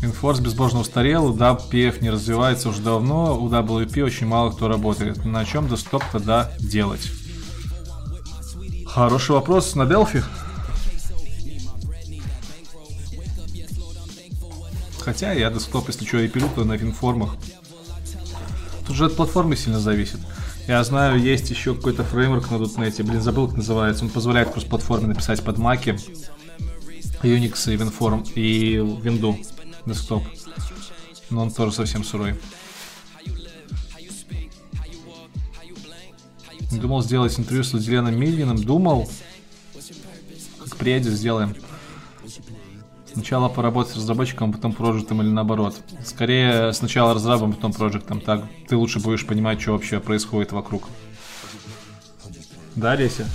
Инфорс безбожно устарел, PF не развивается уже давно, у WP очень мало кто работает. На чем десктоп тогда делать? Хороший вопрос на Delphi. Хотя я десктоп, если что, и пилю, то на винформах. Тут же от платформы сильно зависит. Я знаю, есть еще какой-то фреймворк на .NET, блин, забыл, как называется. Он позволяет кросс-платформе написать под маки, Unix и WinForm и Windows десктоп. Но он тоже совсем сырой. Думал сделать интервью с Владиленом Мильвином. Думал, как приедет, сделаем. Сначала поработать с разработчиком, потом проектом или наоборот. Скорее сначала разрабом, потом проектом. Так ты лучше будешь понимать, что вообще происходит вокруг. Да, Леся?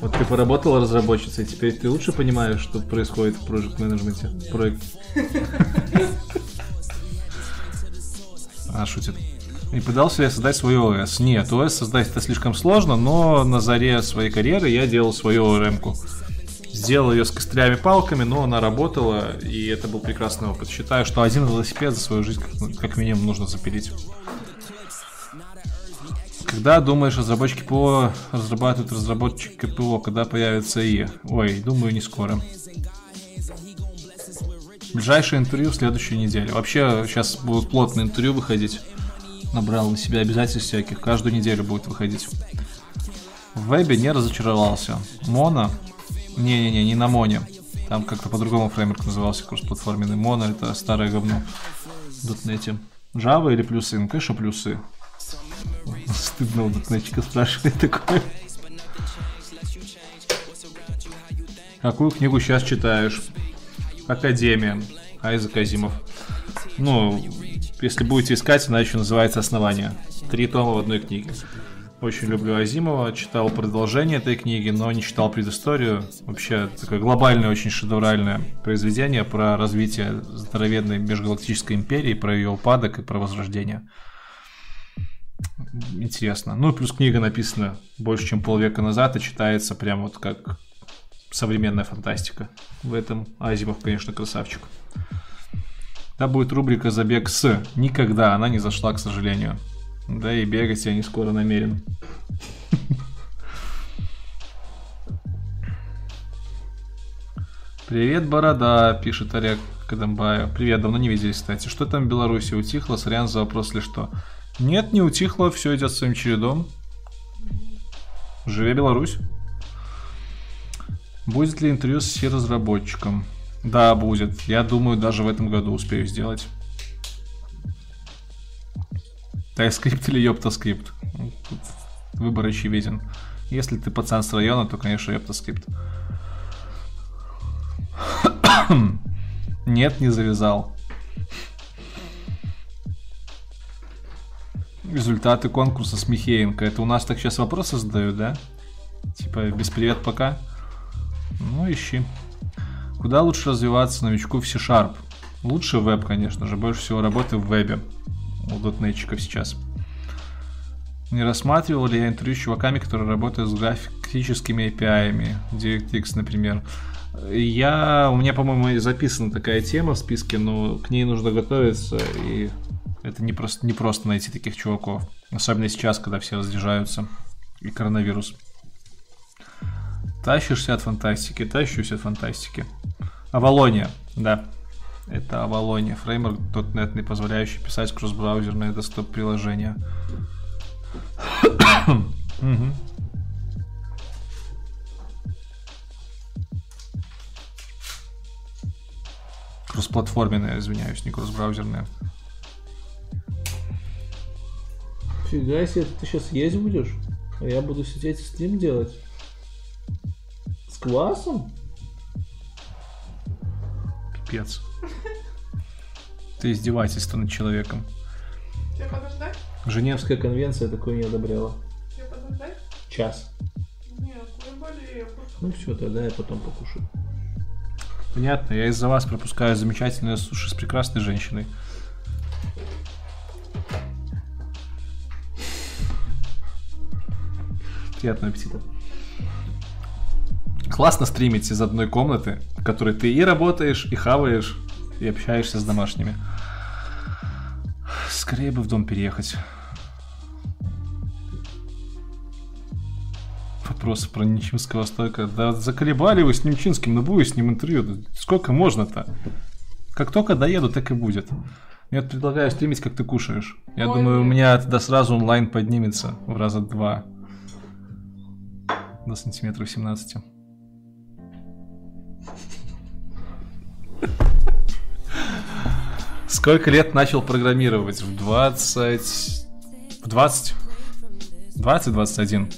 Вот ты поработала разработчицей, теперь ты лучше понимаешь, что происходит в проект менеджменте проект. [laughs] А, шутит. Не пытался я создать свою ОС? Нет, ОС создать это слишком сложно, но на заре своей карьеры я делал свою ОРМ-ку. Сделал ее с кострями-палками, но она работала, и это был прекрасный опыт. Считаю, что один велосипед за свою жизнь как, как минимум нужно запилить. Когда, думаешь, разработчики ПО разрабатывают разработчик КПО, когда появится И? Ой, думаю, не скоро. Ближайшее интервью в следующей неделе. Вообще, сейчас будут плотные интервью выходить. Набрал на себя обязательств всяких. Каждую неделю будет выходить. В вебе не разочаровался. Моно? Не-не-не, не на Моне. Там как-то по-другому фреймворк назывался кроссплатформенный. Моно это старое говно. В дотнете. Java или плюсы? Ну, конечно, плюсы. Стыдно у дотнетчика спрашивать такое. Какую книгу сейчас читаешь? Академия. Айзек Азимов. Ну, если будете искать, она еще называется «Основание». Три тома в одной книге. Очень люблю Азимова, читал продолжение этой книги, но не читал предысторию. Вообще, такое глобальное, очень шедевральное произведение про развитие здоровенной межгалактической империи, про ее упадок и про возрождение. Интересно. Ну, плюс книга написана больше, чем полвека назад и читается прям вот как современная фантастика. В этом Азимов, конечно, красавчик. Да будет рубрика «Забег с». Никогда она не зашла, к сожалению. Да и бегать я не скоро намерен. Привет, Борода, пишет Олег Кадамбаев. Привет, давно не виделись, кстати. Что там в Беларуси утихло? Сорян за вопрос ли что. Нет, не утихло, все идет своим чередом. Живе Беларусь. Будет ли интервью с разработчиком? Да, будет. Я думаю, даже в этом году успею сделать. TypeScript или YoptaScript? Тут выбор очевиден. Если ты пацан с района, то, конечно, YoptaScript. [coughs] Нет, не завязал. Результаты конкурса с Михеенко. Это у нас так сейчас вопросы задают, да? Типа, без привет пока. Ну, ищи. Куда лучше развиваться новичку в C-Sharp? Лучше веб, конечно же. Больше всего работы в вебе у дотнетчиков сейчас. Не рассматривал ли я интервью с чуваками, которые работают с графическими API, DirectX, например. Я, у меня, по-моему, записана такая тема в списке, но к ней нужно готовиться, и это не просто, не просто найти таких чуваков. Особенно сейчас, когда все разъезжаются, и коронавирус. Тащишься от фантастики, тащусь от фантастики. Авалония, да. Это Авалония, фреймворк .NET, позволяющий писать кросс-браузерные десктоп-приложения. угу. [coughs] Кроссплатформенные, извиняюсь, не кроссбраузерные. Фига себе, ты сейчас есть будешь? А я буду сидеть и стрим делать? С классом? Пипец. Ты издевательство над человеком. Тебе подождать? Женевская конвенция такое не одобряла. Тебе подождать? Час. Нет, я болею. Ну все, тогда я потом покушаю. Понятно, я из-за вас пропускаю замечательные суши с прекрасной женщиной. Приятного аппетита. Классно стримить из одной комнаты, в которой ты и работаешь, и хаваешь, и общаешься с домашними. Скорее бы в дом переехать. Вопрос про Нечинского стойка. Да заколебали вы с Немчинским, ну будет с ним интервью. Сколько можно-то? Как только доеду, так и будет. Я предлагаю стримить, как ты кушаешь. Я Ой, думаю, у меня тогда сразу онлайн поднимется в раза два. До сантиметров 17. Сколько лет начал программировать? В 20... В 20? 20-21.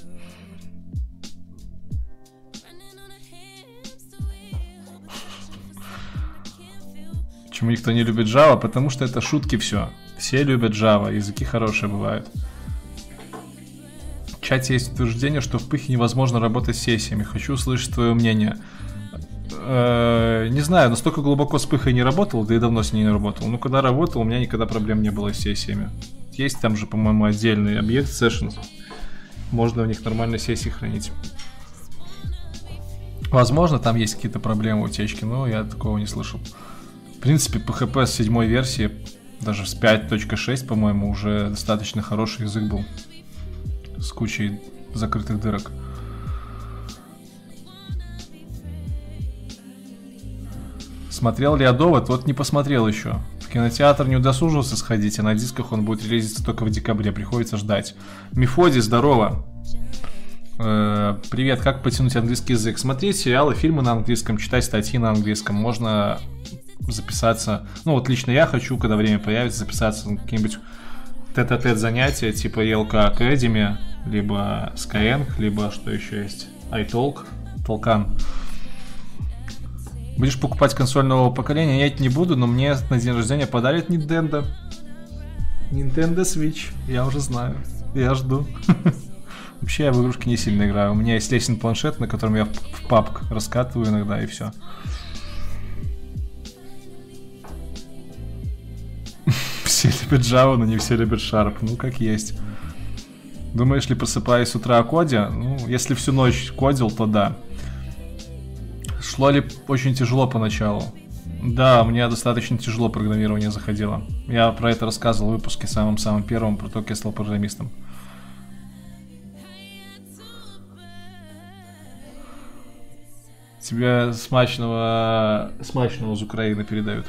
Почему никто не любит Java? Потому что это шутки все. Все любят Java, языки хорошие бывают. В чате есть утверждение, что в Пыхе невозможно работать с сессиями. Хочу услышать твое мнение. Э, не знаю, настолько глубоко с пыхой не работал, да и давно с ней не работал. Но когда работал, у меня никогда проблем не было с сессиями. Есть там же, по-моему, отдельный объект sessions. Можно в них нормально сессии хранить. Возможно, там есть какие-то проблемы утечки, но я такого не слышал. В принципе, PHP с седьмой версии, даже с 5.6, по-моему, уже достаточно хороший язык был. С кучей закрытых дырок. Смотрел ли я довод? Вот не посмотрел еще. В кинотеатр не удосужился сходить, а на дисках он будет релизиться только в декабре. Приходится ждать. Мефодий, здорово. Э, привет, как потянуть английский язык? Смотреть сериалы, фильмы на английском, читать статьи на английском. Можно записаться. Ну, вот лично я хочу, когда время появится, записаться на какие-нибудь тет-а-тет занятия, типа ELK Academy, либо Skyeng, либо что еще есть? iTalk, Толкан. Будешь покупать консоль нового поколения? Я это не буду, но мне на день рождения подарят Nintendo. Nintendo Switch, я уже знаю. Я жду. [laughs] Вообще я в игрушки не сильно играю. У меня есть лесен планшет, на котором я в папк раскатываю иногда и все. Все любят Java, но не все любят Sharp. Ну, как есть. Думаешь ли, просыпаясь с утра о коде? Ну, если всю ночь кодил, то да. Шло ли очень тяжело поначалу? Да, мне достаточно тяжело программирование заходило. Я про это рассказывал в выпуске самым-самым первым, про то, как я стал программистом. Тебе смачного, смачного из Украины передают.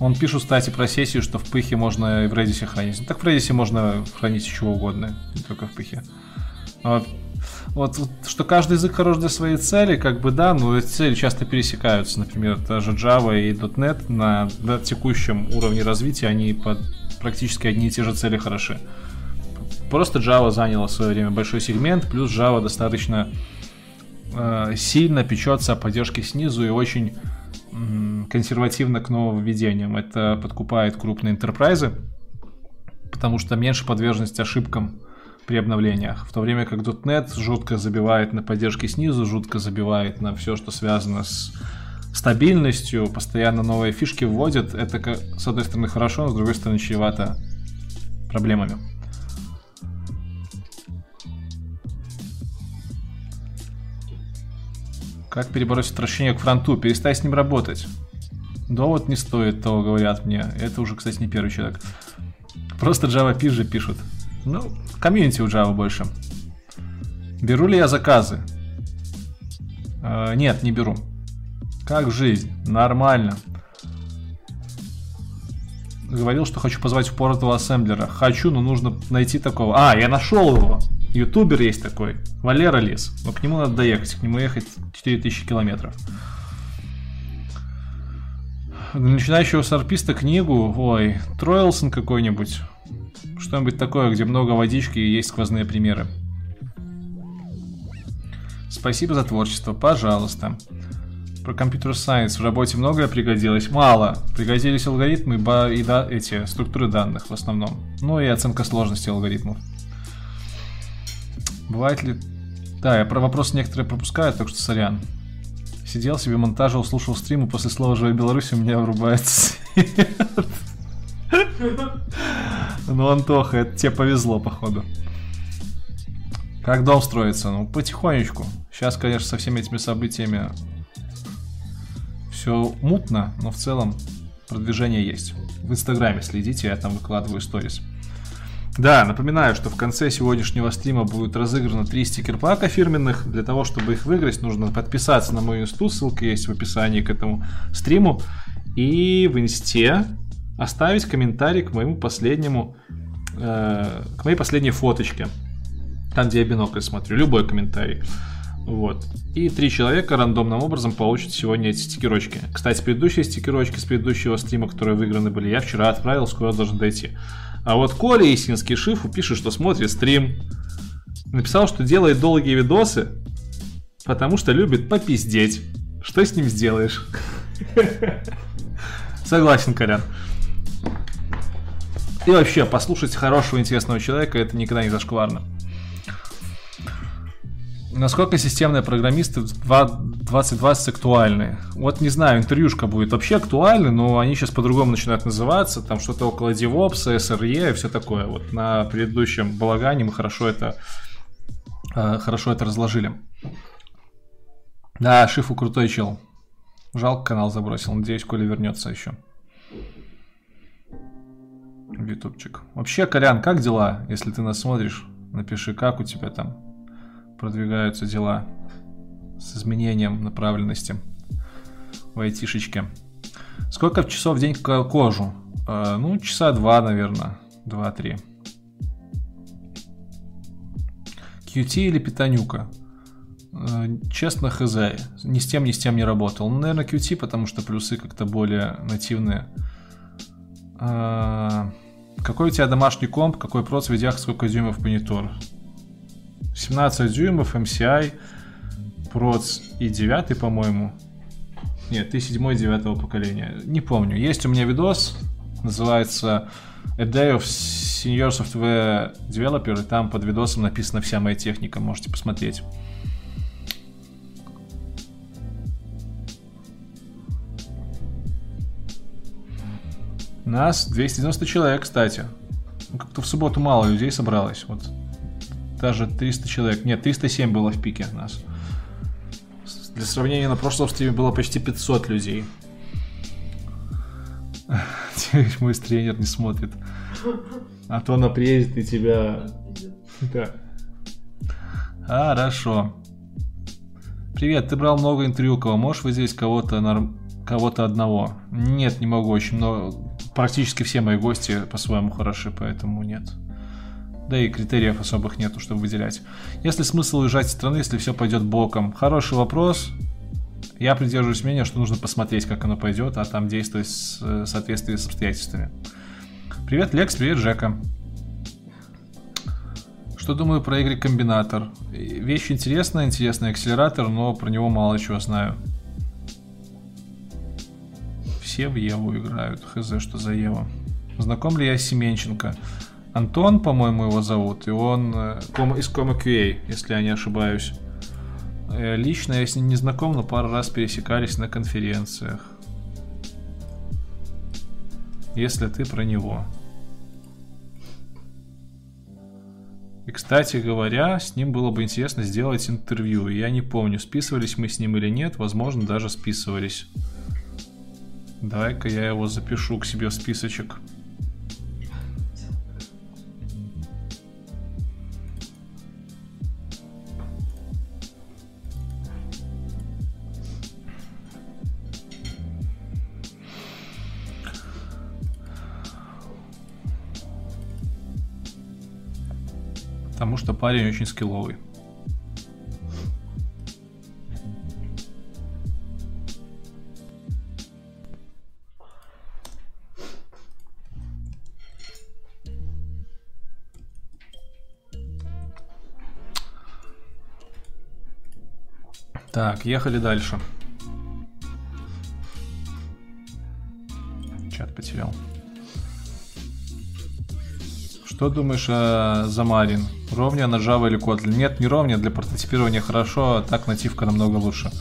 Он пишет, кстати, про сессию, что в пыхе можно и в Redis хранить. Ну, так в Redis можно хранить чего угодно, не только в пыхе. А вот, вот, что каждый язык хорош для своей цели, как бы да, но эти цели часто пересекаются. Например, даже Java и .NET на, на текущем уровне развития, они под практически одни и те же цели хороши. Просто Java заняла в свое время большой сегмент, плюс Java достаточно э, сильно печется о поддержке снизу и очень консервативно к нововведениям. Это подкупает крупные интерпрайзы, потому что меньше подверженность ошибкам при обновлениях. В то время как .NET жутко забивает на поддержке снизу, жутко забивает на все, что связано с стабильностью, постоянно новые фишки вводит. Это, с одной стороны, хорошо, но с другой стороны, чревато проблемами. Как перебороть отвращение к фронту? Перестань с ним работать. Довод не стоит того, говорят мне. Это уже, кстати, не первый человек. Просто Java же пишут. Ну, комьюнити у Java больше. Беру ли я заказы? Э, нет, не беру. Как жизнь? Нормально. Говорил, что хочу позвать в Portal ассемблера. Хочу, но нужно найти такого. А, я нашел его. Ютубер есть такой. Валера Лес. Но к нему надо доехать. К нему ехать 4000 километров. Начинающего сарписта книгу, ой, Тройлсон какой-нибудь. Что-нибудь такое, где много водички и есть сквозные примеры. Спасибо за творчество, пожалуйста. Про компьютер сайенс в работе многое пригодилось? Мало. Пригодились алгоритмы и да, эти структуры данных в основном. Ну и оценка сложности алгоритмов. Бывает ли... Да, я про вопросы некоторые пропускаю, так что сорян. Сидел себе, монтажил, слушал стримы, после слова «Живая Беларусь» у меня врубается. Ну, Антоха, это тебе повезло, походу. Как дом строится? Ну, потихонечку. Сейчас, конечно, со всеми этими событиями все мутно, но в целом продвижение есть. В Инстаграме следите, я там выкладываю сторис. Да, напоминаю, что в конце сегодняшнего стрима будет разыграно три стикер-пака фирменных. Для того, чтобы их выиграть, нужно подписаться на мой инсту, ссылка есть в описании к этому стриму. И в инсте оставить комментарий к моему последнему, э, к моей последней фоточке. Там, где я бинокль смотрю. Любой комментарий. Вот. И три человека рандомным образом получат сегодня эти стикерочки. Кстати, предыдущие стикерочки с предыдущего стрима, которые выиграны были, я вчера отправил, скоро должен дойти. А вот Коля Истинский Шифу пишет, что смотрит стрим. Написал, что делает долгие видосы, потому что любит попиздеть. Что с ним сделаешь? Согласен, Колян. И вообще, послушать хорошего, интересного человека, это никогда не зашкварно. Насколько системные программисты в 2020 актуальны? Вот не знаю, интервьюшка будет вообще актуальны, но они сейчас по-другому начинают называться. Там что-то около DevOps, SRE и все такое. Вот на предыдущем балагане мы хорошо это, э, хорошо это разложили. Да, Шифу крутой чел. Жалко, канал забросил. Надеюсь, Коля вернется еще. Ютубчик. Вообще, Колян, как дела? Если ты нас смотришь, напиши, как у тебя там продвигаются дела с изменением направленности в айтишечке. Сколько в часов в день кожу? Э, ну, часа два, наверное. Два-три. QT или питанюка? Э, честно, хз. Ни с тем, ни с тем не работал. Ну, наверное, QT, потому что плюсы как-то более нативные. Э, какой у тебя домашний комп, какой проц, видях, сколько дюймов монитор? 17 дюймов, MCI, проц и 9, по-моему. Нет, ты 7 9 поколения. Не помню. Есть у меня видос, называется A Day of Senior Software Developer, и там под видосом написана вся моя техника, можете посмотреть. Нас 290 человек, кстати. Ну, как-то в субботу мало людей собралось. Вот даже 300 человек. Нет, 307 было в пике нас. Для сравнения, на прошлом стриме было почти 500 людей. Мой тренер не смотрит. А то она приедет и тебя... Да. Хорошо. Привет, ты брал много интервью, кого можешь выделить кого-то норм... кого-то одного? Нет, не могу, очень много. Практически все мои гости по-своему хороши, поэтому нет. Да и критериев особых нету, чтобы выделять. Если смысл уезжать из страны, если все пойдет боком? Хороший вопрос. Я придерживаюсь мнения, что нужно посмотреть, как оно пойдет, а там действовать в соответствии с обстоятельствами. Привет, Лекс, привет, Жека. Что думаю про Y комбинатор? Вещь интересная, интересный акселератор, но про него мало чего знаю. Все в Еву играют. Хз, что за Ева. Знаком ли я с Семенченко? Антон, по-моему, его зовут, и он э, из Кома QA, если я не ошибаюсь. Э, лично я с ним не знаком, но пару раз пересекались на конференциях. Если ты про него. И, кстати говоря, с ним было бы интересно сделать интервью. Я не помню, списывались мы с ним или нет. Возможно, даже списывались. Давай-ка я его запишу к себе в списочек. Потому что парень очень скилловый. Так, ехали дальше. Чат потерял. Что думаешь о Замарин? Ровня на Java или Kotlin? Нет, не ровня, для прототипирования хорошо, а так нативка намного лучше.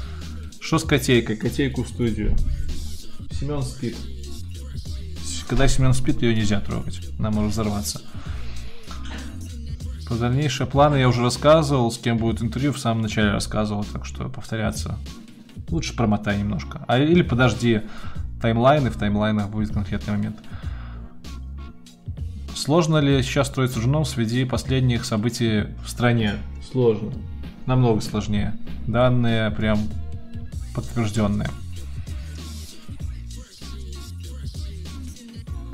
Что с котейкой? Котейку в студию. Семен спит. Когда Семен спит, ее нельзя трогать. Она может взорваться. Про дальнейшие планы я уже рассказывал, с кем будет интервью, в самом начале рассказывал, так что повторяться. Лучше промотай немножко. А или подожди таймлайны, в таймлайнах будет конкретный момент. Сложно ли сейчас строить журнал среди последних событий в стране? Сложно. Намного сложнее. Данные прям подтвержденные.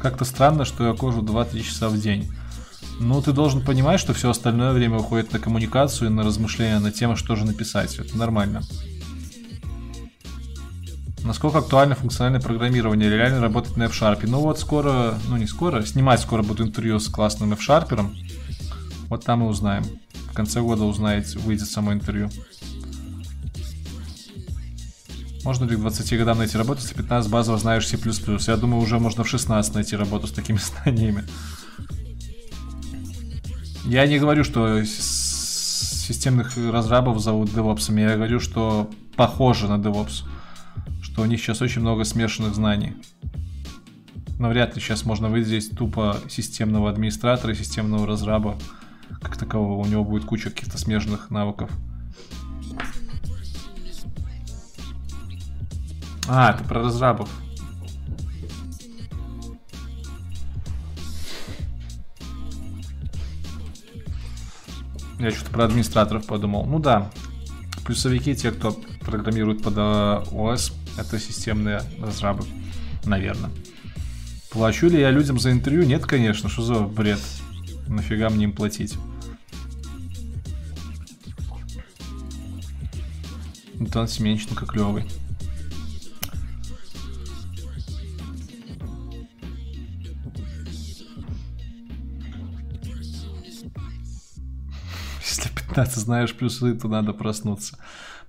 Как-то странно, что я кожу 2-3 часа в день. Ну, ты должен понимать, что все остальное время уходит на коммуникацию и на размышления на тему, что же написать. Это нормально. Насколько актуально функциональное программирование? Реально работать на F-Sharp? Ну вот скоро, ну не скоро, снимать скоро буду интервью с классным F-Sharp. Вот там и узнаем. В конце года узнаете, выйдет само интервью. Можно ли к 20 годам найти работу, если 15 базово знаешь C++? Я думаю, уже можно в 16 найти работу с такими [laughs] знаниями. Я не говорю, что системных разрабов зовут DevOps. Я говорю, что похоже на DevOps. Что у них сейчас очень много смешанных знаний. Но вряд ли сейчас можно выделить тупо системного администратора и системного разраба как такового. У него будет куча каких-то смежных навыков. А, это про разрабов. Я что-то про администраторов подумал. Ну да, плюсовики, те, кто программирует под ОС, это системные разрабы, наверное. Плачу ли я людям за интервью? Нет, конечно, что за бред? Нафига мне им платить? Антон Семенченко клевый. Если 15 знаешь плюсы, то надо проснуться.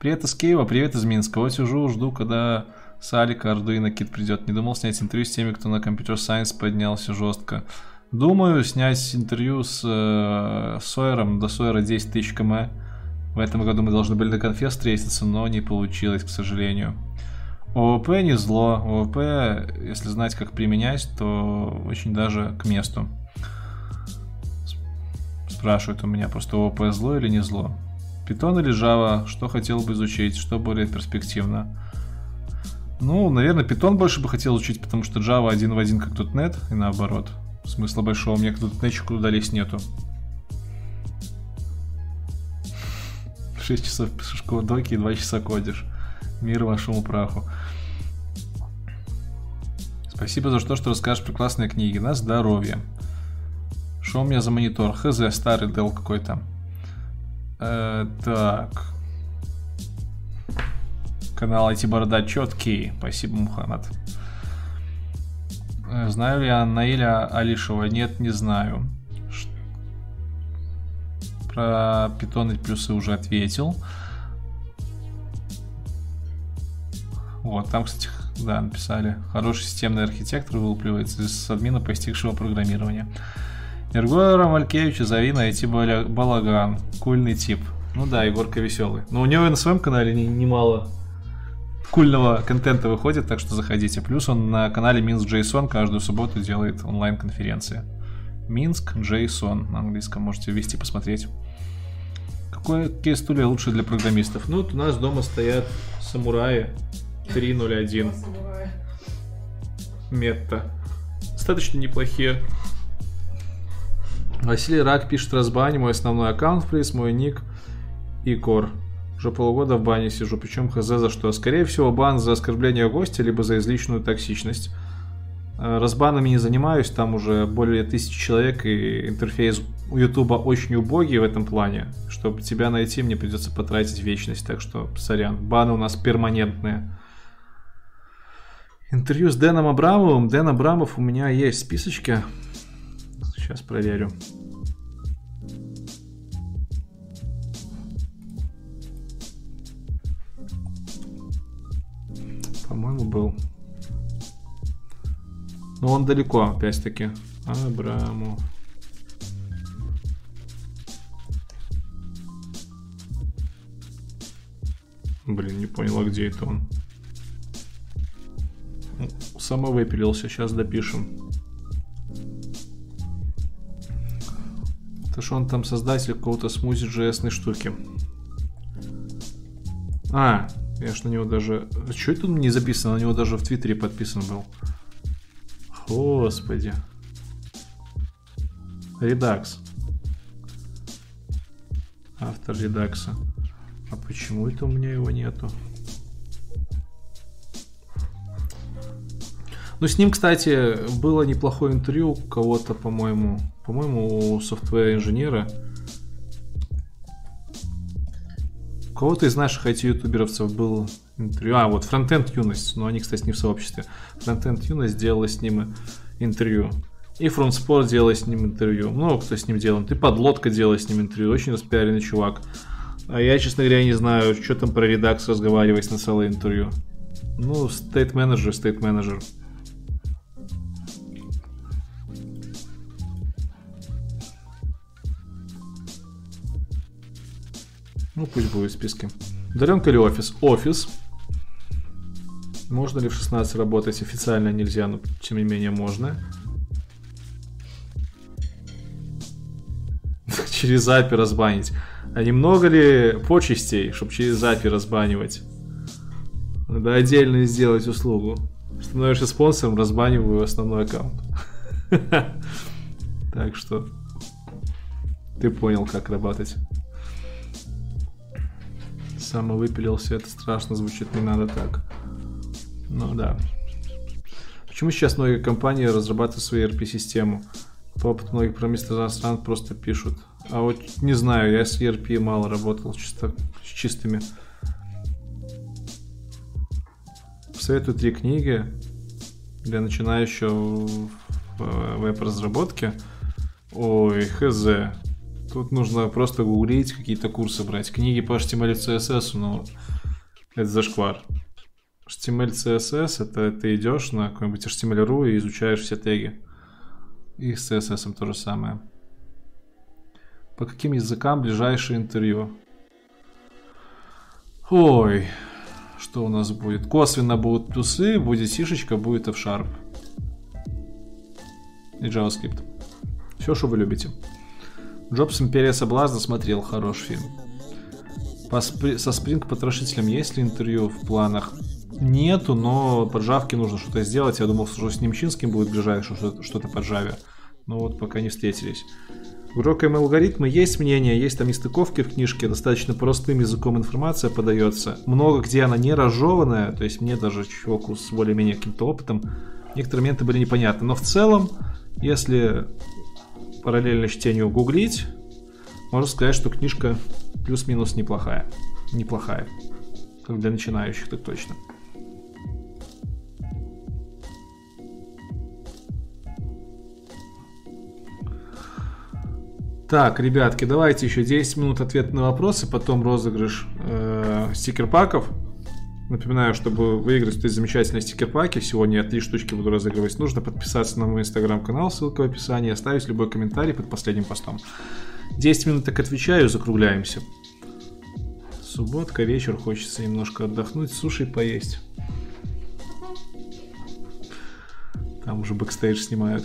Привет из Киева, привет из Минска. Вот сижу, жду, когда с Алика Ардуино Кит придет. Не думал снять интервью с теми, кто на компьютер Science поднялся жестко. Думаю снять интервью с э, Сойером, до Сойера 10 тысяч км. В этом году мы должны были на конфе встретиться, но не получилось, к сожалению. ОВП не зло. ОВП, если знать, как применять, то очень даже к месту. Спрашивают у меня просто ОВП зло или не зло. Питон или Java, что хотел бы изучить, что более перспективно. Ну, наверное, Python больше бы хотел учить, потому что Java один в один как .NET, и наоборот. Смысла большого мне к .NET туда лезть нету. 6 часов пишешь доки и 2 часа кодишь. Мир вашему праху. Спасибо за то, что расскажешь про классные книги. На здоровье. Что у меня за монитор? Хз, старый Dell какой-то. Э, так. Канал IT Борода четкий. Спасибо, Мухаммад. Э, знаю ли я Наиля Алишева? Нет, не знаю. Про питоны плюсы уже ответил. Вот, там, кстати, да, написали. Хороший системный архитектор вылупливается из админа постигшего программирования. Егора Малькевича зови на IT балаган. Кульный тип. Ну да, Егорка веселый. Но у него и на своем канале немало кульного контента выходит, так что заходите. Плюс он на канале Минск JSON каждую субботу делает онлайн-конференции. Минск JSON на английском можете ввести, посмотреть. Какое, какие стулья лучше для программистов? Ну, вот у нас дома стоят самураи 301. Метта. Достаточно неплохие. Василий Рак пишет разбани, мой основной аккаунт, плиз, мой ник и кор. Уже полгода в бане сижу, причем хз за что. Скорее всего, бан за оскорбление гостя, либо за излишнюю токсичность. Э, разбанами не занимаюсь, там уже более тысячи человек, и интерфейс у Ютуба очень убогий в этом плане. Чтобы тебя найти, мне придется потратить вечность, так что, сорян, баны у нас перманентные. Интервью с Дэном Абрамовым. Дэн Абрамов у меня есть в списочке. Сейчас проверю. По-моему, был. Но он далеко, опять-таки. Абрамов. Блин, не понял, а где это он? Ну, самовыпилился, сейчас допишем. Это что он там создатель какого-то смузи JS штуки. А, я ж на него даже... А что это не записано? На него даже в Твиттере подписан был. Господи. Редакс. Автор редакса. А почему это у меня его нету? Ну, с ним, кстати, было неплохое интервью кого-то, по-моему, по-моему, у софтвер-инженера. У кого-то из наших IT-ютуберовцев был интервью. А, вот Frontend Юность, но они, кстати, не в сообществе. Frontend Юность делала с ним интервью. И FrontSport делала с ним интервью. Много кто с ним делал. Ты подлодка делала с ним интервью. Очень распиаренный чувак. А я, честно говоря, не знаю, что там про редакс разговаривать на целое интервью. Ну, стейт-менеджер, стейт-менеджер. Ну, пусть будет в списке. Удаленка или офис? Офис. Можно ли в 16 работать? Официально нельзя, но тем не менее можно. [laughs] Через API разбанить. А немного ли почестей, чтобы через API разбанивать? Надо отдельно сделать услугу. Становишься спонсором, разбаниваю основной аккаунт. [laughs] Так что ты понял, как работать. Самовыпилился, это страшно звучит, не надо так. Ну да. Почему сейчас многие компании разрабатывают свою ERP-систему? По опыту многих промышленных стран просто пишут. А вот не знаю, я с ERP мало работал, чисто, с чистыми. Советую три книги для начинающего в веб-разработке. Ой, хз. Тут нужно просто гуглить, какие-то курсы брать. Книги по HTML CSS, но это зашквар. HTML, CSS, это ты идешь на какой-нибудь HTML.ru и изучаешь все теги. И с CSS то же самое. По каким языкам ближайшее интервью? Ой, что у нас будет? Косвенно будут плюсы, будет сишечка, будет F-Sharp. И JavaScript. Все, что вы любите. Джобс Империя Соблазна смотрел, хороший фильм. По спри... Со Спринг потрошителем есть ли интервью в планах? Нету, но по нужно что-то сделать. Я думал, что с Немчинским будет ближайшее что-то по Java. Но вот пока не встретились. В RockM алгоритмы есть мнение, есть там нестыковки в книжке, достаточно простым языком информация подается. Много где она не разжеванная, то есть мне даже чуваку с более-менее каким-то опытом некоторые моменты были непонятны. Но в целом, если параллельно чтению гуглить, можно сказать, что книжка плюс-минус неплохая. Неплохая. Как для начинающих, так точно. Так, ребятки, давайте еще 10 минут ответ на вопросы, потом розыгрыш э, стикер-паков. Напоминаю, чтобы выиграть эти замечательные стикер-паки, сегодня я три штучки буду разыгрывать, нужно подписаться на мой инстаграм-канал, ссылка в описании, оставить любой комментарий под последним постом. 10 минут так отвечаю, закругляемся. Субботка, вечер, хочется немножко отдохнуть, суши поесть. Там уже бэкстейдж снимают.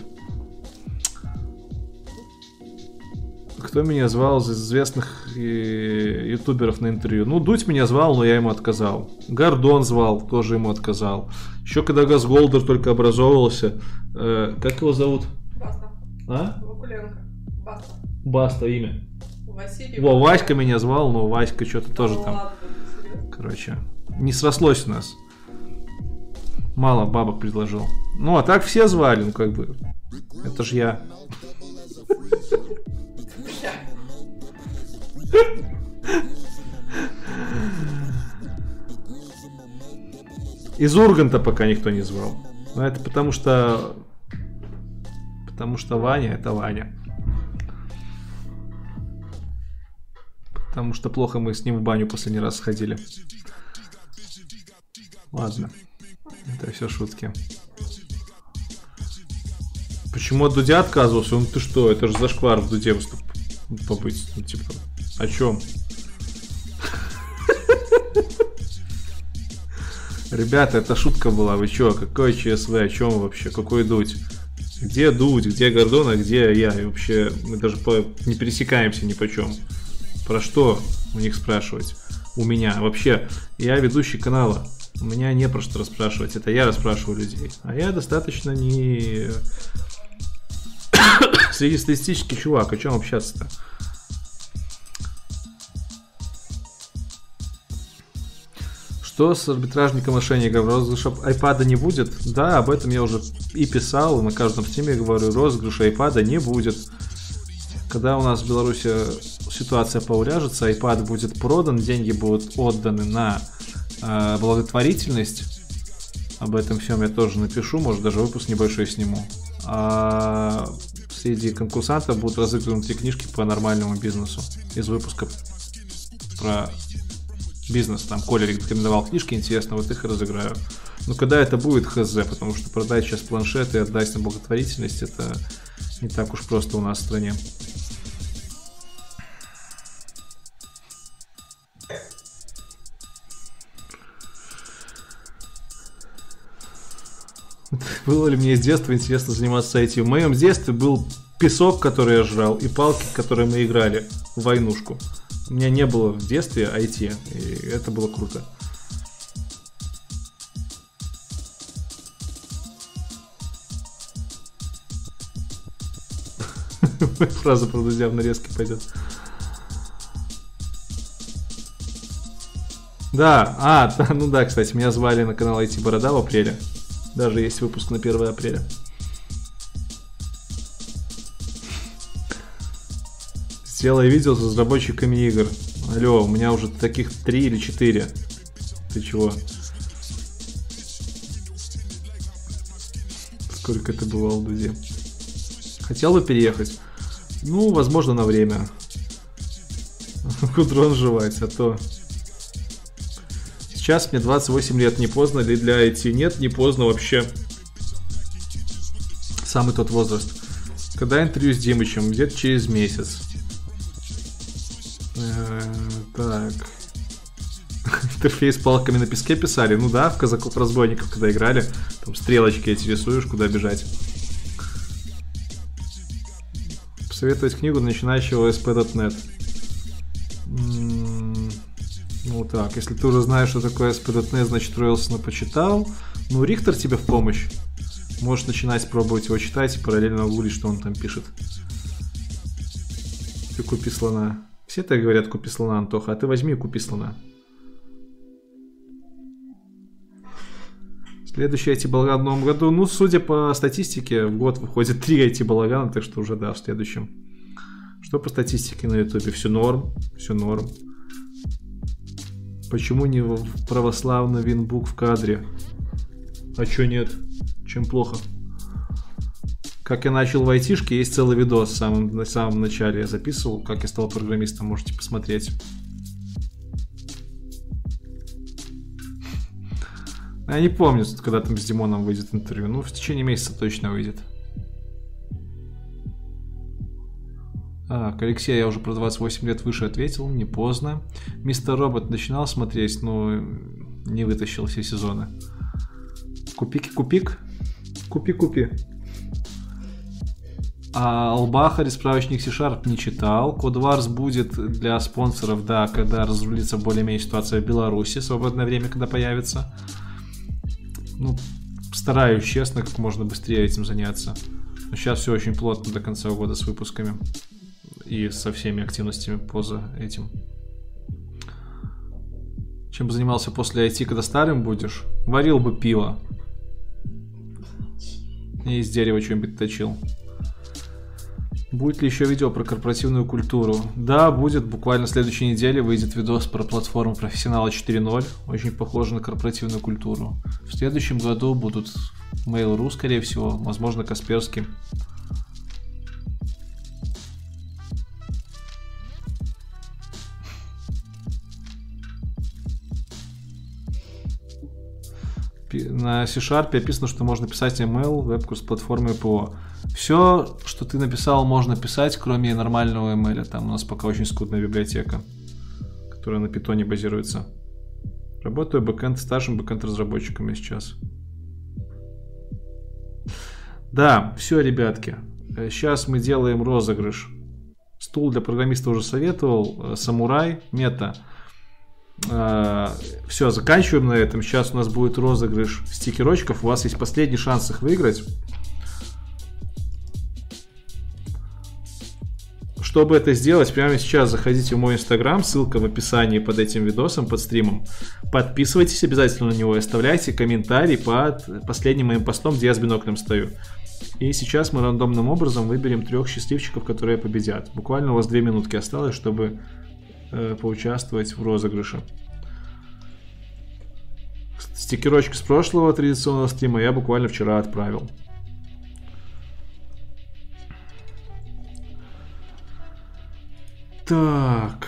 Кто меня звал из известных э, ютуберов на интервью? Ну, Дудь меня звал, но я ему отказал. Гордон звал, тоже ему отказал. Еще когда Газголдер только образовывался. Э, как его зовут? Баста. А? Вакуленко. Баста. Баста имя. Василий. Во, Васька меня звал, но Васька что-то тоже Ну там. ладно, серьезно. Короче, не срослось у нас. Мало бабок предложил. Ну, а так все звали, ну как бы. Это ж я. Из Урганта пока никто не звал. Но это потому что... Потому что Ваня это Ваня. Потому что плохо мы с ним в баню последний раз сходили. Ладно. Это все шутки. Почему от Дудя отказывался? Ну ты что, это же зашквар в Дуде выступ... побыть. Ну типа, о чем? Ребята, это шутка была, вы чё, какой ЧСВ, о чем вообще, какой Дудь? Где Дудь, где Гордон, а где я? И вообще, мы даже по... не пересекаемся ни по чем. Про что у них спрашивать? У меня. Вообще, я ведущий канала. У меня не про что расспрашивать. Это я расспрашиваю людей. А я достаточно не... [coughs] Среднестатистический чувак. О чем общаться-то? Что с арбитражником мошенников? Розыгрыша айпада не будет? Да, об этом я уже и писал, на каждом стриме говорю, розыгрыша айпада не будет. Когда у нас в Беларуси ситуация поуляжется, iPad будет продан, деньги будут отданы на э, благотворительность. Об этом всем я тоже напишу, может даже выпуск небольшой сниму. А среди конкурсантов будут разыграны книжки по нормальному бизнесу из выпуска про бизнес. Там Коля рекомендовал книжки, интересно, вот их разыграю. Но когда это будет, хз, потому что продать сейчас планшеты и отдать на благотворительность, это не так уж просто у нас в стране. [laughs] Было ли мне с детства интересно заниматься этим? В моем детстве был песок, который я жрал, и палки, которые мы играли в войнушку. У меня не было в детстве IT, и это было круто. [laughs] Фраза про друзья в нарезке пойдет. Да, а, [laughs] ну да, кстати, меня звали на канал IT Борода в апреле. Даже есть выпуск на 1 апреля. Сделай видео с разработчиками игр. Алло, у меня уже таких три или четыре. Ты чего? Сколько это бывало, друзья? Хотел бы переехать? Ну, возможно, на время. [laughs] Кудрон жевать, а то... Сейчас мне 28 лет, не поздно ли для IT? Нет, не поздно вообще. Самый тот возраст. Когда интервью с Димычем? Где-то через месяц. Интерфейс палками на песке писали. Ну да, в казаков разбойников, когда играли. Там стрелочки эти рисуешь, куда бежать. Посоветовать книгу начинающего SP.NET. Ну так, если ты уже знаешь, что такое SP.NET, значит, Ройлсона почитал. Ну, Рихтер тебе в помощь. Можешь начинать пробовать его читать и параллельно гуглить, что он там пишет. Ты купи слона. Все так говорят, купи слона, Антоха, а ты возьми и купи слона. Следующий IT-балаган в новом году. Ну, судя по статистике, в год выходит 3 IT-балагана, так что уже, да, в следующем. Что по статистике на ютубе? Все норм, все норм. Почему не православный винбук в кадре? А чё нет? Чем плохо? Как я начал в айтишке, есть целый видос в самом, на самом начале я записывал, как я стал программистом, можете посмотреть. Я не помню, когда там с Димоном выйдет интервью. Ну, в течение месяца точно выйдет. А, к Алексею я уже про 28 лет выше ответил, не поздно. Мистер Робот начинал смотреть, но не вытащил все сезоны. Купик-купик? Купи-купи. А Албахари справочник C-Sharp не читал. Кодварс будет для спонсоров, да, когда разрулится более-менее ситуация в Беларуси, свободное время, когда появится. Ну, стараюсь, честно, как можно быстрее этим заняться. Но сейчас все очень плотно до конца года с выпусками и со всеми активностями поза этим. Чем бы занимался после IT, когда старым будешь? Варил бы пиво. И из дерева что-нибудь точил. Будет ли еще видео про корпоративную культуру? Да, будет. Буквально в следующей неделе выйдет видос про платформу профессионала 4.0. Очень похоже на корпоративную культуру. В следующем году будут Mail.ru, скорее всего. Возможно, Касперский. на C-Sharp описано, что можно писать email, вебку с платформой ПО. Все, что ты написал, можно писать, кроме нормального email. Там у нас пока очень скудная библиотека, которая на питоне базируется. Работаю бэкэнд старшим бэкэнд разработчиком сейчас. Да, все, ребятки. Сейчас мы делаем розыгрыш. Стул для программиста уже советовал. Самурай, мета. А, Все, заканчиваем на этом. Сейчас у нас будет розыгрыш стикерочков. У вас есть последний шанс их выиграть. Чтобы это сделать, прямо сейчас заходите в мой инстаграм, ссылка в описании под этим видосом, под стримом. Подписывайтесь обязательно на него и оставляйте комментарий под последним моим постом, где я с биноклем стою. И сейчас мы рандомным образом выберем трех счастливчиков, которые победят. Буквально у вас две минутки осталось, чтобы э, поучаствовать в розыгрыше. Стикерочки с прошлого традиционного стрима я буквально вчера отправил. Так.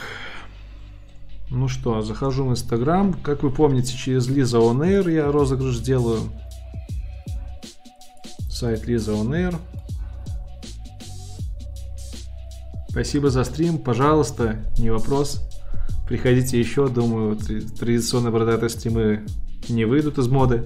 Ну что, захожу в Инстаграм. Как вы помните, через Лиза On Air я розыгрыш делаю. Сайт Лиза On Air. Спасибо за стрим, пожалуйста, не вопрос. Приходите еще, думаю, традиционные бородатые стримы не выйдут из моды.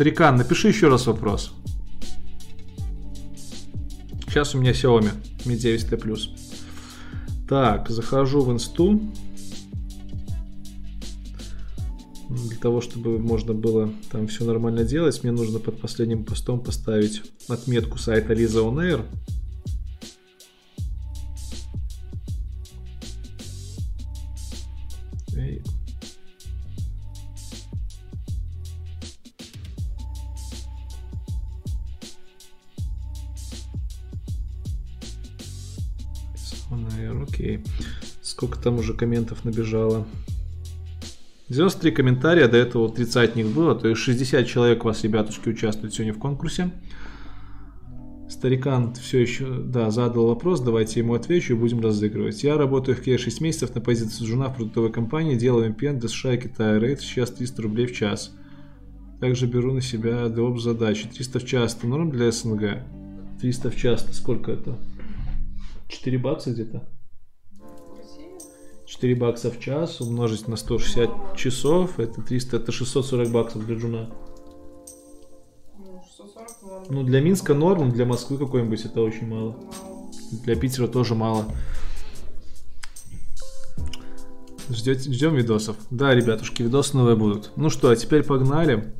Старикан, напиши еще раз вопрос. Сейчас у меня Xiaomi Mi 9T+. Так, захожу в инсту. Для того, чтобы можно было там все нормально делать, мне нужно под последним постом поставить отметку сайта Lisa On Air. Комментов набежало? 93 комментария, до этого 30 них было, то есть 60 человек у вас, ребятушки, участвуют сегодня в конкурсе. Старикан все еще, да, задал вопрос, давайте ему отвечу и будем разыгрывать. Я работаю в Kia 6 месяцев на позиции жуна в продуктовой компании, делаю VPN для США и Китая, рейд сейчас 300 рублей в час. Также беру на себя DevOps задачи. 300 в час это норм для СНГ? 300 в час, сколько это? 4 бакса где-то? 4 бакса в час умножить на 160 часов, это 300, это 640 баксов для джуна. Ну, для Минска норм, для Москвы какой-нибудь это очень мало. Для Питера тоже мало. Ждете, ждем видосов. Да, ребятушки, видосы новые будут. Ну что, а теперь погнали.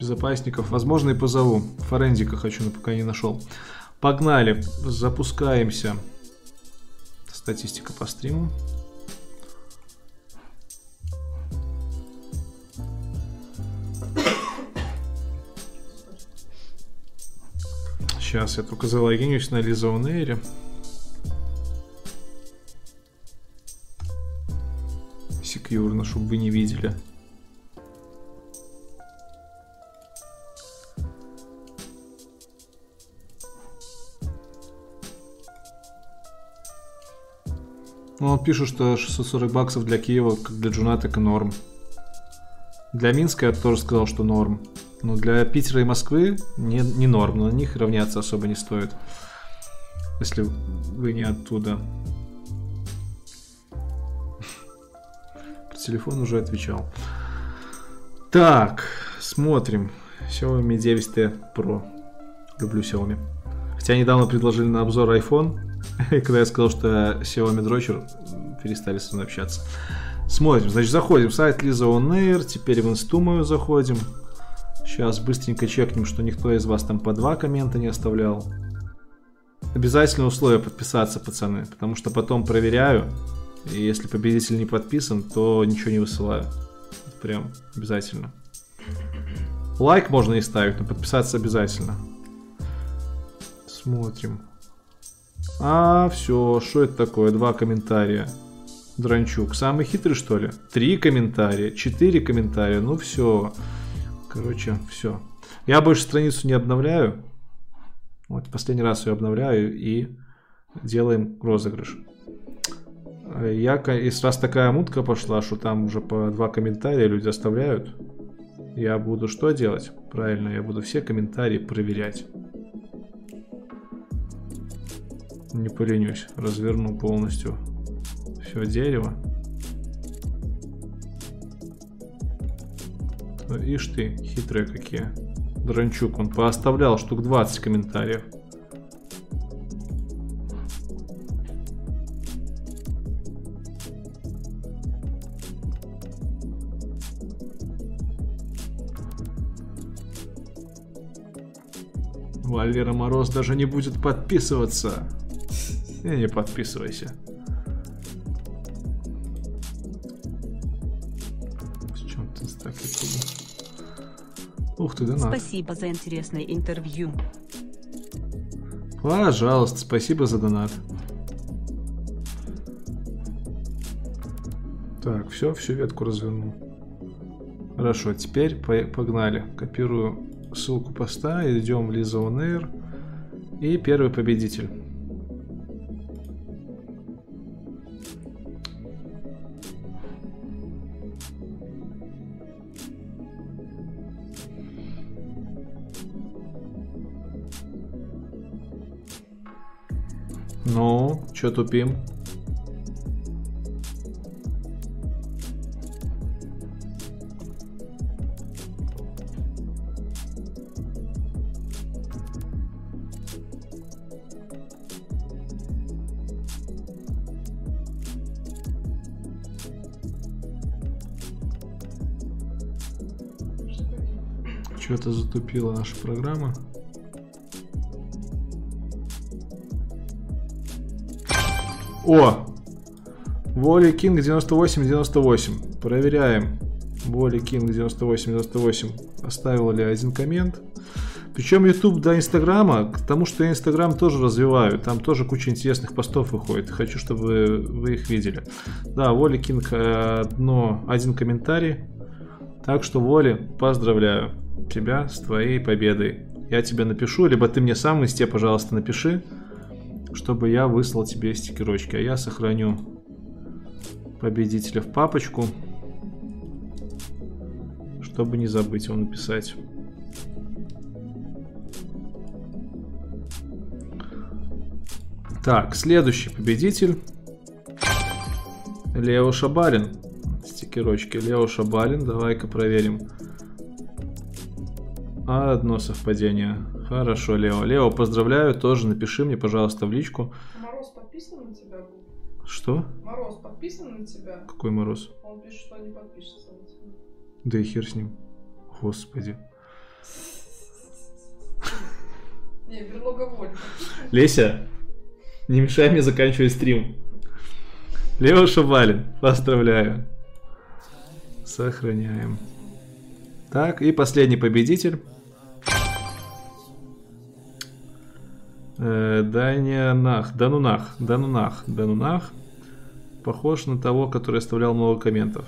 Безопасников, возможно, и позову. Форензика хочу, но пока не нашел. Погнали, запускаемся. Статистика по стриму. Сейчас я только залогинюсь на Лизаунейре. Секьюрно, чтобы вы не видели. Ну, он пишет, что 640 баксов для Киева, как для Джуна, так и норм. Для Минска я тоже сказал, что норм. Но для Питера и Москвы не, не норм, но на них равняться особо не стоит. Если вы не оттуда. По телефону уже отвечал. Так, смотрим. Xiaomi 9T Pro. Люблю Xiaomi. Хотя недавно предложили на обзор iPhone. [laughs] Когда я сказал, что Xiaomi дрочер, перестали со мной общаться. Смотрим, значит, заходим сайт Lisa On Air, теперь в инсту мою заходим. Сейчас быстренько чекнем, что никто из вас там по два коммента не оставлял. Обязательное условие подписаться, пацаны, потому что потом проверяю, и если победитель не подписан, то ничего не высылаю. Прям обязательно. Лайк можно и ставить, но подписаться обязательно. Смотрим. А, все, что это такое? Два комментария. Дранчук. Самый хитрый, что ли? Три комментария, четыре комментария. Ну все. Короче, все. Я больше страницу не обновляю. Вот последний раз ее обновляю и делаем розыгрыш. Я, если раз такая мутка пошла, что там уже по два комментария люди оставляют, я буду что делать? Правильно, я буду все комментарии проверять. Не поленюсь, разверну полностью все дерево. Ну, ишь ты, хитрые какие. Дранчук, он пооставлял штук 20 комментариев. Валера Мороз даже не будет подписываться. И не подписывайся. С чем ты так Ух ты, донат. Спасибо за интересное интервью. Пожалуйста, спасибо за донат. Так, все, всю ветку развернул. Хорошо, теперь погнали. Копирую ссылку поста, идем в Лиза Air. И первый победитель. Ну, чё тупим? Что-то затупила наша программа. О! Воли Кинг 98-98. Проверяем. Воли Кинг 98-98. Оставил ли один коммент? Причем YouTube до Инстаграма, к тому, что я Инстаграм тоже развиваю. Там тоже куча интересных постов выходит. Хочу, чтобы вы их видели. Да, Воли Кинг одно, один комментарий. Так что, Воли, поздравляю тебя с твоей победой. Я тебе напишу, либо ты мне сам в инсте, пожалуйста, напиши, чтобы я выслал тебе стикерочки. А я сохраню победителя в папочку, чтобы не забыть его написать. Так, следующий победитель. Лео Шабарин. Стикерочки. Лео Шабарин. Давай-ка проверим. Одно совпадение. Хорошо, Лео. Лео, поздравляю. Тоже напиши мне, пожалуйста, в личку. Мороз подписан на тебя? Что? Мороз подписан на тебя? Какой Мороз? Он пишет, что не подпишется на тебя. Да и хер с ним. Господи. [laughs] Не, берлога воли. Леся, не мешай мне заканчивать стрим. Лео Шабалин, поздравляю. Сохраняем. Так, и последний победитель. Даня Нах, Данунах, Данунах, Данунах. Похож на того, который оставлял много комментов.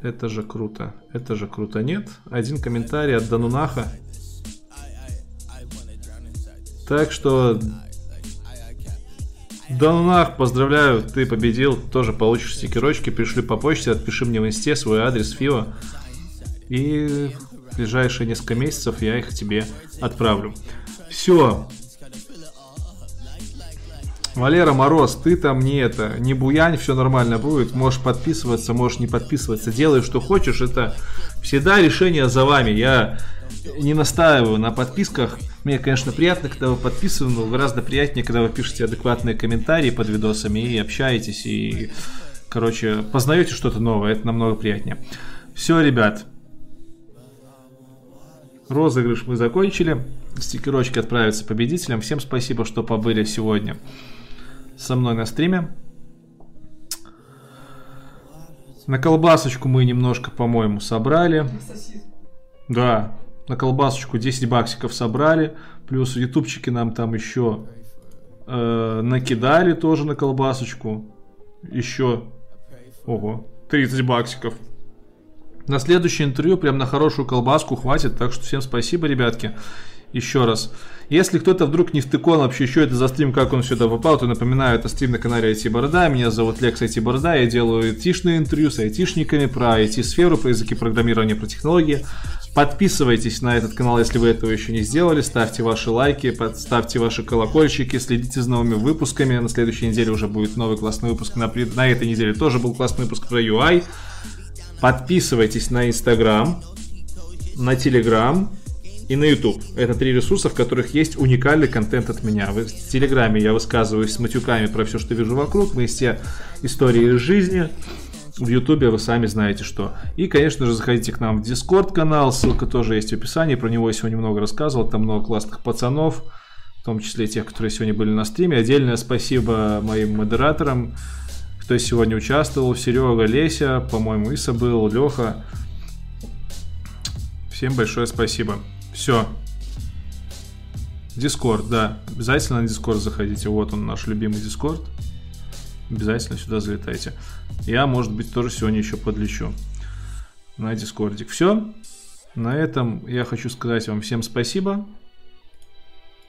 Это же круто. Это же круто. Нет, один комментарий от Данунаха. Так что... Данунах, поздравляю, ты победил. Тоже получишь стикерочки. Пришли по почте, отпиши мне в инсте свой адрес Фио. И ближайшие несколько месяцев я их тебе отправлю. Все. Валера Мороз, ты там не это, не буянь, все нормально будет. Можешь подписываться, можешь не подписываться. Делай, что хочешь. Это всегда решение за вами. Я не настаиваю на подписках. Мне, конечно, приятно, когда вы подписаны, но гораздо приятнее, когда вы пишете адекватные комментарии под видосами и общаетесь, и, короче, познаете что-то новое. Это намного приятнее. Все, ребят. Розыгрыш мы закончили. Стикерочки отправятся победителям. Всем спасибо, что побыли сегодня со мной на стриме. На колбасочку мы немножко, по-моему, собрали. Да, на колбасочку 10 баксиков собрали. Плюс в ютубчике нам там еще э, накидали тоже на колбасочку. Еще, ого, 30 баксиков. На следующее интервью прям на хорошую колбаску хватит. Так что всем спасибо, ребятки. Еще раз. Если кто-то вдруг не втыкон вообще, что это за стрим, как он сюда попал, то напоминаю, это стрим на канале IT Борода. Меня зовут Лекс IT Борода. Я делаю айтишные интервью с айтишниками про IT-сферу, про языки программирования, про технологии. Подписывайтесь на этот канал, если вы этого еще не сделали. Ставьте ваши лайки, ставьте ваши колокольчики, следите за новыми выпусками. На следующей неделе уже будет новый классный выпуск. На, на этой неделе тоже был классный выпуск про UI. Подписывайтесь на Инстаграм, на Телеграм, и на YouTube. Это три ресурса, в которых есть уникальный контент от меня. В Телеграме я высказываюсь с матюками про все, что вижу вокруг, мы все истории из жизни. В Ютубе вы сами знаете что. И, конечно же, заходите к нам в Дискорд канал, ссылка тоже есть в описании, про него я сегодня много рассказывал, там много классных пацанов, в том числе тех, которые сегодня были на стриме. Отдельное спасибо моим модераторам, кто сегодня участвовал, Серега, Леся, по-моему, Иса был, Леха. Всем большое спасибо. Все. Дискорд, да. Обязательно на Дискорд заходите. Вот он, наш любимый Дискорд. Обязательно сюда залетайте. Я, может быть, тоже сегодня еще подлечу на Дискордик. Все. На этом я хочу сказать вам всем спасибо.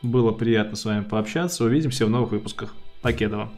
Было приятно с вами пообщаться. Увидимся в новых выпусках. Покедова.